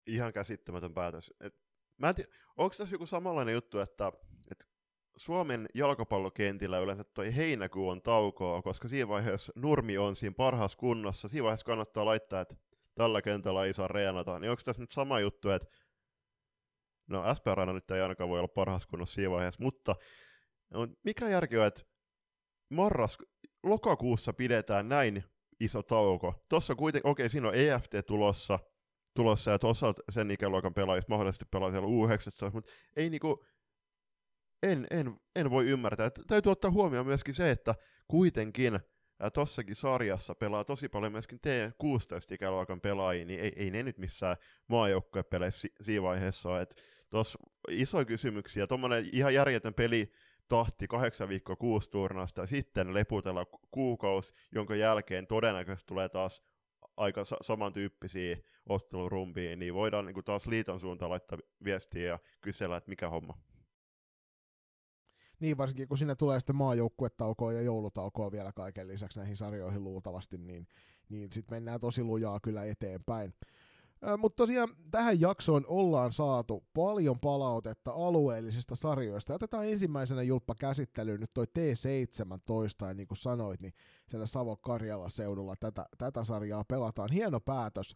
Ihan käsittämätön päätös. Et, mä en tiedä, onko tässä joku samanlainen juttu, että, että Suomen jalkapallokentillä yleensä toi heinäkuu on taukoa, koska siinä vaiheessa nurmi on siinä parhaassa kunnossa. Siinä vaiheessa kannattaa laittaa, että tällä kentällä ei saa reenata. Niin onko tässä nyt sama juttu, että no SPR nyt ei ainakaan voi olla parhaassa kunnossa siinä vaiheessa, mutta no, mikä järki on, että marras, lokakuussa pidetään näin iso tauko. Tuossa kuitenkin, okei, siinä on EFT tulossa, tulossa ja tuossa sen ikäluokan pelaajista mahdollisesti pelaa siellä U19, mutta ei niinku, en, en, en voi ymmärtää. Että täytyy ottaa huomioon myöskin se, että kuitenkin tossakin sarjassa pelaa tosi paljon myöskin T16-ikäluokan pelaajia, niin ei, ei ne nyt missään maajoukkuepeleissä si- siinä vaiheessa ole. Tuossa isoja kysymyksiä, tuommoinen ihan järjetön peli tahti kahdeksan viikkoa kuusi turnausta ja sitten leputella kuukausi, jonka jälkeen todennäköisesti tulee taas aika sa- samantyyppisiä ottelurumpiin, niin voidaan niin kuin taas liiton suuntaan laittaa viestiä ja kysellä, että mikä homma. Niin varsinkin kun sinne tulee sitten maajoukkuetaukoa ja joulutaukoa vielä kaiken lisäksi näihin sarjoihin luultavasti, niin, niin sitten mennään tosi lujaa kyllä eteenpäin. Mutta tosiaan tähän jaksoon ollaan saatu paljon palautetta alueellisista sarjoista. Otetaan ensimmäisenä Julppa käsittelyyn nyt toi T17, ja niin kuin sanoit, niin siellä Savo-Karjala seudulla tätä, tätä sarjaa pelataan. Hieno päätös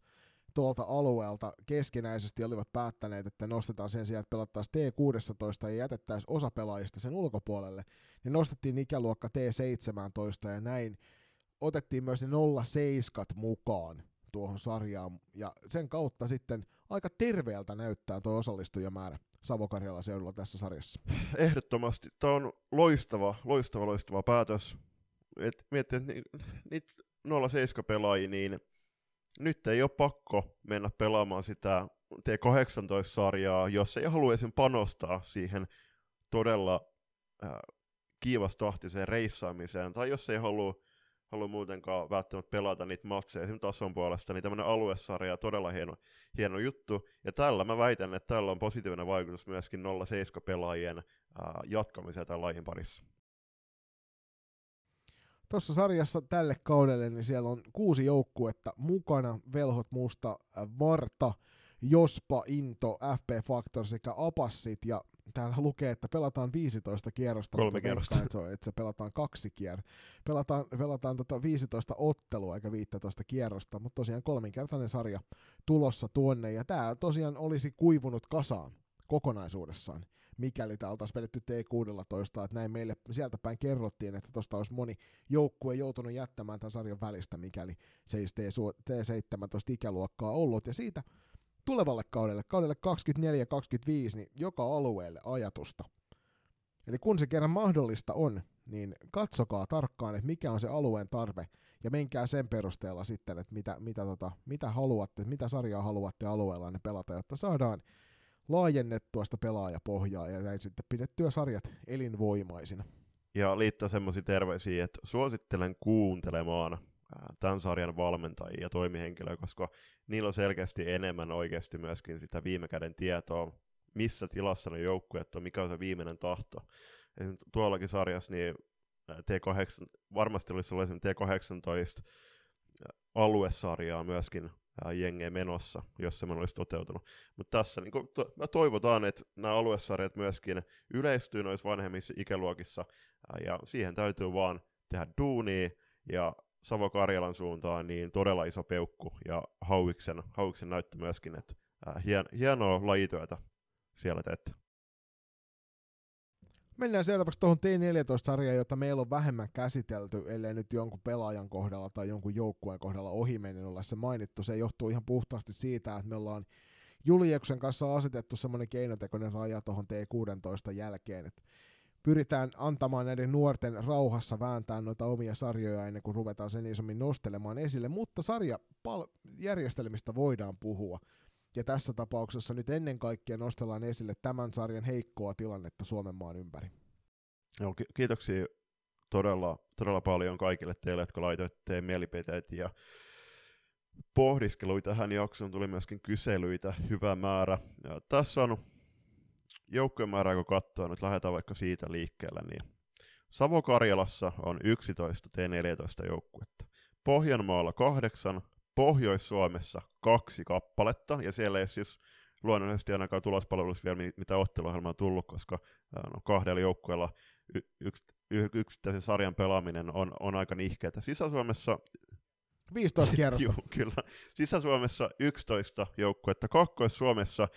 tuolta alueelta keskinäisesti olivat päättäneet, että nostetaan sen sijaan, että pelattaisiin T16 ja jätettäisiin osa pelaajista sen ulkopuolelle, niin nostettiin ikäluokka T17 ja näin otettiin myös ne 07 mukaan tuohon sarjaan, ja sen kautta sitten aika terveeltä näyttää tuo osallistujamäärä Savo-Karjalan seudulla tässä sarjassa. Ehdottomasti. Tämä on loistava, loistava, loistava päätös. Et miettii, että niitä 07 pelaajia, niin nyt ei ole pakko mennä pelaamaan sitä T18-sarjaa, jos ei haluaisi panostaa siihen todella äh, kiivastahtiseen reissaamiseen, tai jos ei halua, halua muutenkaan välttämättä pelata niitä matseja. Esimerkiksi tason puolesta, niin tämmöinen aluesarja on todella hieno, hieno juttu, ja tällä mä väitän, että tällä on positiivinen vaikutus myöskin 07-pelaajien äh, jatkamiseen tämän lajin parissa. Tuossa sarjassa tälle kaudelle, niin siellä on kuusi joukkuetta mukana, Velhot, Musta, Varta, Jospa, Into, FP Factor sekä Apassit, ja täällä lukee, että pelataan 15 kierrosta. Kolme kierrosta. Että, se on, että se pelataan kaksi kier. Pelataan, pelataan tota 15 ottelua eikä 15 kierrosta, mutta tosiaan kolminkertainen sarja tulossa tuonne, ja tämä tosiaan olisi kuivunut kasaan kokonaisuudessaan mikäli tämä oltaisiin vedetty T16, että näin meille sieltä päin kerrottiin, että tuosta olisi moni joukkue joutunut jättämään tämän sarjan välistä, mikäli se ei T17 ikäluokkaa ollut, ja siitä tulevalle kaudelle, kaudelle 24-25, niin joka alueelle ajatusta. Eli kun se kerran mahdollista on, niin katsokaa tarkkaan, että mikä on se alueen tarve, ja menkää sen perusteella sitten, että mitä, mitä, tota, mitä haluatte, mitä sarjaa haluatte alueella ne pelata, jotta saadaan laajennettua sitä pelaajapohjaa ja näin sitten pidettyä sarjat elinvoimaisina. Ja liittyy semmoisia terveisiä, että suosittelen kuuntelemaan tämän sarjan valmentajia ja toimihenkilöä, koska niillä on selkeästi enemmän oikeasti myöskin sitä viime käden tietoa, missä tilassa ne joukkueet on, mikä on se viimeinen tahto. Esimerkiksi tuollakin sarjassa niin T8, varmasti olisi ollut T18 aluesarjaa myöskin jengeä menossa, jos semmoinen olisi toteutunut. Mutta tässä niin to, mä toivotaan, että nämä aluesarjat myöskin yleistyy noissa vanhemmissa ikäluokissa, ja siihen täytyy vaan tehdä duunia, ja Savo-Karjalan suuntaan niin todella iso peukku, ja Hauiksen, Hauiksen näyttö myöskin, että hien, hienoa lajityötä siellä teette. Mennään seuraavaksi tuohon T14-sarjaan, jota meillä on vähemmän käsitelty, ellei nyt jonkun pelaajan kohdalla tai jonkun joukkueen kohdalla ohimennen olla se mainittu. Se johtuu ihan puhtaasti siitä, että me ollaan Julieksen kanssa asetettu semmoinen keinotekoinen raja tuohon T16 jälkeen, että pyritään antamaan näiden nuorten rauhassa vääntää noita omia sarjoja ennen kuin ruvetaan sen isommin nostelemaan esille, mutta sarjajärjestelmistä voidaan puhua. Ja tässä tapauksessa nyt ennen kaikkea nostellaan esille tämän sarjan heikkoa tilannetta Suomen maan ympäri. Joo, ki- kiitoksia todella, todella paljon kaikille teille, jotka laitoitte mielipiteet ja pohdiskelui tähän jaksoon, tuli myöskin kyselyitä, hyvä määrä. Ja tässä on joukkojen määrää, kun katsoo, nyt lähdetään vaikka siitä liikkeelle, niin Savo-Karjalassa on 11 T14 joukkuetta. Pohjanmaalla kahdeksan, Pohjois-Suomessa kaksi kappaletta, ja siellä ei siis luonnollisesti ainakaan tulospalvelussa vielä mitä otteluohjelmaa on tullut, koska no, kahdella joukkueella y- yks, y- yksittäisen sarjan pelaaminen on, on aika nihkeätä. Sisä-Suomessa 15 kierrosta. Juu, kyllä. Sisä-Suomessa 11 joukkuetta, Kakkois-Suomessa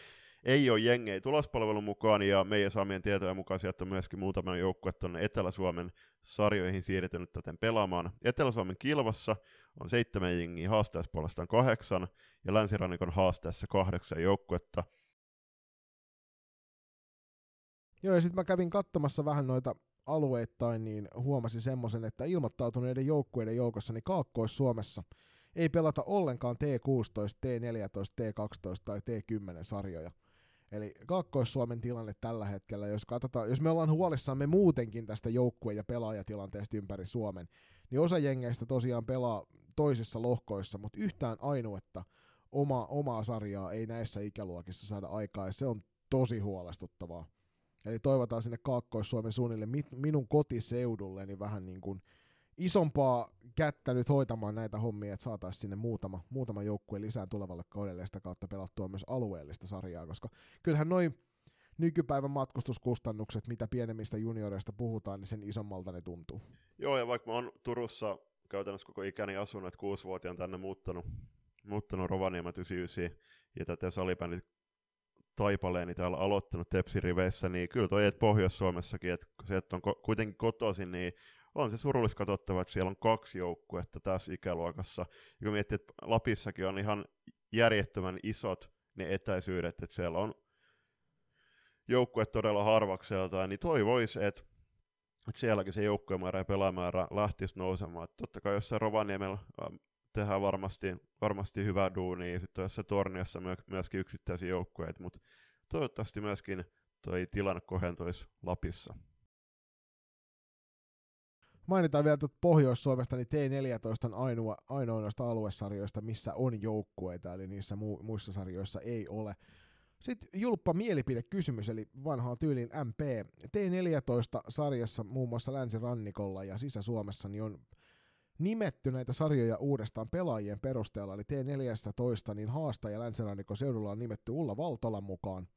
ei ole jengei tulospalvelun mukaan, ja meidän saamien tietojen mukaan sieltä on myöskin muutama joukkue tuonne Etelä-Suomen sarjoihin siirtynyt täten pelaamaan. Etelä-Suomen kilvassa on seitsemän jengiä, haastaessa puolestaan kahdeksan, ja länsirannikon haasteessa kahdeksan joukkuetta. Joo, ja sitten mä kävin katsomassa vähän noita alueittain, niin huomasin semmoisen, että ilmoittautuneiden joukkueiden joukossa niin Kaakkois-Suomessa ei pelata ollenkaan T16, T14, T12 tai T10 sarjoja. Eli Kaakkois-Suomen tilanne tällä hetkellä, jos katsotaan, jos me ollaan huolissamme muutenkin tästä joukkue- ja pelaajatilanteesta ympäri Suomen, niin osa jengeistä tosiaan pelaa toisissa lohkoissa, mutta yhtään ainuetta oma, omaa sarjaa ei näissä ikäluokissa saada aikaa, ja se on tosi huolestuttavaa. Eli toivotaan sinne Kaakkois-Suomen suunnille minun kotiseudulleni vähän niin kuin isompaa kättä nyt hoitamaan näitä hommia, että saataisiin sinne muutama, muutama joukkue lisää tulevalle kaudelle sitä kautta pelattua myös alueellista sarjaa, koska kyllähän noin nykypäivän matkustuskustannukset, mitä pienemmistä junioreista puhutaan, niin sen isommalta ne tuntuu. Joo, ja vaikka mä oon Turussa käytännössä koko ikäni asunut, että kuusivuotiaan tänne muuttanut, muuttanut Rovaniemet 99, ja tätä salibändit taipaleeni täällä aloittanut Tepsi-riveissä, niin kyllä toi, että Pohjois-Suomessakin, että se, että on ko- kuitenkin kotoisin, niin on se surullista katsottava, että siellä on kaksi joukkuetta tässä ikäluokassa. Ja kun miettii, että Lapissakin on ihan järjettömän isot ne etäisyydet, että siellä on joukkue todella harvakseltaan, niin toivoisi, että että sielläkin se joukkuemäärä ja pelaamäärä lähtisi nousemaan. Että totta kai jossain Rovaniemellä ähm, tehdään varmasti, varmasti hyvää duunia, ja sitten jossain Torniossa myöskin yksittäisiä joukkueita, mutta toivottavasti myöskin toi tilanne kohentuisi Lapissa. Mainitaan vielä tuota Pohjois-Suomesta, niin T14 on ainoa, ainoa noista aluesarjoista, missä on joukkueita, eli niissä mu- muissa sarjoissa ei ole. Sitten julppa mielipidekysymys, eli vanhaa tyylin MP. T14-sarjassa muun muassa Länsirannikolla ja Sisä-Suomessa niin on nimetty näitä sarjoja uudestaan pelaajien perusteella, eli T14, niin haastaja Länsirannikon seudulla on nimetty Ulla Valtolan mukaan.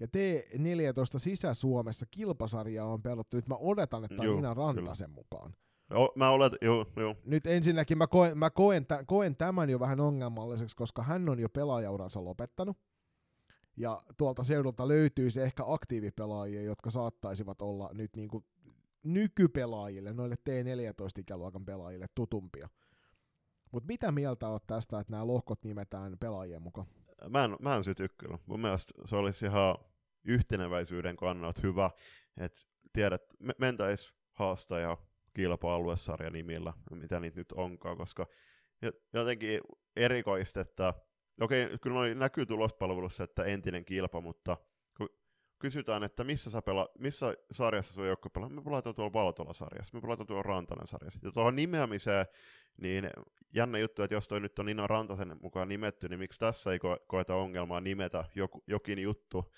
Ja T14 Sisä-Suomessa kilpasarjaa on pelattu. Nyt mä odotan, että on Nina Rantasen kyllä. mukaan. Joo, mä olet, joo, joo. Nyt ensinnäkin mä koen, mä koen, tä, koen tämän jo vähän ongelmalliseksi, koska hän on jo pelaajauransa lopettanut. Ja tuolta seudulta löytyisi ehkä aktiivipelaajia, jotka saattaisivat olla nyt niin kuin nykypelaajille, noille T14-ikäluokan pelaajille tutumpia. Mutta mitä mieltä oot tästä, että nämä lohkot nimetään pelaajien mukaan? Mä en, mä en sit kyllä. Mun mielestä se olisi ihan yhteneväisyyden kannalta hyvä, että tiedät, me, mentäis haastaja kilpa-aluesarja nimillä, mitä niitä nyt onkaan, koska jotenkin erikoista, että okei, kyllä noi näkyy tulospalvelussa, että entinen kilpa, mutta kun kysytään, että missä, sä pela, missä sarjassa sun joukko pelaa, me pelataan tuolla Valtola-sarjassa, me pelataan tuolla Rantanen sarjassa. Ja tuohon nimeämiseen, niin jännä juttu, että jos toi nyt on Nina Rantasen mukaan nimetty, niin miksi tässä ei ko- koeta ongelmaa nimetä joku, jokin juttu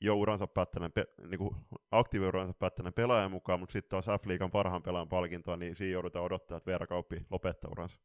jo uransa päättäneen, pe- niin aktiiviuransa päättäneen pelaajan mukaan, mutta sitten taas F-liigan parhaan pelaajan palkintoa, niin siinä joudutaan odottaa, että Veera Kauppi lopettaa uransa.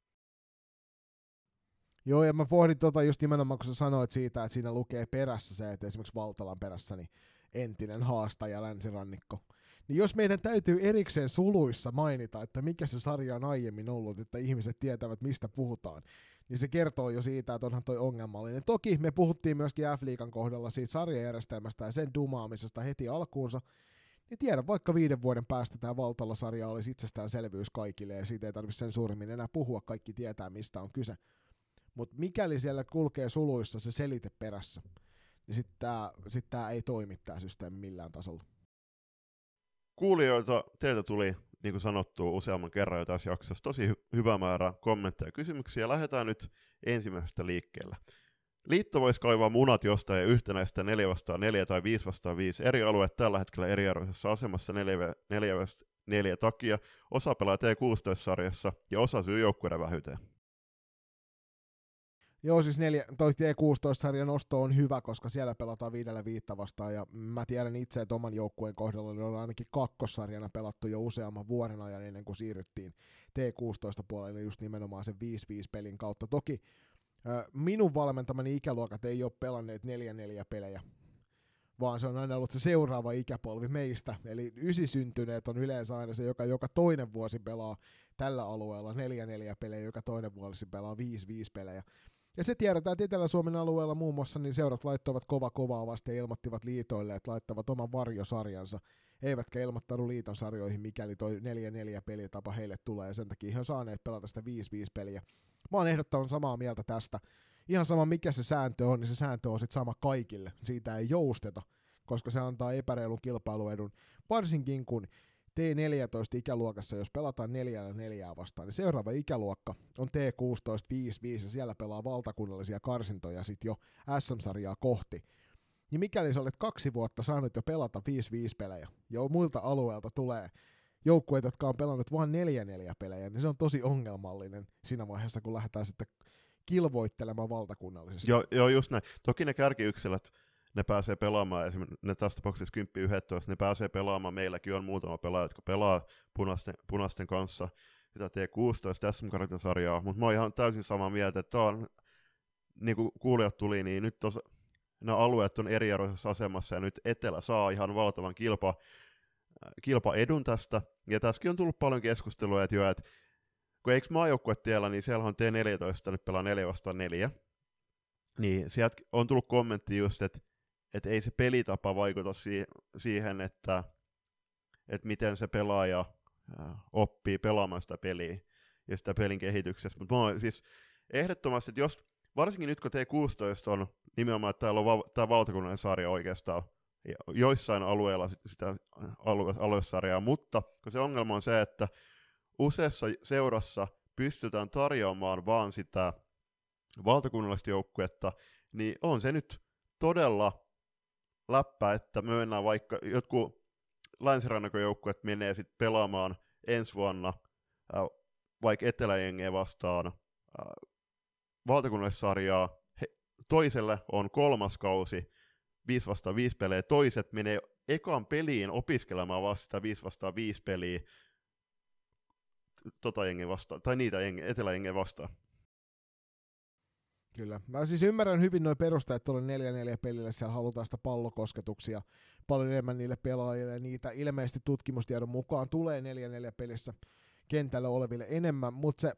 Joo, ja mä pohdin tota just nimenomaan, kun sä sanoit siitä, että siinä lukee perässä se, että esimerkiksi Valtalan perässä niin entinen haastaja länsirannikko. Niin jos meidän täytyy erikseen suluissa mainita, että mikä se sarja on aiemmin ollut, että ihmiset tietävät, mistä puhutaan, niin se kertoo jo siitä, että onhan toi ongelmallinen. Toki me puhuttiin myöskin F-liikan kohdalla siitä sarjajärjestelmästä ja sen dumaamisesta heti alkuunsa, niin tiedän, vaikka viiden vuoden päästä tämä Valtala-sarja olisi itsestäänselvyys kaikille ja siitä ei tarvitse sen suuremmin enää puhua, kaikki tietää mistä on kyse. Mutta mikäli siellä kulkee suluissa se selite perässä, niin sitten tämä sit ei toimi tämä systeemi millään tasolla. Kuulijoilta teiltä tuli, niin kuin sanottu, useamman kerran jo tässä jaksossa tosi hy- hyvä määrä kommentteja ja kysymyksiä. Lähdetään nyt ensimmäisestä liikkeellä. Liitto voisi kaivaa munat jostain ja yhtenäistä 4 vastaan 4 tai 5 vastaan 5 eri alueet tällä hetkellä eriarvoisessa asemassa 4, 4, neljä takia, osa pelaa T16-sarjassa ja osa syy joukkueiden vähyyteen. Joo, siis neljä, toi T16-sarjan nosto on hyvä, koska siellä pelataan viidellä viitta vastaan, ja mä tiedän itse, että oman joukkueen kohdalla niin on ainakin kakkossarjana pelattu jo useamman vuoden ajan ennen kuin siirryttiin T16-puolelle just nimenomaan sen 5-5 pelin kautta. Toki minun valmentamani ikäluokat ei ole pelanneet 4-4 pelejä, vaan se on aina ollut se seuraava ikäpolvi meistä. Eli ysisyntyneet on yleensä aina se, joka joka toinen vuosi pelaa tällä alueella 4-4 pelejä, joka toinen vuosi pelaa 5-5 pelejä. Ja se tiedetään, että Etelä-Suomen alueella muun muassa niin seurat laittoivat kova kovaa vasta ja ilmoittivat liitoille, että laittavat oman varjosarjansa, eivätkä ilmoittanut liiton sarjoihin, mikäli toi 4-4 pelitapa heille tulee, ja sen takia ihan saaneet pelata sitä 5-5 peliä. Mä oon ehdottoman samaa mieltä tästä. Ihan sama mikä se sääntö on, niin se sääntö on sitten sama kaikille. Siitä ei jousteta, koska se antaa epäreilun kilpailuedun, varsinkin kun T14-ikäluokassa, jos pelataan neljällä neljää vastaan, niin seuraava ikäluokka on T16 5 ja siellä pelaa valtakunnallisia karsintoja sitten jo SM-sarjaa kohti. Niin mikäli sä olet kaksi vuotta saanut jo pelata 5-5 pelejä, ja muilta alueilta tulee joukkueita, jotka on pelannut vain 4-4 pelejä, niin se on tosi ongelmallinen siinä vaiheessa, kun lähdetään sitten kilvoittelemaan valtakunnallisesti. Joo, joo just näin. Toki ne kärkiyksilöt, ne pääsee pelaamaan, esimerkiksi ne tässä tapauksessa 10 11, ne pääsee pelaamaan, meilläkin on muutama pelaaja, jotka pelaa punaisten, punaisten kanssa. Sitä T16 SM-sarjaa, mutta mä oon ihan täysin samaa mieltä, että on, niin kuin kuulijat tuli, niin nyt tos, nämä alueet on eriarvoisessa asemassa, ja nyt Etelä saa ihan valtavan kilpa, kilpaedun tästä, ja tässäkin on tullut paljon keskustelua, että, jo, että kun eikö maajoukkue tiellä, niin siellä on T14, nyt pelaa 4 vastaan 4, niin sieltä on tullut kommentti just, että että ei se pelitapa vaikuta si- siihen, että, että miten se pelaaja oppii pelaamaan sitä peliä ja sitä pelin kehityksessä. Mutta siis ehdottomasti, että jos, varsinkin nyt kun T16 on nimenomaan, että täällä on va- tämä valtakunnallinen sarja oikeastaan, joissain alueilla sitä alue- aluesarjaa, mutta kun se ongelma on se, että useassa seurassa pystytään tarjoamaan vaan sitä valtakunnallista joukkuetta, niin on se nyt todella läppä, että myönnään vaikka jotkut länsirannakojoukkueet menee sitten pelaamaan ensi vuonna äh, vaikka eteläjengeen vastaan äh, valtakunnallisarjaa. He, toiselle on kolmas kausi, 5 vastaan 5 pelejä, toiset menee ekan peliin opiskelemaan vasta sitä 5 vastaan 5 peliä tota vastaan, tai niitä eteläjengen vastaan. Kyllä. Mä siis ymmärrän hyvin noin perusteet tuolle 4-4 pelille, siellä halutaan sitä pallokosketuksia paljon enemmän niille pelaajille, niitä ilmeisesti tutkimustiedon mukaan tulee 4-4 pelissä kentällä oleville enemmän, mutta se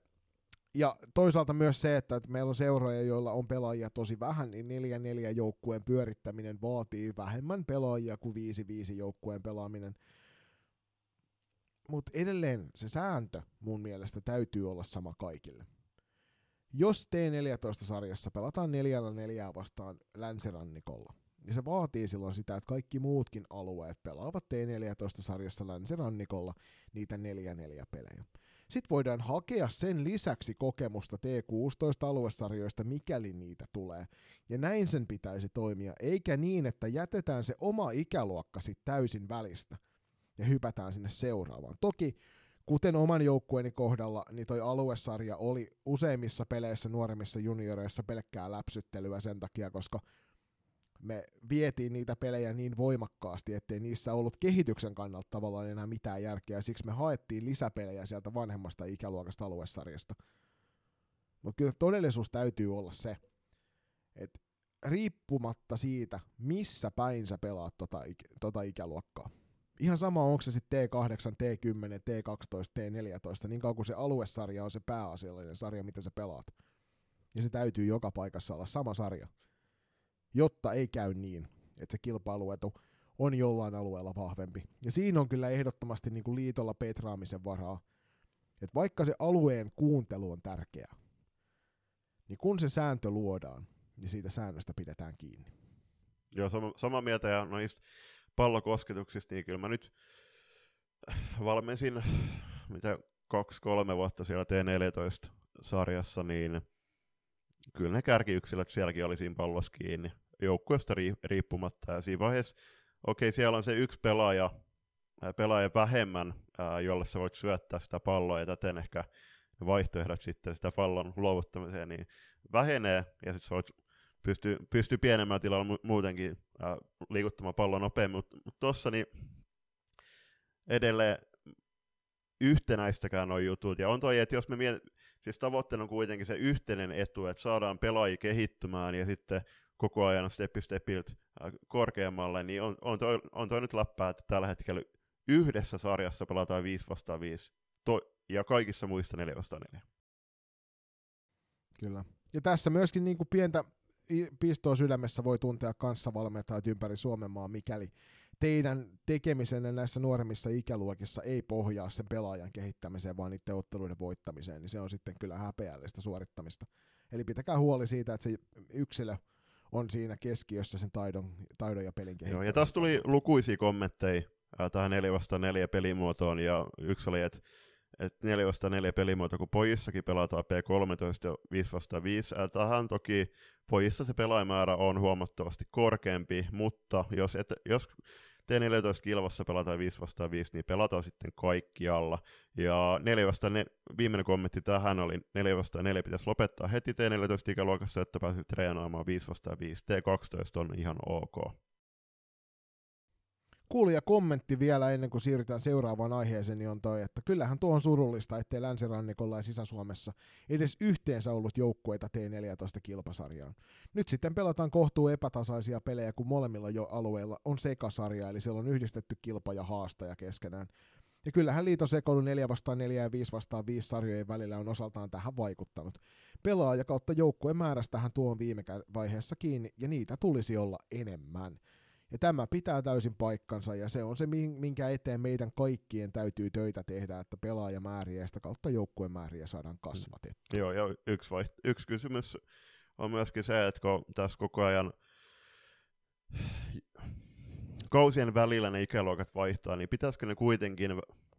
ja toisaalta myös se, että meillä on seuroja, joilla on pelaajia tosi vähän, niin 4-4 joukkueen pyörittäminen vaatii vähemmän pelaajia kuin 5-5 joukkueen pelaaminen. Mutta edelleen se sääntö mun mielestä täytyy olla sama kaikille. Jos T14-sarjassa pelataan neljällä neljää vastaan länsirannikolla, niin se vaatii silloin sitä, että kaikki muutkin alueet pelaavat T14-sarjassa länsirannikolla niitä 4-4 pelejä. Sitten voidaan hakea sen lisäksi kokemusta T16-aluesarjoista, mikäli niitä tulee. Ja näin sen pitäisi toimia, eikä niin, että jätetään se oma ikäluokka sitten täysin välistä ja hypätään sinne seuraavaan. Toki kuten oman joukkueeni kohdalla, niin toi aluesarja oli useimmissa peleissä nuoremmissa junioreissa pelkkää läpsyttelyä sen takia, koska me vietiin niitä pelejä niin voimakkaasti, ettei niissä ollut kehityksen kannalta tavallaan enää mitään järkeä, siksi me haettiin lisäpelejä sieltä vanhemmasta ikäluokasta aluesarjasta. Mutta kyllä todellisuus täytyy olla se, että riippumatta siitä, missä päin sä pelaat tota, tota ikäluokkaa, ihan sama onko se sitten T8, T10, T12, T14, niin kauan kuin se aluesarja on se pääasiallinen sarja, mitä sä pelaat. Ja se täytyy joka paikassa olla sama sarja, jotta ei käy niin, että se kilpailuetu on jollain alueella vahvempi. Ja siinä on kyllä ehdottomasti niin kuin liitolla petraamisen varaa, että vaikka se alueen kuuntelu on tärkeää, niin kun se sääntö luodaan, niin siitä säännöstä pidetään kiinni. Joo, sama, sama mieltä, ja noista pallokosketuksista, niin kyllä mä nyt valmensin mitä kaksi-kolme vuotta siellä T14-sarjassa, niin kyllä ne kärkiyksilöt sielläkin oli siinä pallossa kiinni joukkueesta riippumatta. Ja siinä vaiheessa, okei, okay, siellä on se yksi pelaaja, pelaaja vähemmän jolle sä voit syöttää sitä palloa ja täten ehkä vaihtoehdot sitten sitä pallon luovuttamiseen niin vähenee ja sitten sä voit pystyy, pystyy pienemmällä tilalla muutenkin ää, liikuttamaan pallon nopeammin, mutta mut tossa niin edelleen yhtenäistäkään nuo jutut. Ja on toi, että jos me miet... siis tavoitteena on kuitenkin se yhteinen etu, että saadaan pelaajia kehittymään ja sitten koko ajan steppi stepiltä korkeammalle, niin on, on, toi, on toi nyt läppää, että tällä hetkellä yhdessä sarjassa pelataan 5 vastaan 5, to, ja kaikissa muissa 4 vastaan 4. Kyllä. Ja tässä myöskin niin kuin pientä pistoa sydämessä voi tuntea kanssavalmentajat ympäri Suomenmaa, mikäli teidän tekemisenne näissä nuoremmissa ikäluokissa ei pohjaa sen pelaajan kehittämiseen, vaan niiden otteluiden voittamiseen, niin se on sitten kyllä häpeällistä suorittamista. Eli pitäkää huoli siitä, että se yksilö on siinä keskiössä sen taidon, taidon ja pelin kehittämiseen. Joo, ja taas tuli lukuisia kommentteja tähän 4 4 pelimuotoon, ja yksi oli, että että 4 vasta 4 pelimuoto, kun pojissakin pelataan P13 ja 5 vasta 5. Tähän toki pojissa se pelaajamäärä on huomattavasti korkeampi, mutta jos, et, jos T14 kilvassa pelataan 5 vastaan 5, niin pelataan sitten kaikkialla. Ja 4 vastaan ne, viimeinen kommentti tähän oli 4 vastaan 4 pitäisi lopettaa heti T14 ikäluokassa, että pääsee treenaamaan 5 vastaan 5. T12 on ihan ok kuulija kommentti vielä ennen kuin siirrytään seuraavaan aiheeseen, niin on toi, että kyllähän tuo on surullista, ettei länsirannikolla ja Sisä-Suomessa edes yhteensä ollut joukkueita T14-kilpasarjaan. Nyt sitten pelataan kohtuu epätasaisia pelejä, kun molemmilla jo alueilla on sekasarja, eli siellä on yhdistetty kilpa ja haastaja keskenään. Ja kyllähän liiton sekoilu 4 vastaan 4 ja 5 vastaan 5 sarjojen välillä on osaltaan tähän vaikuttanut. Pelaaja kautta joukkueen määrästähän tuo on viime vaiheessa kiinni, ja niitä tulisi olla enemmän. Ja tämä pitää täysin paikkansa ja se on se, minkä eteen meidän kaikkien täytyy töitä tehdä, että pelaajamääriä ja sitä kautta joukkueen määriä saadaan kasvatettua. Joo, ja yksi, vaiht- yksi kysymys on myöskin se, että kun tässä koko ajan kausien välillä ne ikäluokat vaihtaa, niin pitäisikö ne kuitenkin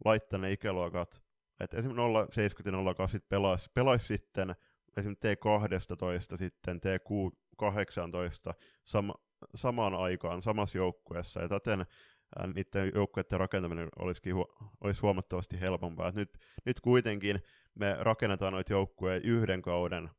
laittaa ne ikäluokat, että esimerkiksi 070 ja 080 pelaisi, pelaisi sitten esimerkiksi T12 sitten T18 sama, samaan aikaan samassa joukkueessa, ja täten niiden joukkueiden rakentaminen olisikin hu- olisi huomattavasti helpompaa. Nyt, nyt kuitenkin me rakennetaan noita joukkueita yhden kauden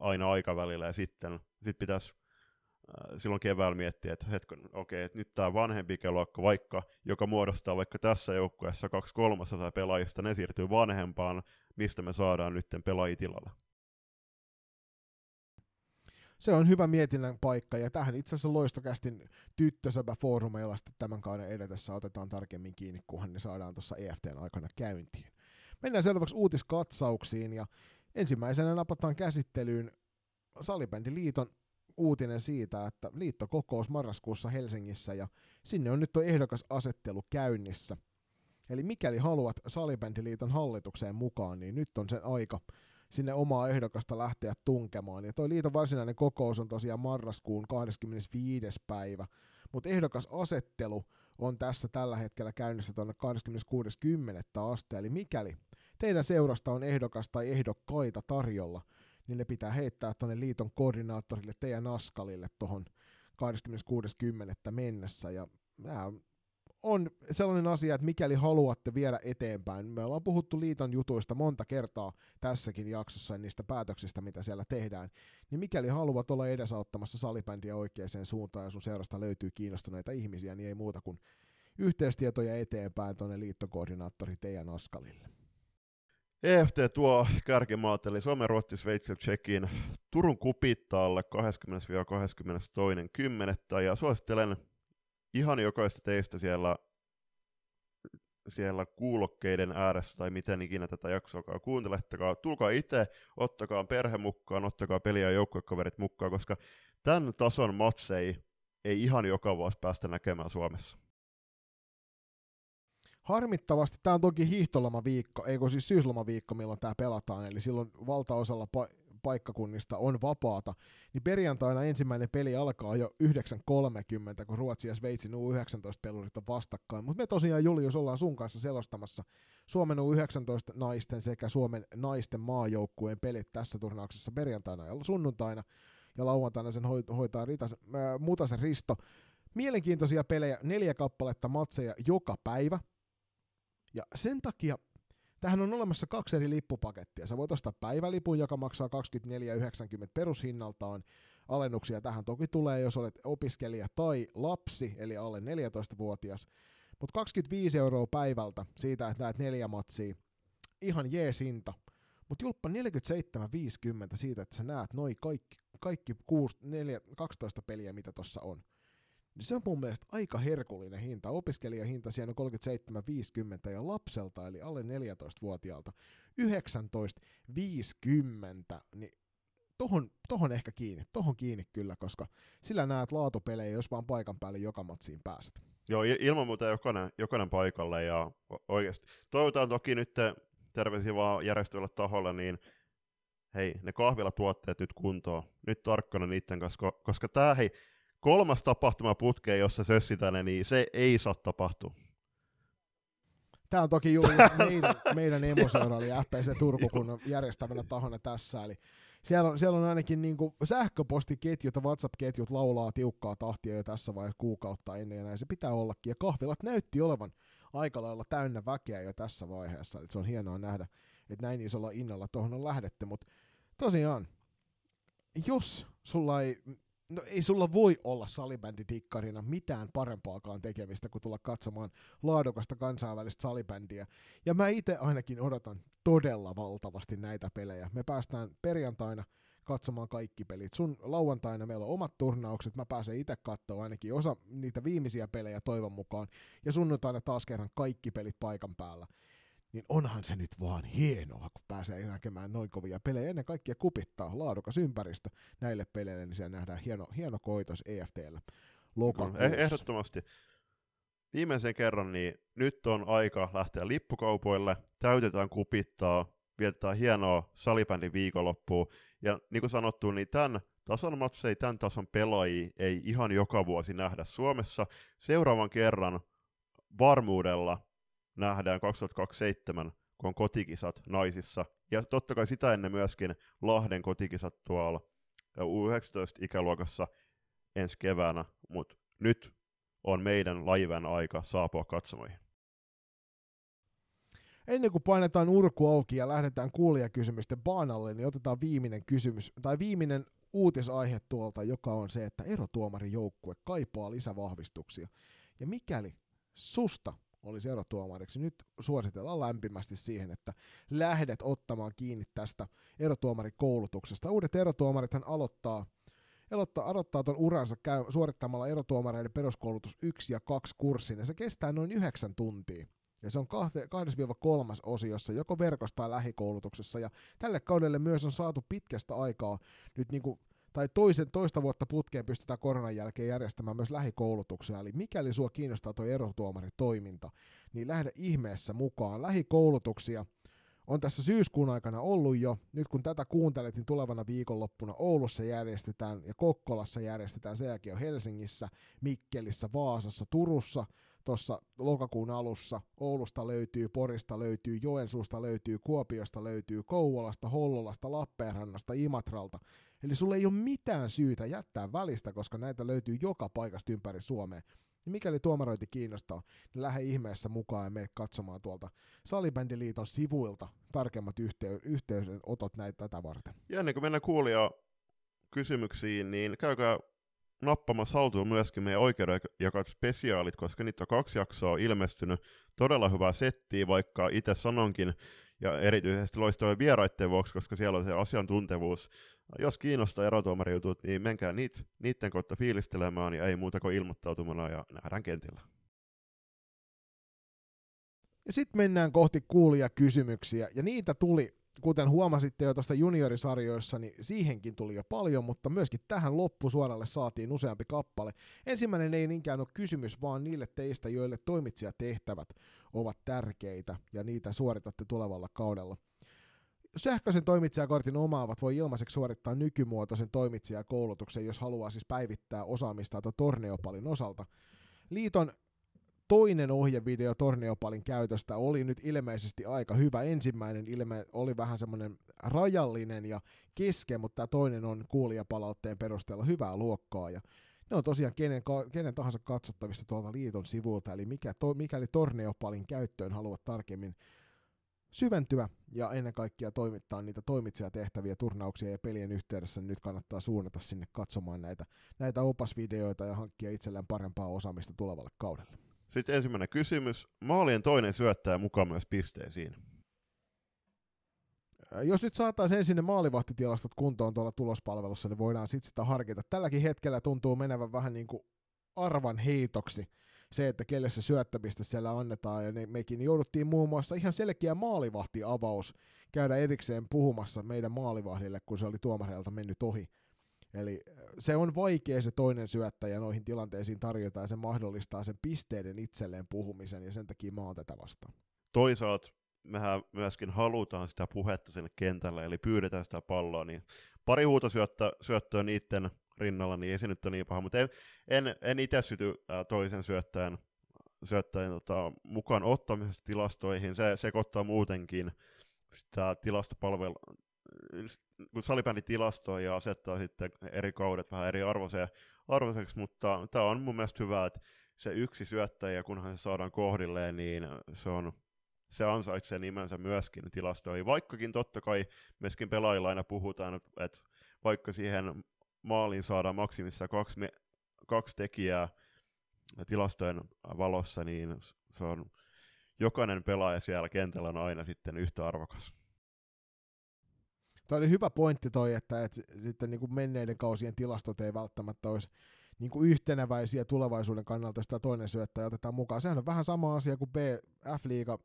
aina aikavälillä, ja sitten sit pitäisi äh, silloin keväällä miettiä, että hetken, okei, että nyt tämä vanhempi ikäluokka, vaikka, joka muodostaa vaikka tässä joukkueessa kaksi kolmasosaa pelaajista, ne siirtyy vanhempaan, mistä me saadaan nyt pelaajitilalle se on hyvä mietinnän paikka, ja tähän itse asiassa loistokästin tyttösöpä foorumeilla sitten tämän kauden edetessä otetaan tarkemmin kiinni, kunhan ne saadaan tuossa EFTn aikana käyntiin. Mennään seuraavaksi uutiskatsauksiin, ja ensimmäisenä napataan käsittelyyn Salibändiliiton uutinen siitä, että liittokokous marraskuussa Helsingissä, ja sinne on nyt tuo ehdokasasettelu käynnissä. Eli mikäli haluat Salibändiliiton hallitukseen mukaan, niin nyt on sen aika sinne omaa ehdokasta lähteä tunkemaan. Ja toi liiton varsinainen kokous on tosiaan marraskuun 25. päivä, mutta ehdokasasettelu on tässä tällä hetkellä käynnissä tuonne 26.10. asti, eli mikäli teidän seurasta on ehdokas tai ehdokkaita tarjolla, niin ne pitää heittää tuonne liiton koordinaattorille teidän askalille tuohon 26.10. mennessä, ja nämä on sellainen asia, että mikäli haluatte viedä eteenpäin, me ollaan puhuttu liiton jutuista monta kertaa tässäkin jaksossa niistä päätöksistä, mitä siellä tehdään, niin mikäli haluat olla edesauttamassa salibändiä oikeaan suuntaan ja sun seurasta löytyy kiinnostuneita ihmisiä, niin ei muuta kuin yhteistietoja eteenpäin tuonne liittokoordinaattori teidän askalille. EFT tuo kärkimaat, eli Suomen, Ruotsi, Sveitsi ja Tsekin Turun kupittaalle 20-22.10. ja suosittelen ihan jokaista teistä siellä, siellä kuulokkeiden ääressä tai miten ikinä tätä jaksoa kuuntelettakaa. Tulkaa itse, ottakaa perhe mukaan, ottakaa peliä ja joukkuekaverit mukaan, koska tämän tason matseja ei ihan joka vuosi päästä näkemään Suomessa. Harmittavasti tämä on toki hiihtolomaviikko, eikö siis syyslomaviikko, milloin tämä pelataan, eli silloin valtaosalla pa- paikkakunnista on vapaata, niin perjantaina ensimmäinen peli alkaa jo 9.30, kun Ruotsi ja Sveitsin U19-pelurit on vastakkain. Mutta me tosiaan, Julius, ollaan sun kanssa selostamassa Suomen U19-naisten sekä Suomen naisten maajoukkueen pelit tässä turnauksessa perjantaina ja sunnuntaina, ja lauantaina sen hoitaa Ritas, äh, Mutasen Risto. Mielenkiintoisia pelejä, neljä kappaletta matseja joka päivä, Ja sen takia Tähän on olemassa kaksi eri lippupakettia. Sä voit ostaa päivälipun, joka maksaa 24,90 perushinnaltaan. Alennuksia tähän toki tulee, jos olet opiskelija tai lapsi, eli alle 14-vuotias. Mutta 25 euroa päivältä siitä, että näet neljä matsia. Ihan jees hinta. Mutta julppa 47,50 siitä, että sä näet noin kaikki, kaikki 6, 4, 12 peliä, mitä tossa on niin se on mun mielestä aika herkullinen hinta. Opiskelijahinta siinä on 37,50 ja lapselta, eli alle 14-vuotiaalta 19,50, niin tohon, tohon ehkä kiinni, tohon kiinni kyllä, koska sillä näet laatupelejä, jos vaan paikan päälle joka matsiin pääset. Joo, ilman muuta jokainen, jokainen paikalle ja oikeasti. Toivotaan toki nyt terveisiä vaan järjestöille taholle, niin hei, ne kahvilatuotteet nyt kuntoon. Nyt tarkkana niiden kanssa, koska tämä hei, kolmas tapahtuma putkeen, jossa sössitään, niin se ei saa tapahtua. Tämä on toki juuri meidän, meidän emoseura, eli FPC Turku, kun järjestävänä tahona tässä. Eli siellä on, siellä on ainakin niin kuin sähköpostiketjut ja WhatsApp-ketjut laulaa tiukkaa tahtia jo tässä vaiheessa kuukautta ennen, ja näin se pitää ollakin. Ja kahvilat näytti olevan aika lailla täynnä väkeä jo tässä vaiheessa, eli se on hienoa nähdä, että näin isolla innolla tuohon on lähdetty, mutta tosiaan, jos sulla ei no ei sulla voi olla salibändidikkarina mitään parempaakaan tekemistä kuin tulla katsomaan laadukasta kansainvälistä salibändiä. Ja mä itse ainakin odotan todella valtavasti näitä pelejä. Me päästään perjantaina katsomaan kaikki pelit. Sun lauantaina meillä on omat turnaukset, mä pääsen itse katsoa ainakin osa niitä viimeisiä pelejä toivon mukaan, ja sunnuntaina taas kerran kaikki pelit paikan päällä niin onhan se nyt vaan hienoa, kun pääsee näkemään noin kovia pelejä. Ennen kaikkea kupittaa laadukas ympäristö näille peleille, niin siellä nähdään hieno, hieno koitos EFTllä lokakuussa. No, ehdottomasti. Viimeisen kerran, niin nyt on aika lähteä lippukaupoille, täytetään kupittaa, vietetään hienoa salibändin viikonloppua. Ja niin kuin sanottu, niin tämän tason matseja, tämän tason pelaajia ei ihan joka vuosi nähdä Suomessa. Seuraavan kerran varmuudella nähdään 2027, kun on kotikisat naisissa. Ja totta kai sitä ennen myöskin Lahden kotikisat tuolla U19-ikäluokassa ensi keväänä, mutta nyt on meidän laivan aika saapua katsomoihin. Ennen kuin painetaan urku auki ja lähdetään kuulijakysymysten baanalle, niin otetaan viimeinen kysymys, tai viimeinen uutisaihe tuolta, joka on se, että erotuomarijoukkue kaipaa lisävahvistuksia. Ja mikäli susta olisi erotuomariksi. Nyt suositellaan lämpimästi siihen, että lähdet ottamaan kiinni tästä erotuomarikoulutuksesta. Uudet erotuomarithan aloittaa aloittaa, aloittaa tuon uransa käy, suorittamalla erotuomareiden peruskoulutus 1 ja 2 kurssin, ja se kestää noin 9 tuntia. Ja se on 2-3 osiossa, joko verkosta tai lähikoulutuksessa, ja tälle kaudelle myös on saatu pitkästä aikaa nyt niin kuin tai toisen, toista vuotta putkeen pystytään koronan jälkeen järjestämään myös lähikoulutuksia. Eli mikäli sua kiinnostaa tuo erotuomaritoiminta, niin lähde ihmeessä mukaan. Lähikoulutuksia on tässä syyskuun aikana ollut jo. Nyt kun tätä kuuntelet, niin tulevana viikonloppuna Oulussa järjestetään ja Kokkolassa järjestetään. Sen jälkeen on Helsingissä, Mikkelissä, Vaasassa, Turussa tuossa lokakuun alussa. Oulusta löytyy, Porista löytyy, Joensuusta löytyy, Kuopiosta löytyy, Kouvolasta, Hollolasta, Lappeenrannasta, Imatralta. Eli sulle ei ole mitään syytä jättää välistä, koska näitä löytyy joka paikasta ympäri Suomea. Ja mikäli tuomarointi kiinnostaa, niin lähde ihmeessä mukaan ja mene katsomaan tuolta Salibändiliiton sivuilta tarkemmat yhtey- yhteydenotot näitä tätä varten. Ja ennen kuin mennään kuulia kysymyksiin, niin käykää nappamassa haltuun myöskin meidän oikeudenjakat spesiaalit, koska niitä on kaksi jaksoa ilmestynyt. Todella hyvää settiä, vaikka itse sanonkin, ja erityisesti loistavien vieraiden vuoksi, koska siellä on se asiantuntevuus. Jos kiinnostaa erotuomarijutut, niin menkää niit, niiden kautta fiilistelemään, ja ei muuta kuin ilmoittautumana, ja nähdään kentillä. Ja sitten mennään kohti kuulia kysymyksiä, ja niitä tuli kuten huomasitte jo tuosta juniorisarjoissa, niin siihenkin tuli jo paljon, mutta myöskin tähän loppusuoralle saatiin useampi kappale. Ensimmäinen ei niinkään ole kysymys, vaan niille teistä, joille toimitsijatehtävät ovat tärkeitä ja niitä suoritatte tulevalla kaudella. Sähköisen toimitsijakortin omaavat voi ilmaiseksi suorittaa nykymuotoisen toimitsijakoulutuksen, jos haluaa siis päivittää osaamista Torneopalin osalta. Liiton toinen ohjevideo Torneopalin käytöstä oli nyt ilmeisesti aika hyvä. Ensimmäinen ilme oli vähän semmoinen rajallinen ja kesken, mutta tämä toinen on kuulijapalautteen perusteella hyvää luokkaa. Ja ne on tosiaan kenen, kenen tahansa katsottavissa tuolta liiton sivulta, eli mikä to, mikäli Torneopalin käyttöön haluat tarkemmin syventyä ja ennen kaikkea toimittaa niitä toimitsijatehtäviä turnauksia ja pelien yhteydessä, niin nyt kannattaa suunnata sinne katsomaan näitä, näitä opasvideoita ja hankkia itselleen parempaa osaamista tulevalle kaudelle. Sitten ensimmäinen kysymys. Maalien toinen syöttäjä mukaan myös pisteisiin. Jos nyt saataisiin ensin ne maalivahtitilastot kuntoon tuolla tulospalvelussa, niin voidaan sitten sitä harkita. Tälläkin hetkellä tuntuu menevän vähän niin kuin arvan heitoksi se, että kelle se syöttäpiste siellä annetaan, ja ne, mekin jouduttiin muun muassa ihan selkeä maalivahtiavaus käydä erikseen puhumassa meidän maalivahdille, kun se oli tuomareilta mennyt ohi. Eli se on vaikea se toinen syöttäjä noihin tilanteisiin tarjota, ja se mahdollistaa sen pisteiden itselleen puhumisen, ja sen takia mä oon tätä vastaan. Toisaalta mehän myöskin halutaan sitä puhetta sinne kentälle, eli pyydetään sitä palloa, niin pari huutosyöttöä niiden rinnalla, niin ei se nyt ole niin paha, mutta en, en, en itse syty ää, toisen syöttäjän, syöttäjän tota, mukaan ottamisesta tilastoihin, se sekoittaa muutenkin sitä tilastopalvelu, kun salibändi tilastoi ja asettaa sitten eri kaudet vähän eri arvoiseen, arvoiseksi, mutta tämä on mun mielestä hyvä, että se yksi syöttäjä, kunhan se saadaan kohdilleen, niin se on se ansaitsee nimensä myöskin tilastoihin, vaikkakin totta kai myöskin pelaajilla aina puhutaan, että vaikka siihen maaliin saadaan maksimissa kaksi, me, kaksi tekijää tilastojen valossa, niin se on jokainen pelaaja siellä kentällä on aina sitten yhtä arvokas. Tuo oli hyvä pointti toi, että, että sitten niin kuin menneiden kausien tilastot ei välttämättä olisi niin kuin yhteneväisiä tulevaisuuden kannalta sitä toinen syöttäjä otetaan mukaan. Sehän on vähän sama asia kuin F-liiga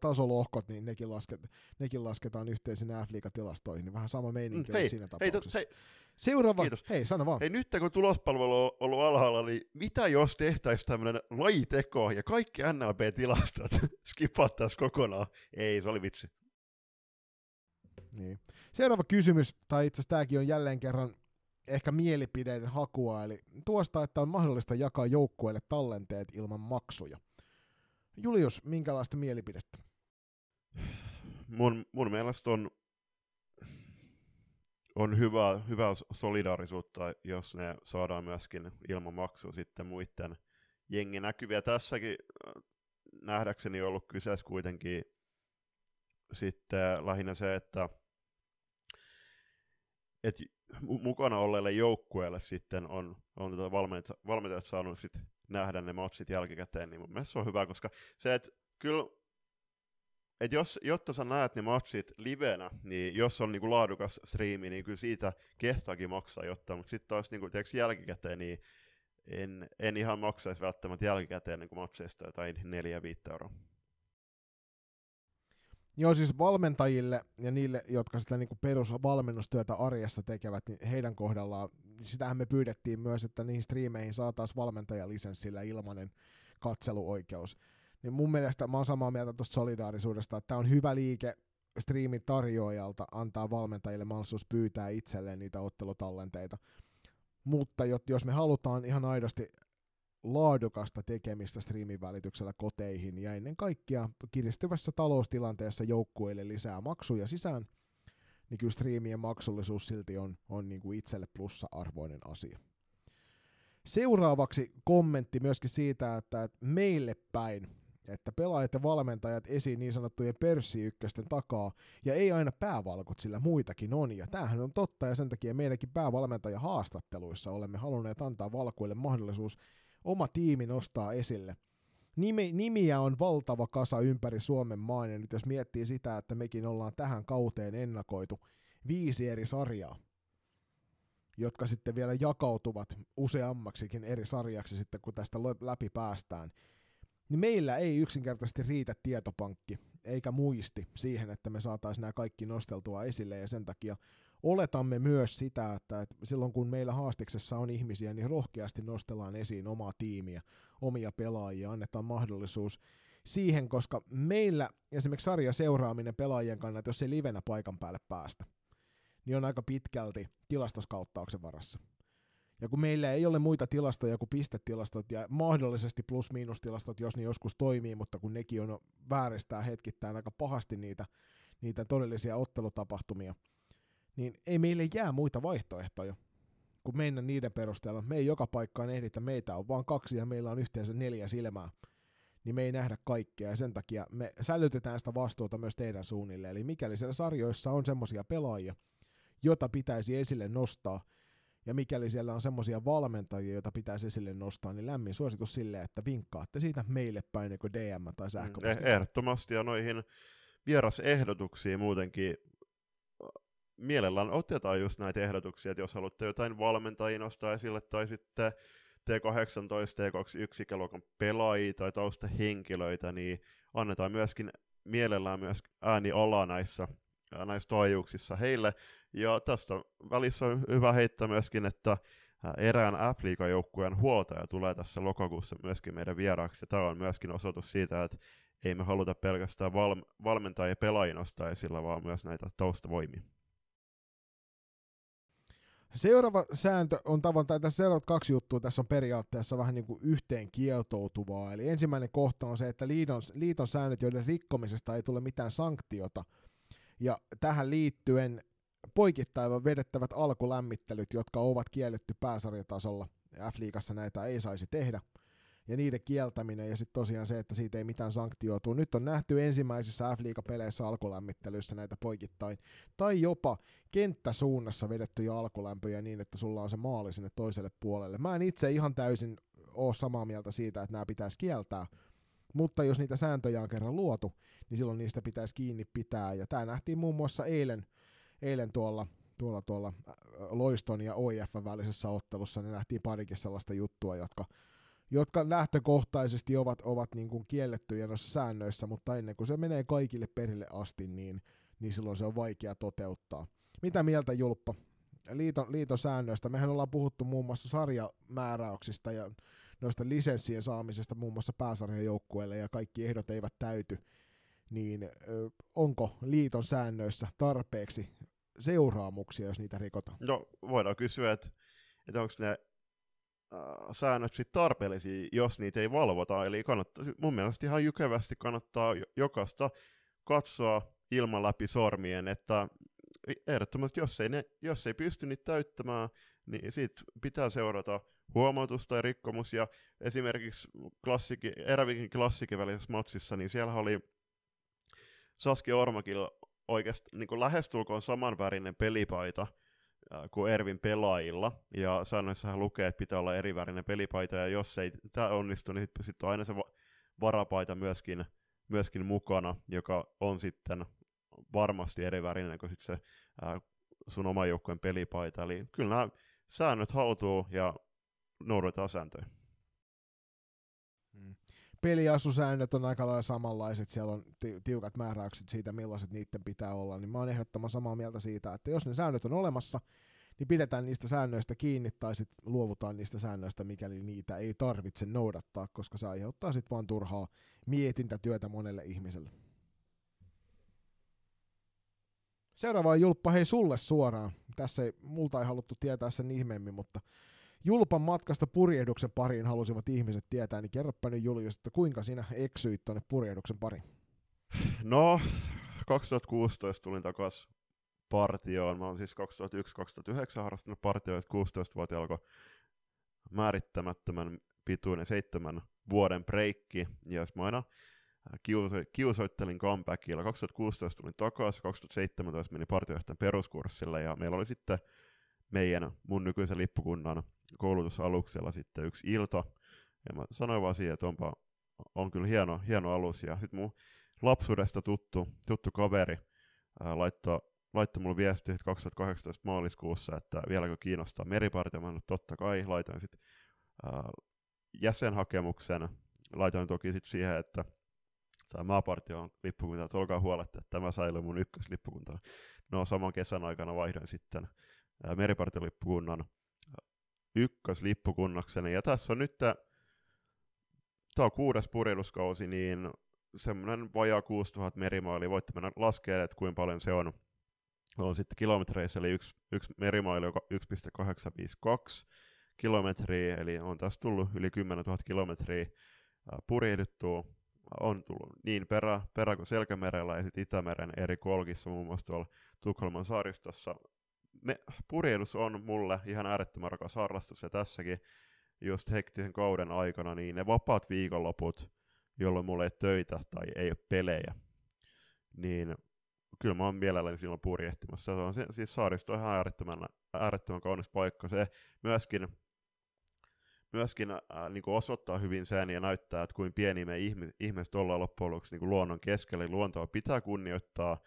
tasolohkot, niin nekin, lasket, nekin lasketaan yhteen sinne F-liigatilastoihin, niin vähän sama meininki mm, hei, siinä tapauksessa. Hei, hei, Seuraava, Kiitos. hei sano vaan. Hei nyt kun tulospalvelu on ollut alhaalla, niin mitä jos tehtäisiin tämmöinen lajiteko ja kaikki NLP-tilastot skipattaisiin kokonaan? Ei, se oli vitsi. Niin. Seuraava kysymys, tai itse asiassa tämäkin on jälleen kerran ehkä mielipideiden hakua, eli tuosta, että on mahdollista jakaa joukkueille tallenteet ilman maksuja. Julius, minkälaista mielipidettä? Mun, mun mielestä on, on hyvä, hyvä solidaarisuutta, jos ne saadaan myöskin ilman maksua sitten muiden jengi näkyviä. Tässäkin äh, nähdäkseni on ollut kyseessä kuitenkin sitten lähinnä se, että et mukana olleille joukkueelle sitten on, on tätä valmentajat, valmentajat saanut sitten nähdä ne matsit jälkikäteen, niin mun mielestä se on hyvä, koska se, että kyllä et jos, jotta sä näet ne matsit livenä, niin jos on niinku laadukas striimi, niin kyllä siitä kehtaakin maksaa jotta, mutta sitten taas niinku, tiiäks, jälkikäteen, niin en, en ihan maksaisi välttämättä jälkikäteen niin matseista jotain 4-5 euroa. Joo, siis valmentajille ja niille, jotka sitä niin perusvalmennustyötä arjessa tekevät, niin heidän kohdallaan, sitähän me pyydettiin myös, että niihin striimeihin saataisiin valmentajalisenssillä ilmainen katseluoikeus. Niin mun mielestä mä oon samaa mieltä tuosta solidaarisuudesta, että tämä on hyvä liike striimin tarjoajalta antaa valmentajille mahdollisuus pyytää itselleen niitä ottelutallenteita. Mutta jos me halutaan ihan aidosti laadukasta tekemistä striimin välityksellä koteihin ja ennen kaikkea kiristyvässä taloustilanteessa joukkueille lisää maksuja sisään, niin kyllä striimien maksullisuus silti on, on niin kuin itselle plussa-arvoinen asia. Seuraavaksi kommentti myöskin siitä, että meille päin, että pelaajat ja valmentajat esiin niin sanottujen pörssiykkösten takaa, ja ei aina päävalkut, sillä muitakin on, ja tämähän on totta, ja sen takia meidänkin päävalmentaja haastatteluissa olemme halunneet antaa valkuille mahdollisuus oma tiimi nostaa esille. Nimi, nimiä on valtava kasa ympäri Suomen maan, ja nyt jos miettii sitä, että mekin ollaan tähän kauteen ennakoitu viisi eri sarjaa, jotka sitten vielä jakautuvat useammaksikin eri sarjaksi sitten, kun tästä läpi päästään, niin meillä ei yksinkertaisesti riitä tietopankki eikä muisti siihen, että me saataisiin nämä kaikki nosteltua esille, ja sen takia oletamme myös sitä, että, silloin kun meillä haastiksessa on ihmisiä, niin rohkeasti nostellaan esiin omaa tiimiä, omia pelaajia, annetaan mahdollisuus siihen, koska meillä esimerkiksi sarja seuraaminen pelaajien kannalta, jos ei livenä paikan päälle päästä, niin on aika pitkälti tilastoskauttauksen varassa. Ja kun meillä ei ole muita tilastoja kuin pistetilastot ja mahdollisesti plus-miinustilastot, jos ne joskus toimii, mutta kun nekin on vääristää hetkittäin aika pahasti niitä, niitä todellisia ottelutapahtumia, niin ei meille jää muita vaihtoehtoja kun mennä niiden perusteella. Me ei joka paikkaan ehditä, meitä on vaan kaksi ja meillä on yhteensä neljä silmää niin me ei nähdä kaikkea ja sen takia me sälytetään sitä vastuuta myös teidän suunnille. Eli mikäli siellä sarjoissa on semmoisia pelaajia, jota pitäisi esille nostaa, ja mikäli siellä on semmoisia valmentajia, joita pitäisi esille nostaa, niin lämmin suositus sille, että vinkkaatte siitä meille päin niin DM tai sähköposti. Mm, ehdottomasti, ja noihin vierasehdotuksiin muutenkin mielellään otetaan just näitä ehdotuksia, että jos haluatte jotain valmentajia nostaa esille, tai sitten T18, T21 ikäluokan pelaajia tai taustahenkilöitä, niin annetaan myöskin mielellään myös ääni ala näissä, näissä taajuuksissa heille. Ja tästä välissä on hyvä heittää myöskin, että erään f joukkueen huoltaja tulee tässä lokakuussa myöskin meidän vieraaksi. Tämä on myöskin osoitus siitä, että ei me haluta pelkästään val- valmentajia ja pelaajia nostaa esillä, vaan myös näitä taustavoimia. Seuraava sääntö on tavan, tai tässä seuraavat kaksi juttua tässä on periaatteessa vähän niin kuin yhteen kieltoutuvaa. Eli ensimmäinen kohta on se, että liiton, liiton säännöt, joiden rikkomisesta ei tule mitään sanktiota. Ja tähän liittyen poikittain vedettävät alkulämmittelyt, jotka ovat kielletty pääsarjatasolla. F-liigassa näitä ei saisi tehdä ja niiden kieltäminen ja sitten tosiaan se, että siitä ei mitään sanktioitu. Nyt on nähty ensimmäisissä F-liiga-peleissä alkulämmittelyissä näitä poikittain, tai jopa kenttäsuunnassa vedettyjä alkulämpöjä niin, että sulla on se maali sinne toiselle puolelle. Mä en itse ihan täysin ole samaa mieltä siitä, että nämä pitäisi kieltää, mutta jos niitä sääntöjä on kerran luotu, niin silloin niistä pitäisi kiinni pitää, ja tämä nähtiin muun muassa eilen, eilen tuolla tuolla, tuolla Loiston ja OIF välisessä ottelussa, niin nähtiin parikin sellaista juttua, jotka jotka lähtökohtaisesti ovat, ovat niin kuin kiellettyjä noissa säännöissä, mutta ennen kuin se menee kaikille perille asti, niin, niin silloin se on vaikea toteuttaa. Mitä mieltä Julppa liiton, liiton säännöistä? Mehän ollaan puhuttu muun muassa sarjamääräyksistä ja noista lisenssien saamisesta muun muassa pääsarjan joukkueelle ja kaikki ehdot eivät täyty, niin onko liiton säännöissä tarpeeksi seuraamuksia, jos niitä rikotaan? No voidaan kysyä, että, että onko ne säännöt sit tarpeellisia, jos niitä ei valvota. Eli kannattaa, mun mielestä ihan jykevästi kannattaa jokaista katsoa ilman läpi sormien, että ehdottomasti jos ei, ne, jos ei pysty niitä täyttämään, niin siitä pitää seurata huomautus tai rikkomus. Ja esimerkiksi klassiki, erävikin klassikin välisessä matsissa, niin siellä oli Saski Ormakilla oikeasti niin lähestulkoon samanvärinen pelipaita, Äh, kuin Ervin pelaajilla, ja säännöissähän lukee, että pitää olla erivärinen pelipaita, ja jos ei tämä onnistu, niin sitten sit on aina se va- varapaita myöskin, myöskin mukana, joka on sitten varmasti erivärinen kuin sit se äh, sun oman joukkueen pelipaita. Eli kyllä nämä säännöt haltuu ja noudatetaan sääntöjä. Hmm. Peliasusäännöt on aika lailla samanlaiset, siellä on tiukat määräykset siitä, millaiset niiden pitää olla, niin mä oon ehdottoman samaa mieltä siitä, että jos ne säännöt on olemassa, niin pidetään niistä säännöistä kiinni tai sitten luovutaan niistä säännöistä, mikäli niitä ei tarvitse noudattaa, koska se aiheuttaa sitten vaan turhaa mietintätyötä monelle ihmiselle. Seuraava Julppa, hei sulle suoraan. Tässä ei, multa ei haluttu tietää sen ihmeemmin, mutta Julpan matkasta purjehduksen pariin halusivat ihmiset tietää, niin kerropa nyt Julius, että kuinka sinä eksyit tuonne purjehduksen pariin? No, 2016 tulin takaisin partioon. Mä oon siis 2001-2009 harrastanut partioita, 16-vuotiaan alkoi määrittämättömän pituinen seitsemän vuoden breikki, ja mä aina kiuso- kiusoittelin comebackilla. 2016 tulin takaisin, 2017 meni partiojohtajan peruskurssille, ja meillä oli sitten meidän, mun nykyisen lippukunnan koulutusaluksella sitten yksi ilta, ja mä sanoin vaan siihen, että onpa, on kyllä hieno, hieno alus, ja sitten mun lapsuudesta tuttu, tuttu kaveri ää, laittoi laittoi mulle viesti 2018 maaliskuussa, että vieläkö kiinnostaa meripartio. Mä totta kai, laitoin sitten jäsenhakemuksen. Laitoin toki sitten siihen, että tämä maapartio on lippukunta, että olkaa huoletta, että tämä säilyy mun ykköslippukunta. No saman kesän aikana vaihdoin sitten meripartiolippukunnan ykköslippukunnakseni. Ja tässä on nyt, tämä on kuudes purjehduskausi, niin semmoinen vajaa 6000 merimaali. Voitte mennä laskemaan, että kuinka paljon se on on sitten kilometreissä, eli yksi, yksi merimaili, joka 1,852 kilometriä, eli on tässä tullut yli 10 000 kilometriä purjehdittua. On tullut niin perä, perä kuin Selkämerellä ja sitten Itämeren eri kolkissa, muun muassa tuolla Tukholman saaristossa me, purjehdus on mulle ihan äärettömän rakas harrastus, ja tässäkin just hektisen kauden aikana, niin ne vapaat viikonloput, jolloin mulla ei töitä tai ei ole pelejä, niin kyllä mä oon mielelläni silloin purjehtimassa. Se on siis saaristo on ihan äärettömän, äärettömän kaunis paikka. Se myöskin, myöskin äh, niin kuin osoittaa hyvin sen ja näyttää, että kuin pieni me ihmi, ihmiset ollaan loppujen lopuksi niin kuin luonnon keskellä. Luontoa pitää kunnioittaa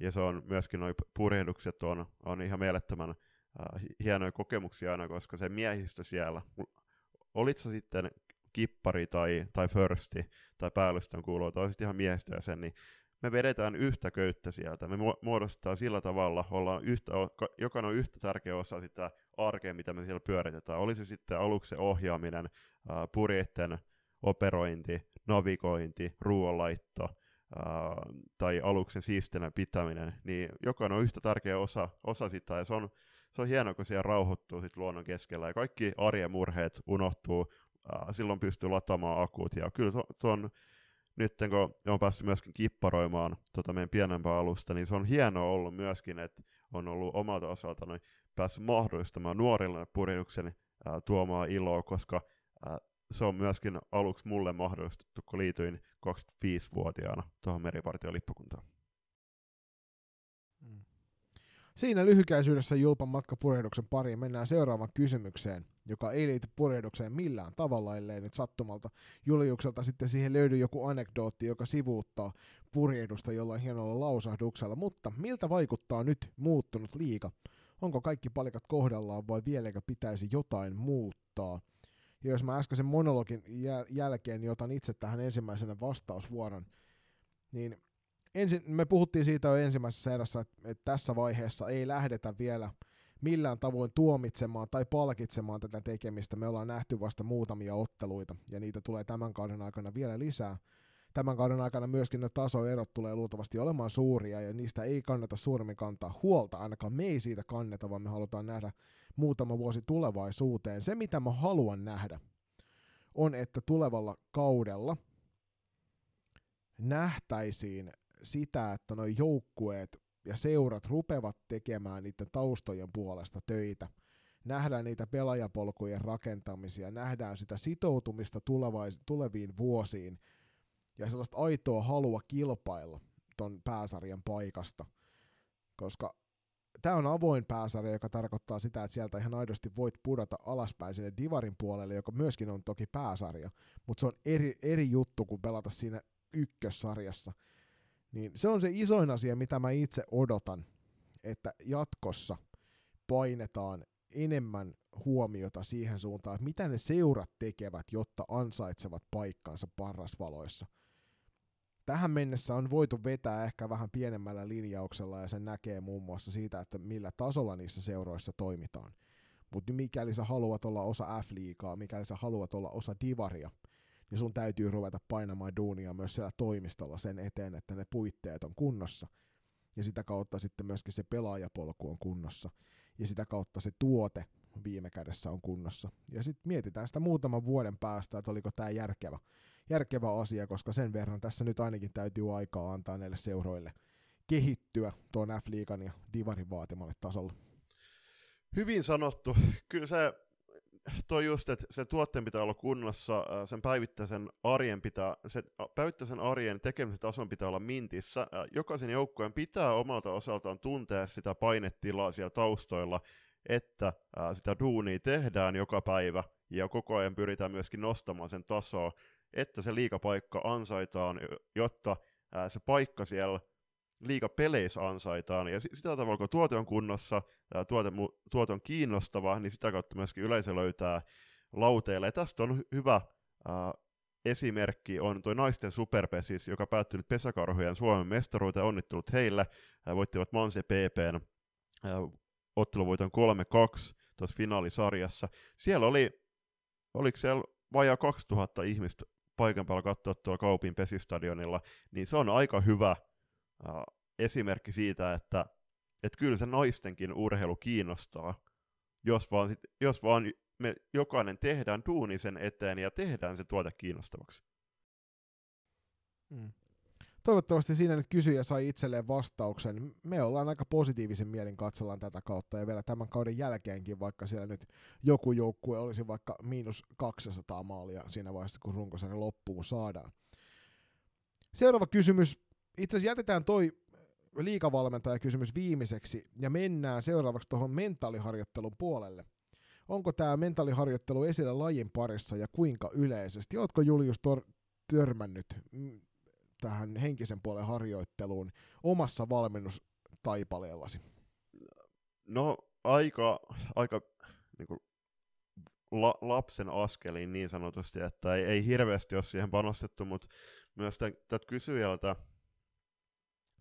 ja se on myöskin noin purjehdukset on, on ihan mielettömän äh, hienoja kokemuksia aina, koska se miehistö siellä, olit sä sitten kippari tai, tai firsti tai päällystön kuuluu, tai ihan miehistöä sen, niin me vedetään yhtä köyttä sieltä. Me muodostetaan sillä tavalla, ollaan yhtä, jokainen on yhtä tärkeä osa sitä arkea, mitä me siellä pyöritetään. Oli se sitten aluksen ohjaaminen, purjeiden operointi, navigointi, ruoanlaitto tai aluksen siistinä pitäminen, niin jokainen on yhtä tärkeä osa, osa sitä, ja se on, se on hienoa, kun siellä rauhoittuu sit luonnon keskellä, ja kaikki arjen murheet unohtuu, silloin pystyy lataamaan akut, ja kyllä se, se on nyt kun on päässyt myöskin kipparoimaan tota meidän pienempää alusta, niin se on hienoa ollut myöskin, että on ollut omalta osalta niin päässyt mahdollistamaan nuorille purjehduksen ää, tuomaan iloa, koska ää, se on myöskin aluksi mulle mahdollistettu, kun liityin 25-vuotiaana tuohon merivartiolippukuntaan. Mm. Siinä lyhykäisyydessä Julpan matka purjehduksen pariin mennään seuraavaan kysymykseen, joka ei liity purjehdukseen millään tavalla, ellei nyt sattumalta Juliukselta sitten siihen löydy joku anekdootti, joka sivuuttaa purjehdusta jollain hienolla lausahduksella. Mutta miltä vaikuttaa nyt muuttunut liika? Onko kaikki palikat kohdallaan vai vieläkö pitäisi jotain muuttaa? Ja jos mä äskeisen monologin jäl- jälkeen niin otan itse tähän ensimmäisenä vastausvuoron, niin ensin, me puhuttiin siitä jo ensimmäisessä erässä, että, että tässä vaiheessa ei lähdetä vielä millään tavoin tuomitsemaan tai palkitsemaan tätä tekemistä. Me ollaan nähty vasta muutamia otteluita, ja niitä tulee tämän kauden aikana vielä lisää. Tämän kauden aikana myöskin ne tasoerot tulee luultavasti olemaan suuria, ja niistä ei kannata suuremmin kantaa huolta, ainakaan me ei siitä kanneta, vaan me halutaan nähdä muutama vuosi tulevaisuuteen. Se, mitä mä haluan nähdä, on, että tulevalla kaudella nähtäisiin sitä, että nuo joukkueet ja seurat rupevat tekemään niiden taustojen puolesta töitä. Nähdään niitä pelaajapolkujen rakentamisia, nähdään sitä sitoutumista tulevais- tuleviin vuosiin ja sellaista aitoa halua kilpailla ton pääsarjan paikasta. Koska tämä on avoin pääsarja, joka tarkoittaa sitä, että sieltä ihan aidosti voit pudota alaspäin sinne Divarin puolelle, joka myöskin on toki pääsarja, mutta se on eri, eri juttu kuin pelata siinä ykkössarjassa – niin se on se isoin asia, mitä mä itse odotan, että jatkossa painetaan enemmän huomiota siihen suuntaan, että mitä ne seurat tekevät, jotta ansaitsevat paikkansa parrasvaloissa. Tähän mennessä on voitu vetää ehkä vähän pienemmällä linjauksella ja sen näkee muun muassa siitä, että millä tasolla niissä seuroissa toimitaan. Mutta mikäli sä haluat olla osa F-liigaa, mikäli sä haluat olla osa divaria, niin sun täytyy ruveta painamaan duunia myös siellä toimistolla sen eteen, että ne puitteet on kunnossa. Ja sitä kautta sitten myöskin se pelaajapolku on kunnossa. Ja sitä kautta se tuote viime kädessä on kunnossa. Ja sitten mietitään sitä muutaman vuoden päästä, että oliko tämä järkevä, järkevä asia, koska sen verran tässä nyt ainakin täytyy aikaa antaa näille seuroille kehittyä tuon F-liigan ja Divarin vaatimalle tasolle. Hyvin sanottu. Kyllä se toi just, että se tuotteen pitää olla kunnossa, sen päivittäisen arjen pitää, se päivittäisen arjen tekemisen tason pitää olla mintissä. Jokaisen joukkueen pitää omalta osaltaan tuntea sitä painetilaa siellä taustoilla, että sitä duunia tehdään joka päivä ja koko ajan pyritään myöskin nostamaan sen tasoa, että se liikapaikka ansaitaan, jotta se paikka siellä liigapeleissä ansaitaan, ja sitä tavalla kun tuote on kunnossa, tuote, tuote on kiinnostava, niin sitä kautta myöskin yleisö löytää lauteille. Ja tästä on hyvä äh, esimerkki on tuo naisten superpesis, joka päättyi nyt pesäkarhujen Suomen mestaruuteen, onnittelut heille, äh, voittivat Manse PPn otteluvoiton 3-2 tuossa finaalisarjassa. Siellä oli, oliko siellä vajaa 2000 ihmistä paikan päällä katsoa tuolla Kaupin pesistadionilla, niin se on aika hyvä uh, esimerkki siitä, että et kyllä se naistenkin urheilu kiinnostaa, jos vaan, sit, jos vaan me jokainen tehdään duuni sen eteen ja tehdään se tuote kiinnostavaksi. Mm. Toivottavasti siinä nyt kysyjä sai itselleen vastauksen. Me ollaan aika positiivisen mielin katsellaan tätä kautta ja vielä tämän kauden jälkeenkin, vaikka siellä nyt joku joukkue olisi vaikka miinus 200 maalia siinä vaiheessa, kun runkosarja loppuun saadaan. Seuraava kysymys. Itse asiassa jätetään toi liikavalmentaja kysymys viimeiseksi ja mennään seuraavaksi tuohon mentaaliharjoittelun puolelle. Onko tämä mentaaliharjoittelu esillä lajin parissa ja kuinka yleisesti? Oletko Julius tor- törmännyt tähän henkisen puolen harjoitteluun omassa valmennustaipaleellasi? No aika, aika niin kuin la, lapsen askeliin niin sanotusti, että ei, ei hirveästi ole siihen panostettu, mutta myös tätä kysyjältä,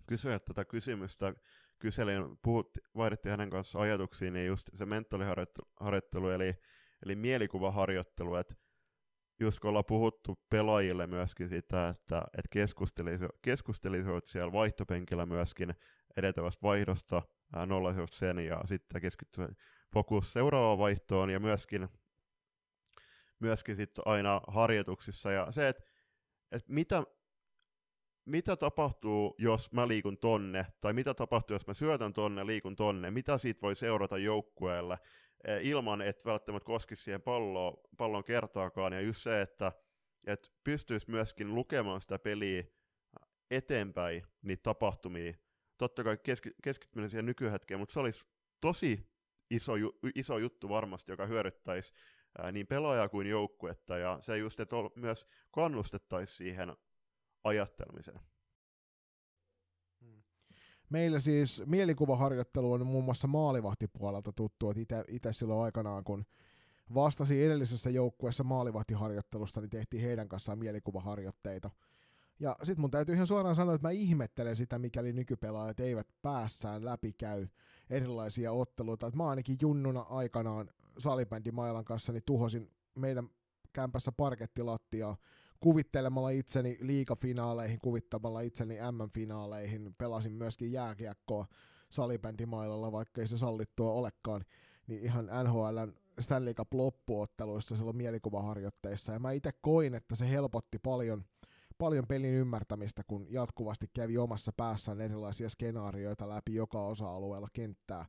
kysyjältä tätä kysymystä kyselin, puhutti, vaihdettiin hänen kanssa ajatuksia, niin just se mentaaliharjoittelu, eli, eli mielikuvaharjoittelu, että just kun ollaan puhuttu pelaajille myöskin sitä, että, että keskustelisivat keskustelisi siellä vaihtopenkillä myöskin edetävästä vaihdosta, nollaisivat sen ja sitten keskittyvät fokus seuraavaan vaihtoon ja myöskin, myöskin sitten aina harjoituksissa. Ja se, että, että mitä, mitä tapahtuu, jos mä liikun tonne, tai mitä tapahtuu, jos mä syötän tonne, liikun tonne, mitä siitä voi seurata joukkueelle, ilman, että välttämättä koskisi siihen palloon, pallon kertaakaan, ja just se, että, että pystyisi myöskin lukemaan sitä peliä eteenpäin, niitä tapahtumia, totta kai keski, keskittyminen siihen nykyhetkeen, mutta se olisi tosi iso, iso juttu varmasti, joka hyödyttäisi niin pelaajaa kuin joukkuetta, ja se just, että myös kannustettaisiin siihen ajattelmiseen. Meillä siis mielikuvaharjoittelu on muun muassa maalivahtipuolelta tuttu, että itse silloin aikanaan, kun vastasi edellisessä joukkueessa maalivahtiharjoittelusta, niin tehtiin heidän kanssaan mielikuvaharjoitteita. Ja sitten mun täytyy ihan suoraan sanoa, että mä ihmettelen sitä, mikäli nykypelaajat eivät päässään läpi käy erilaisia otteluita. Et mä ainakin junnuna aikanaan salibändi Mailan kanssa niin tuhosin meidän kämpässä parkettilattiaa kuvittelemalla itseni liikafinaaleihin, kuvittamalla itseni M-finaaleihin, pelasin myöskin jääkiekkoa salibändimailalla, vaikka ei se sallittua olekaan, niin ihan NHLn Stanley Cup loppuotteluissa silloin mielikuvaharjoitteissa, ja mä itse koin, että se helpotti paljon, paljon pelin ymmärtämistä, kun jatkuvasti kävi omassa päässään erilaisia skenaarioita läpi joka osa-alueella kenttää,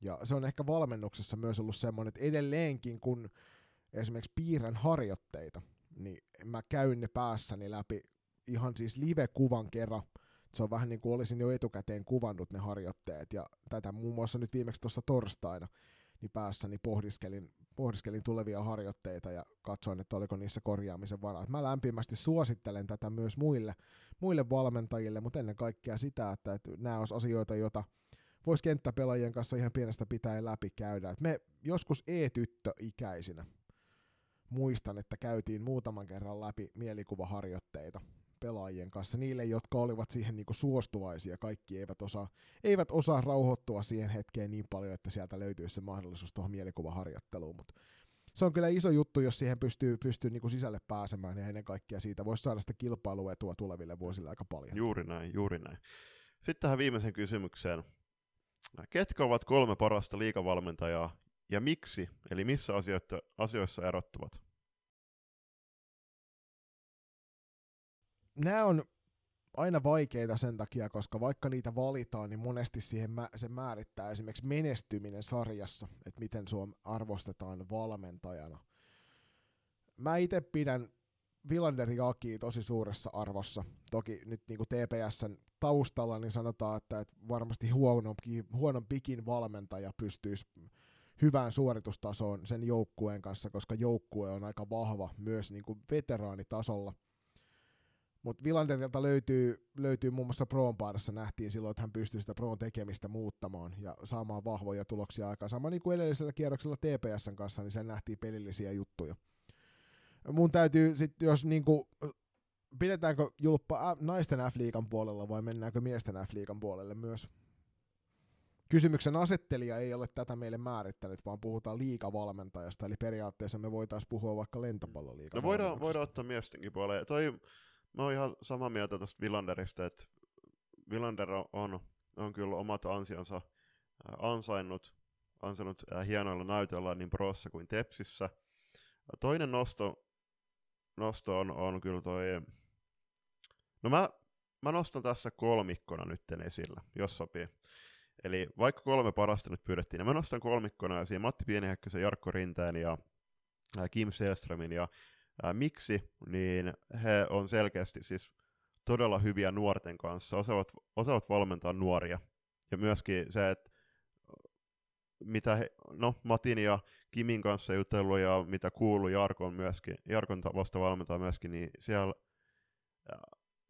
ja se on ehkä valmennuksessa myös ollut semmoinen, että edelleenkin kun esimerkiksi piirrän harjoitteita, niin mä käyn ne päässäni läpi ihan siis live-kuvan kerran. Se on vähän niin kuin olisin jo etukäteen kuvannut ne harjoitteet, ja tätä muun muassa nyt viimeksi tuossa torstaina niin päässäni pohdiskelin, pohdiskelin tulevia harjoitteita ja katsoin, että oliko niissä korjaamisen varaa. Mä lämpimästi suosittelen tätä myös muille, muille valmentajille, mutta ennen kaikkea sitä, että, että nämä olisi asioita, joita voisi kenttäpelaajien kanssa ihan pienestä pitäen läpi käydä. Et me joskus e-tyttö-ikäisinä muistan, että käytiin muutaman kerran läpi mielikuvaharjoitteita pelaajien kanssa, niille, jotka olivat siihen niin suostuvaisia, kaikki eivät osaa, eivät osaa rauhoittua siihen hetkeen niin paljon, että sieltä löytyisi se mahdollisuus tuohon mielikuvaharjoitteluun, mutta se on kyllä iso juttu, jos siihen pystyy, pystyy niin kuin sisälle pääsemään ja ennen kaikkea siitä voisi saada sitä kilpailuetua tuleville vuosille aika paljon. Juuri näin, juuri näin. Sitten tähän viimeiseen kysymykseen. Ketkä ovat kolme parasta liikavalmentajaa ja miksi, eli missä asioissa erottuvat? Nämä on aina vaikeita sen takia, koska vaikka niitä valitaan, niin monesti siihen mä, se määrittää esimerkiksi menestyminen sarjassa, että miten sua arvostetaan valmentajana. Mä itse pidän Villander Jaki tosi suuressa arvossa. Toki nyt niin kuin TPSn taustalla niin sanotaan, että, että varmasti huonon, huonon pikin valmentaja pystyisi hyvään suoritustasoon sen joukkueen kanssa, koska joukkue on aika vahva myös niin kuin veteraanitasolla. Mutta Villanderilta löytyy, löytyy muun muassa Proon paidassa nähtiin silloin, että hän pystyy sitä Proon tekemistä muuttamaan ja saamaan vahvoja tuloksia aikaan. Sama niin kuin edellisellä kierroksella TPSn kanssa, niin sen nähtiin pelillisiä juttuja. Mun täytyy sitten, jos niin kuin, pidetäänkö julppa naisten F-liigan puolella vai mennäänkö miesten F-liigan puolelle myös? Kysymyksen asettelija ei ole tätä meille määrittänyt, vaan puhutaan liikavalmentajasta, eli periaatteessa me voitaisiin puhua vaikka lentopalloliiga. No voidaan, voidaan ottaa miestenkin puoleen. Toi, mä oon ihan samaa mieltä tuosta Villanderista, että Villander on, on kyllä omat ansionsa ansainnut, ansainnut hienoilla näytöllä niin Prossa kuin Tepsissä. Toinen nosto, nosto on, on kyllä toi, no mä, mä nostan tässä kolmikkona nyt esillä, jos sopii. Eli vaikka kolme parasta nyt pyydettiin, niin mä nostan kolmikkona esiin Matti Pienihäkkösen, Jarkko Rinteen ja Kim Selströmin. Ja ää, miksi? Niin he on selkeästi siis todella hyviä nuorten kanssa, osaavat, osaavat valmentaa nuoria. Ja myöskin se, että mitä he, no, Matin ja Kimin kanssa jutellut ja mitä kuuluu Jarkon myöskin, Jarkon tavasta valmentaa myöskin, niin siellä,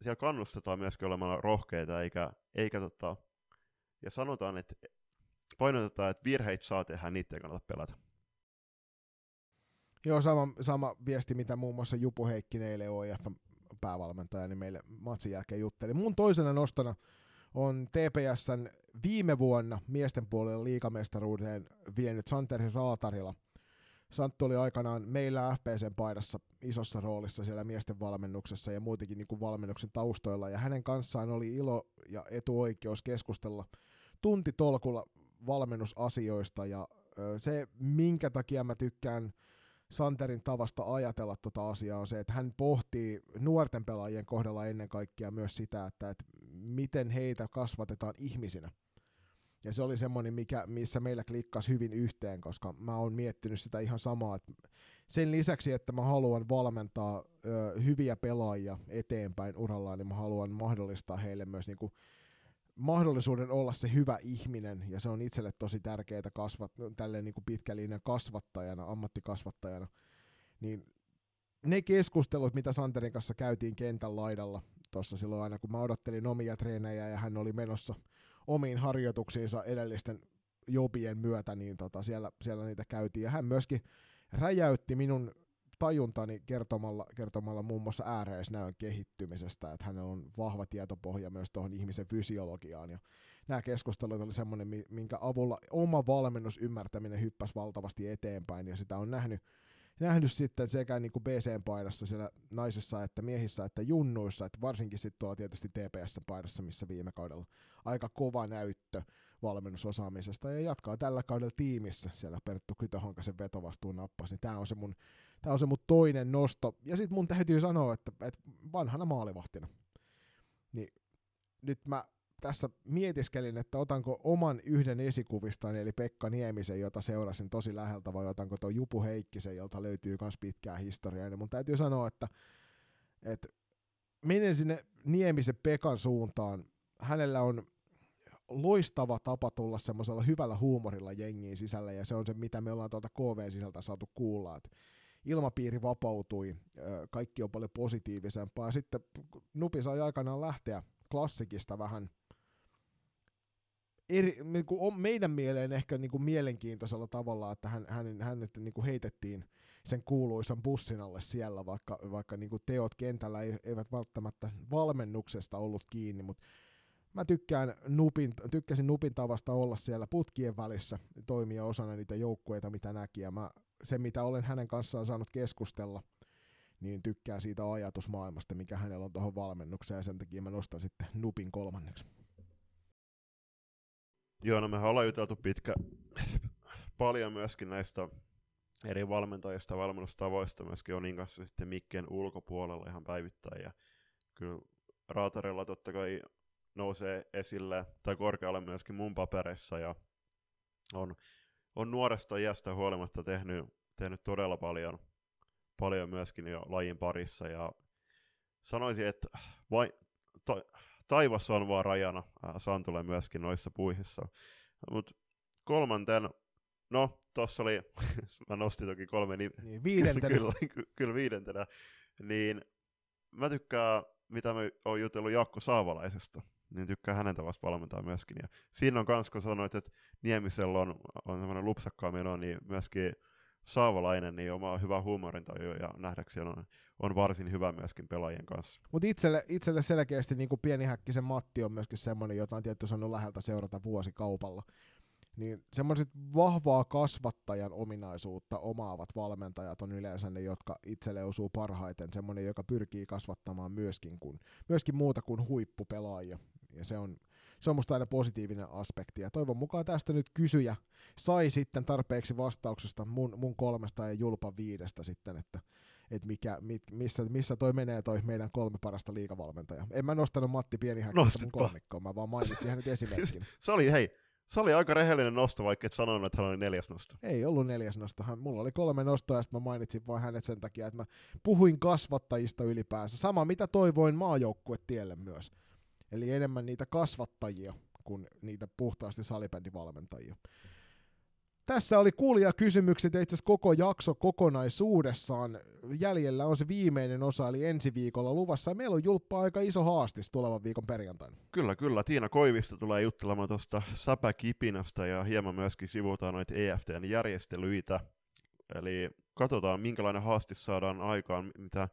siellä kannustetaan myöskin olemaan rohkeita, eikä, eikä tota, ja sanotaan, että painotetaan, että virheitä saa tehdä, niitä ei kannata pelata. Joo, sama, sama viesti, mitä muun muassa Jupu Heikkinen eilen OIF päävalmentaja, niin meille matsin jälkeen jutteli. Mun toisena nostona on TPSn viime vuonna miesten puolella liikamestaruuteen vienyt Santeri Raatarila. Santtu oli aikanaan meillä FPCn paidassa isossa roolissa siellä miesten valmennuksessa ja muutenkin niin kuin valmennuksen taustoilla, ja hänen kanssaan oli ilo ja etuoikeus keskustella tuntitolkulla valmennusasioista, ja se, minkä takia mä tykkään Santerin tavasta ajatella tota asiaa on se, että hän pohtii nuorten pelaajien kohdalla ennen kaikkea myös sitä, että, että miten heitä kasvatetaan ihmisinä. Ja se oli semmoinen, mikä, missä meillä klikkasi hyvin yhteen, koska mä oon miettinyt sitä ihan samaa, että sen lisäksi, että mä haluan valmentaa ö, hyviä pelaajia eteenpäin urallaan, niin mä haluan mahdollistaa heille myös niinku mahdollisuuden olla se hyvä ihminen, ja se on itselle tosi tärkeää kasvat, tälleen niin kuin kasvattajana, ammattikasvattajana, niin ne keskustelut, mitä Santerin kanssa käytiin kentän laidalla tuossa silloin aina, kun mä odottelin omia treenejä ja hän oli menossa omiin harjoituksiinsa edellisten jobien myötä, niin tota, siellä, siellä niitä käytiin. Ja hän myöskin räjäytti minun tajuntani kertomalla, kertomalla muun muassa ääreisnäön kehittymisestä, että hänellä on vahva tietopohja myös tuohon ihmisen fysiologiaan. Ja nämä keskustelut oli semmoinen, minkä avulla oma valmennusymmärtäminen hyppäsi valtavasti eteenpäin, ja sitä on nähnyt, nähnyt sitten sekä niin kuin BC-paidassa siellä naisissa että miehissä että junnuissa, että varsinkin sitten tuolla tietysti TPS-paidassa, missä viime kaudella aika kova näyttö valmennusosaamisesta ja jatkaa tällä kaudella tiimissä. Siellä Perttu Kytöhonkasen vetovastuun nappasi, niin tämä on se mun Tämä on se mun toinen nosto. Ja sitten mun täytyy sanoa, että, että vanhana maalivahtina, niin nyt mä tässä mietiskelin, että otanko oman yhden esikuvistani, eli Pekka Niemisen, jota seurasin tosi läheltä, vai otanko tuon Jupu Heikkisen, jolta löytyy myös pitkää historiaa. Ja mun täytyy sanoa, että, että menen sinne Niemisen Pekan suuntaan. Hänellä on loistava tapa tulla semmoisella hyvällä huumorilla jengiin sisälle, ja se on se, mitä me ollaan tuolta KV sisältä saatu kuulla, että ilmapiiri vapautui, kaikki on paljon positiivisempaa. Sitten Nupi sai aikanaan lähteä klassikista vähän eri, niin kuin meidän mieleen ehkä niin kuin mielenkiintoisella tavalla, että hän, hän, hänet niin kuin heitettiin sen kuuluisan bussin alle siellä, vaikka, vaikka niin kuin teot kentällä eivät välttämättä valmennuksesta ollut kiinni, mutta mä tykkään Nupin, tykkäsin Nupin tavasta olla siellä putkien välissä, toimia osana niitä joukkueita, mitä näki, ja mä se, mitä olen hänen kanssaan saanut keskustella, niin tykkään siitä ajatusmaailmasta, mikä hänellä on tuohon valmennukseen, ja sen takia mä nostan sitten Nupin kolmanneksi. Joo, no mehän ollaan juteltu pitkä, paljon myöskin näistä eri valmentajista, valmennustavoista, myöskin Onin kanssa sitten Mikken ulkopuolella ihan päivittäin, ja kyllä Raatarilla totta kai nousee esille, tai korkealle myöskin mun paperissa, ja on on nuoresta iästä huolimatta tehnyt, tehnyt todella paljon, paljon myöskin jo lajin parissa. Ja sanoisin, että vai, ta, taivas on vaan rajana Santulle myöskin noissa puihissa. Mutta kolmanten, no tossa oli, mä nostin toki kolme nimeä. Niin, viidentenä. kyllä, ky, kyllä viidentenä. Niin mä tykkään, mitä mä oon jutellut Jaakko Saavalaisesta niin tykkää hänen tavasta valmentaa myöskin. Ja siinä on kans, kun sanoit, että Niemisellä on, on semmoinen lupsakkaa meno, niin myöskin Saavalainen niin oma hyvä huumorintaju ja nähdäkseni on, on varsin hyvä myöskin pelaajien kanssa. Mutta itselle, itselle selkeästi niin kuin pieni häkkisen Matti on myöskin semmoinen, jota on tietty saanut läheltä seurata vuosikaupalla niin semmoiset vahvaa kasvattajan ominaisuutta omaavat valmentajat on yleensä ne, jotka itselle osuu parhaiten, semmoinen, joka pyrkii kasvattamaan myöskin, kun, myöskin muuta kuin huippupelaajia. Ja se on, se on musta aina positiivinen aspekti. Ja toivon mukaan tästä nyt kysyjä sai sitten tarpeeksi vastauksesta mun, mun kolmesta ja Julpa viidestä sitten, että, että mikä, mit, missä, missä toi menee toi meidän kolme parasta liikavalmentajaa. En mä nostanut Matti Pienihäkkistä mun kolmikkoon, mä vaan mainitsin hänet esimerkkinä. Se oli, hei, se oli aika rehellinen nosto, vaikka et sanonut, että hän oli neljäs nosto. Ei ollut neljäs nosto. Hän, mulla oli kolme nostoa ja sitten mä mainitsin vain hänet sen takia, että mä puhuin kasvattajista ylipäänsä. Sama mitä toivoin maajoukkuetielle myös. Eli enemmän niitä kasvattajia kuin niitä puhtaasti salibändivalmentajia. Tässä oli kuulijakysymykset ja itse asiassa koko jakso kokonaisuudessaan. Jäljellä on se viimeinen osa, eli ensi viikolla luvassa. Meillä on julppaa aika iso haastis tulevan viikon perjantaina. Kyllä, kyllä. Tiina Koivisto tulee juttelemaan tuosta säpäkipinasta ja hieman myöskin sivutaan noita EFTn järjestelyitä. Eli katsotaan, minkälainen haastis saadaan aikaan, mitä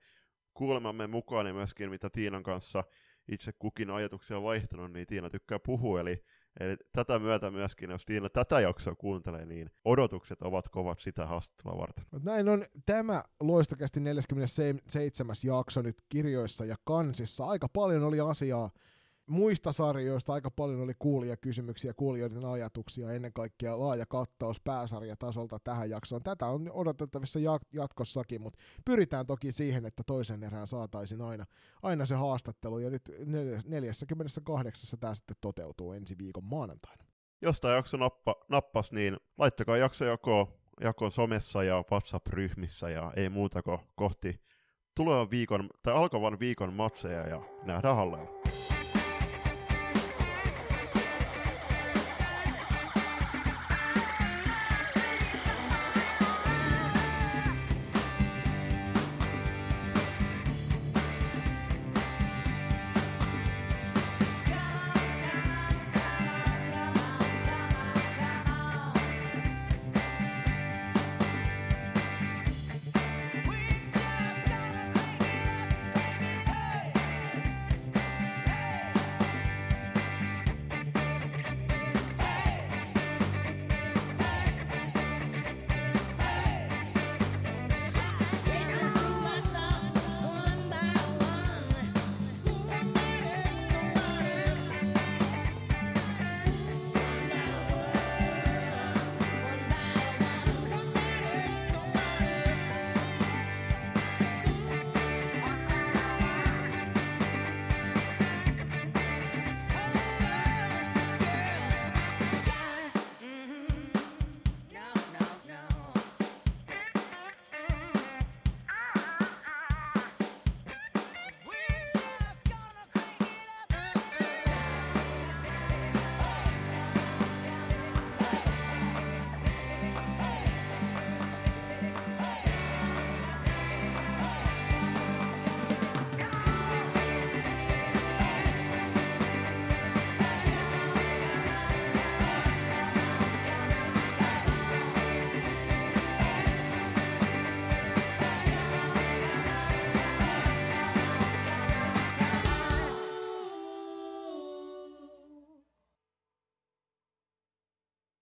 kuulemamme mukaan ja myöskin mitä Tiinan kanssa itse kukin ajatuksia vaihtanut, niin Tiina tykkää puhua. Eli, eli tätä myötä myöskin, jos Tiina tätä jaksoa kuuntelee, niin odotukset ovat kovat sitä haastattelua varten. Näin on tämä loistokästi 47. jakso nyt kirjoissa ja kansissa. Aika paljon oli asiaa muista sarjoista, aika paljon oli kuulijakysymyksiä, kuulijoiden ajatuksia, ennen kaikkea laaja kattaus pääsarjatasolta tähän jaksoon. Tätä on odotettavissa ja- jatkossakin, mutta pyritään toki siihen, että toisen erään saataisiin aina, aina se haastattelu, ja nyt nel- 48 tämä sitten toteutuu ensi viikon maanantaina. Jos tämä jakso nappa, nappas, niin laittakaa jakso joko, joko somessa ja WhatsApp-ryhmissä ja ei muuta kuin kohti tulevan viikon tai alkavan viikon matseja ja nähdään hallella.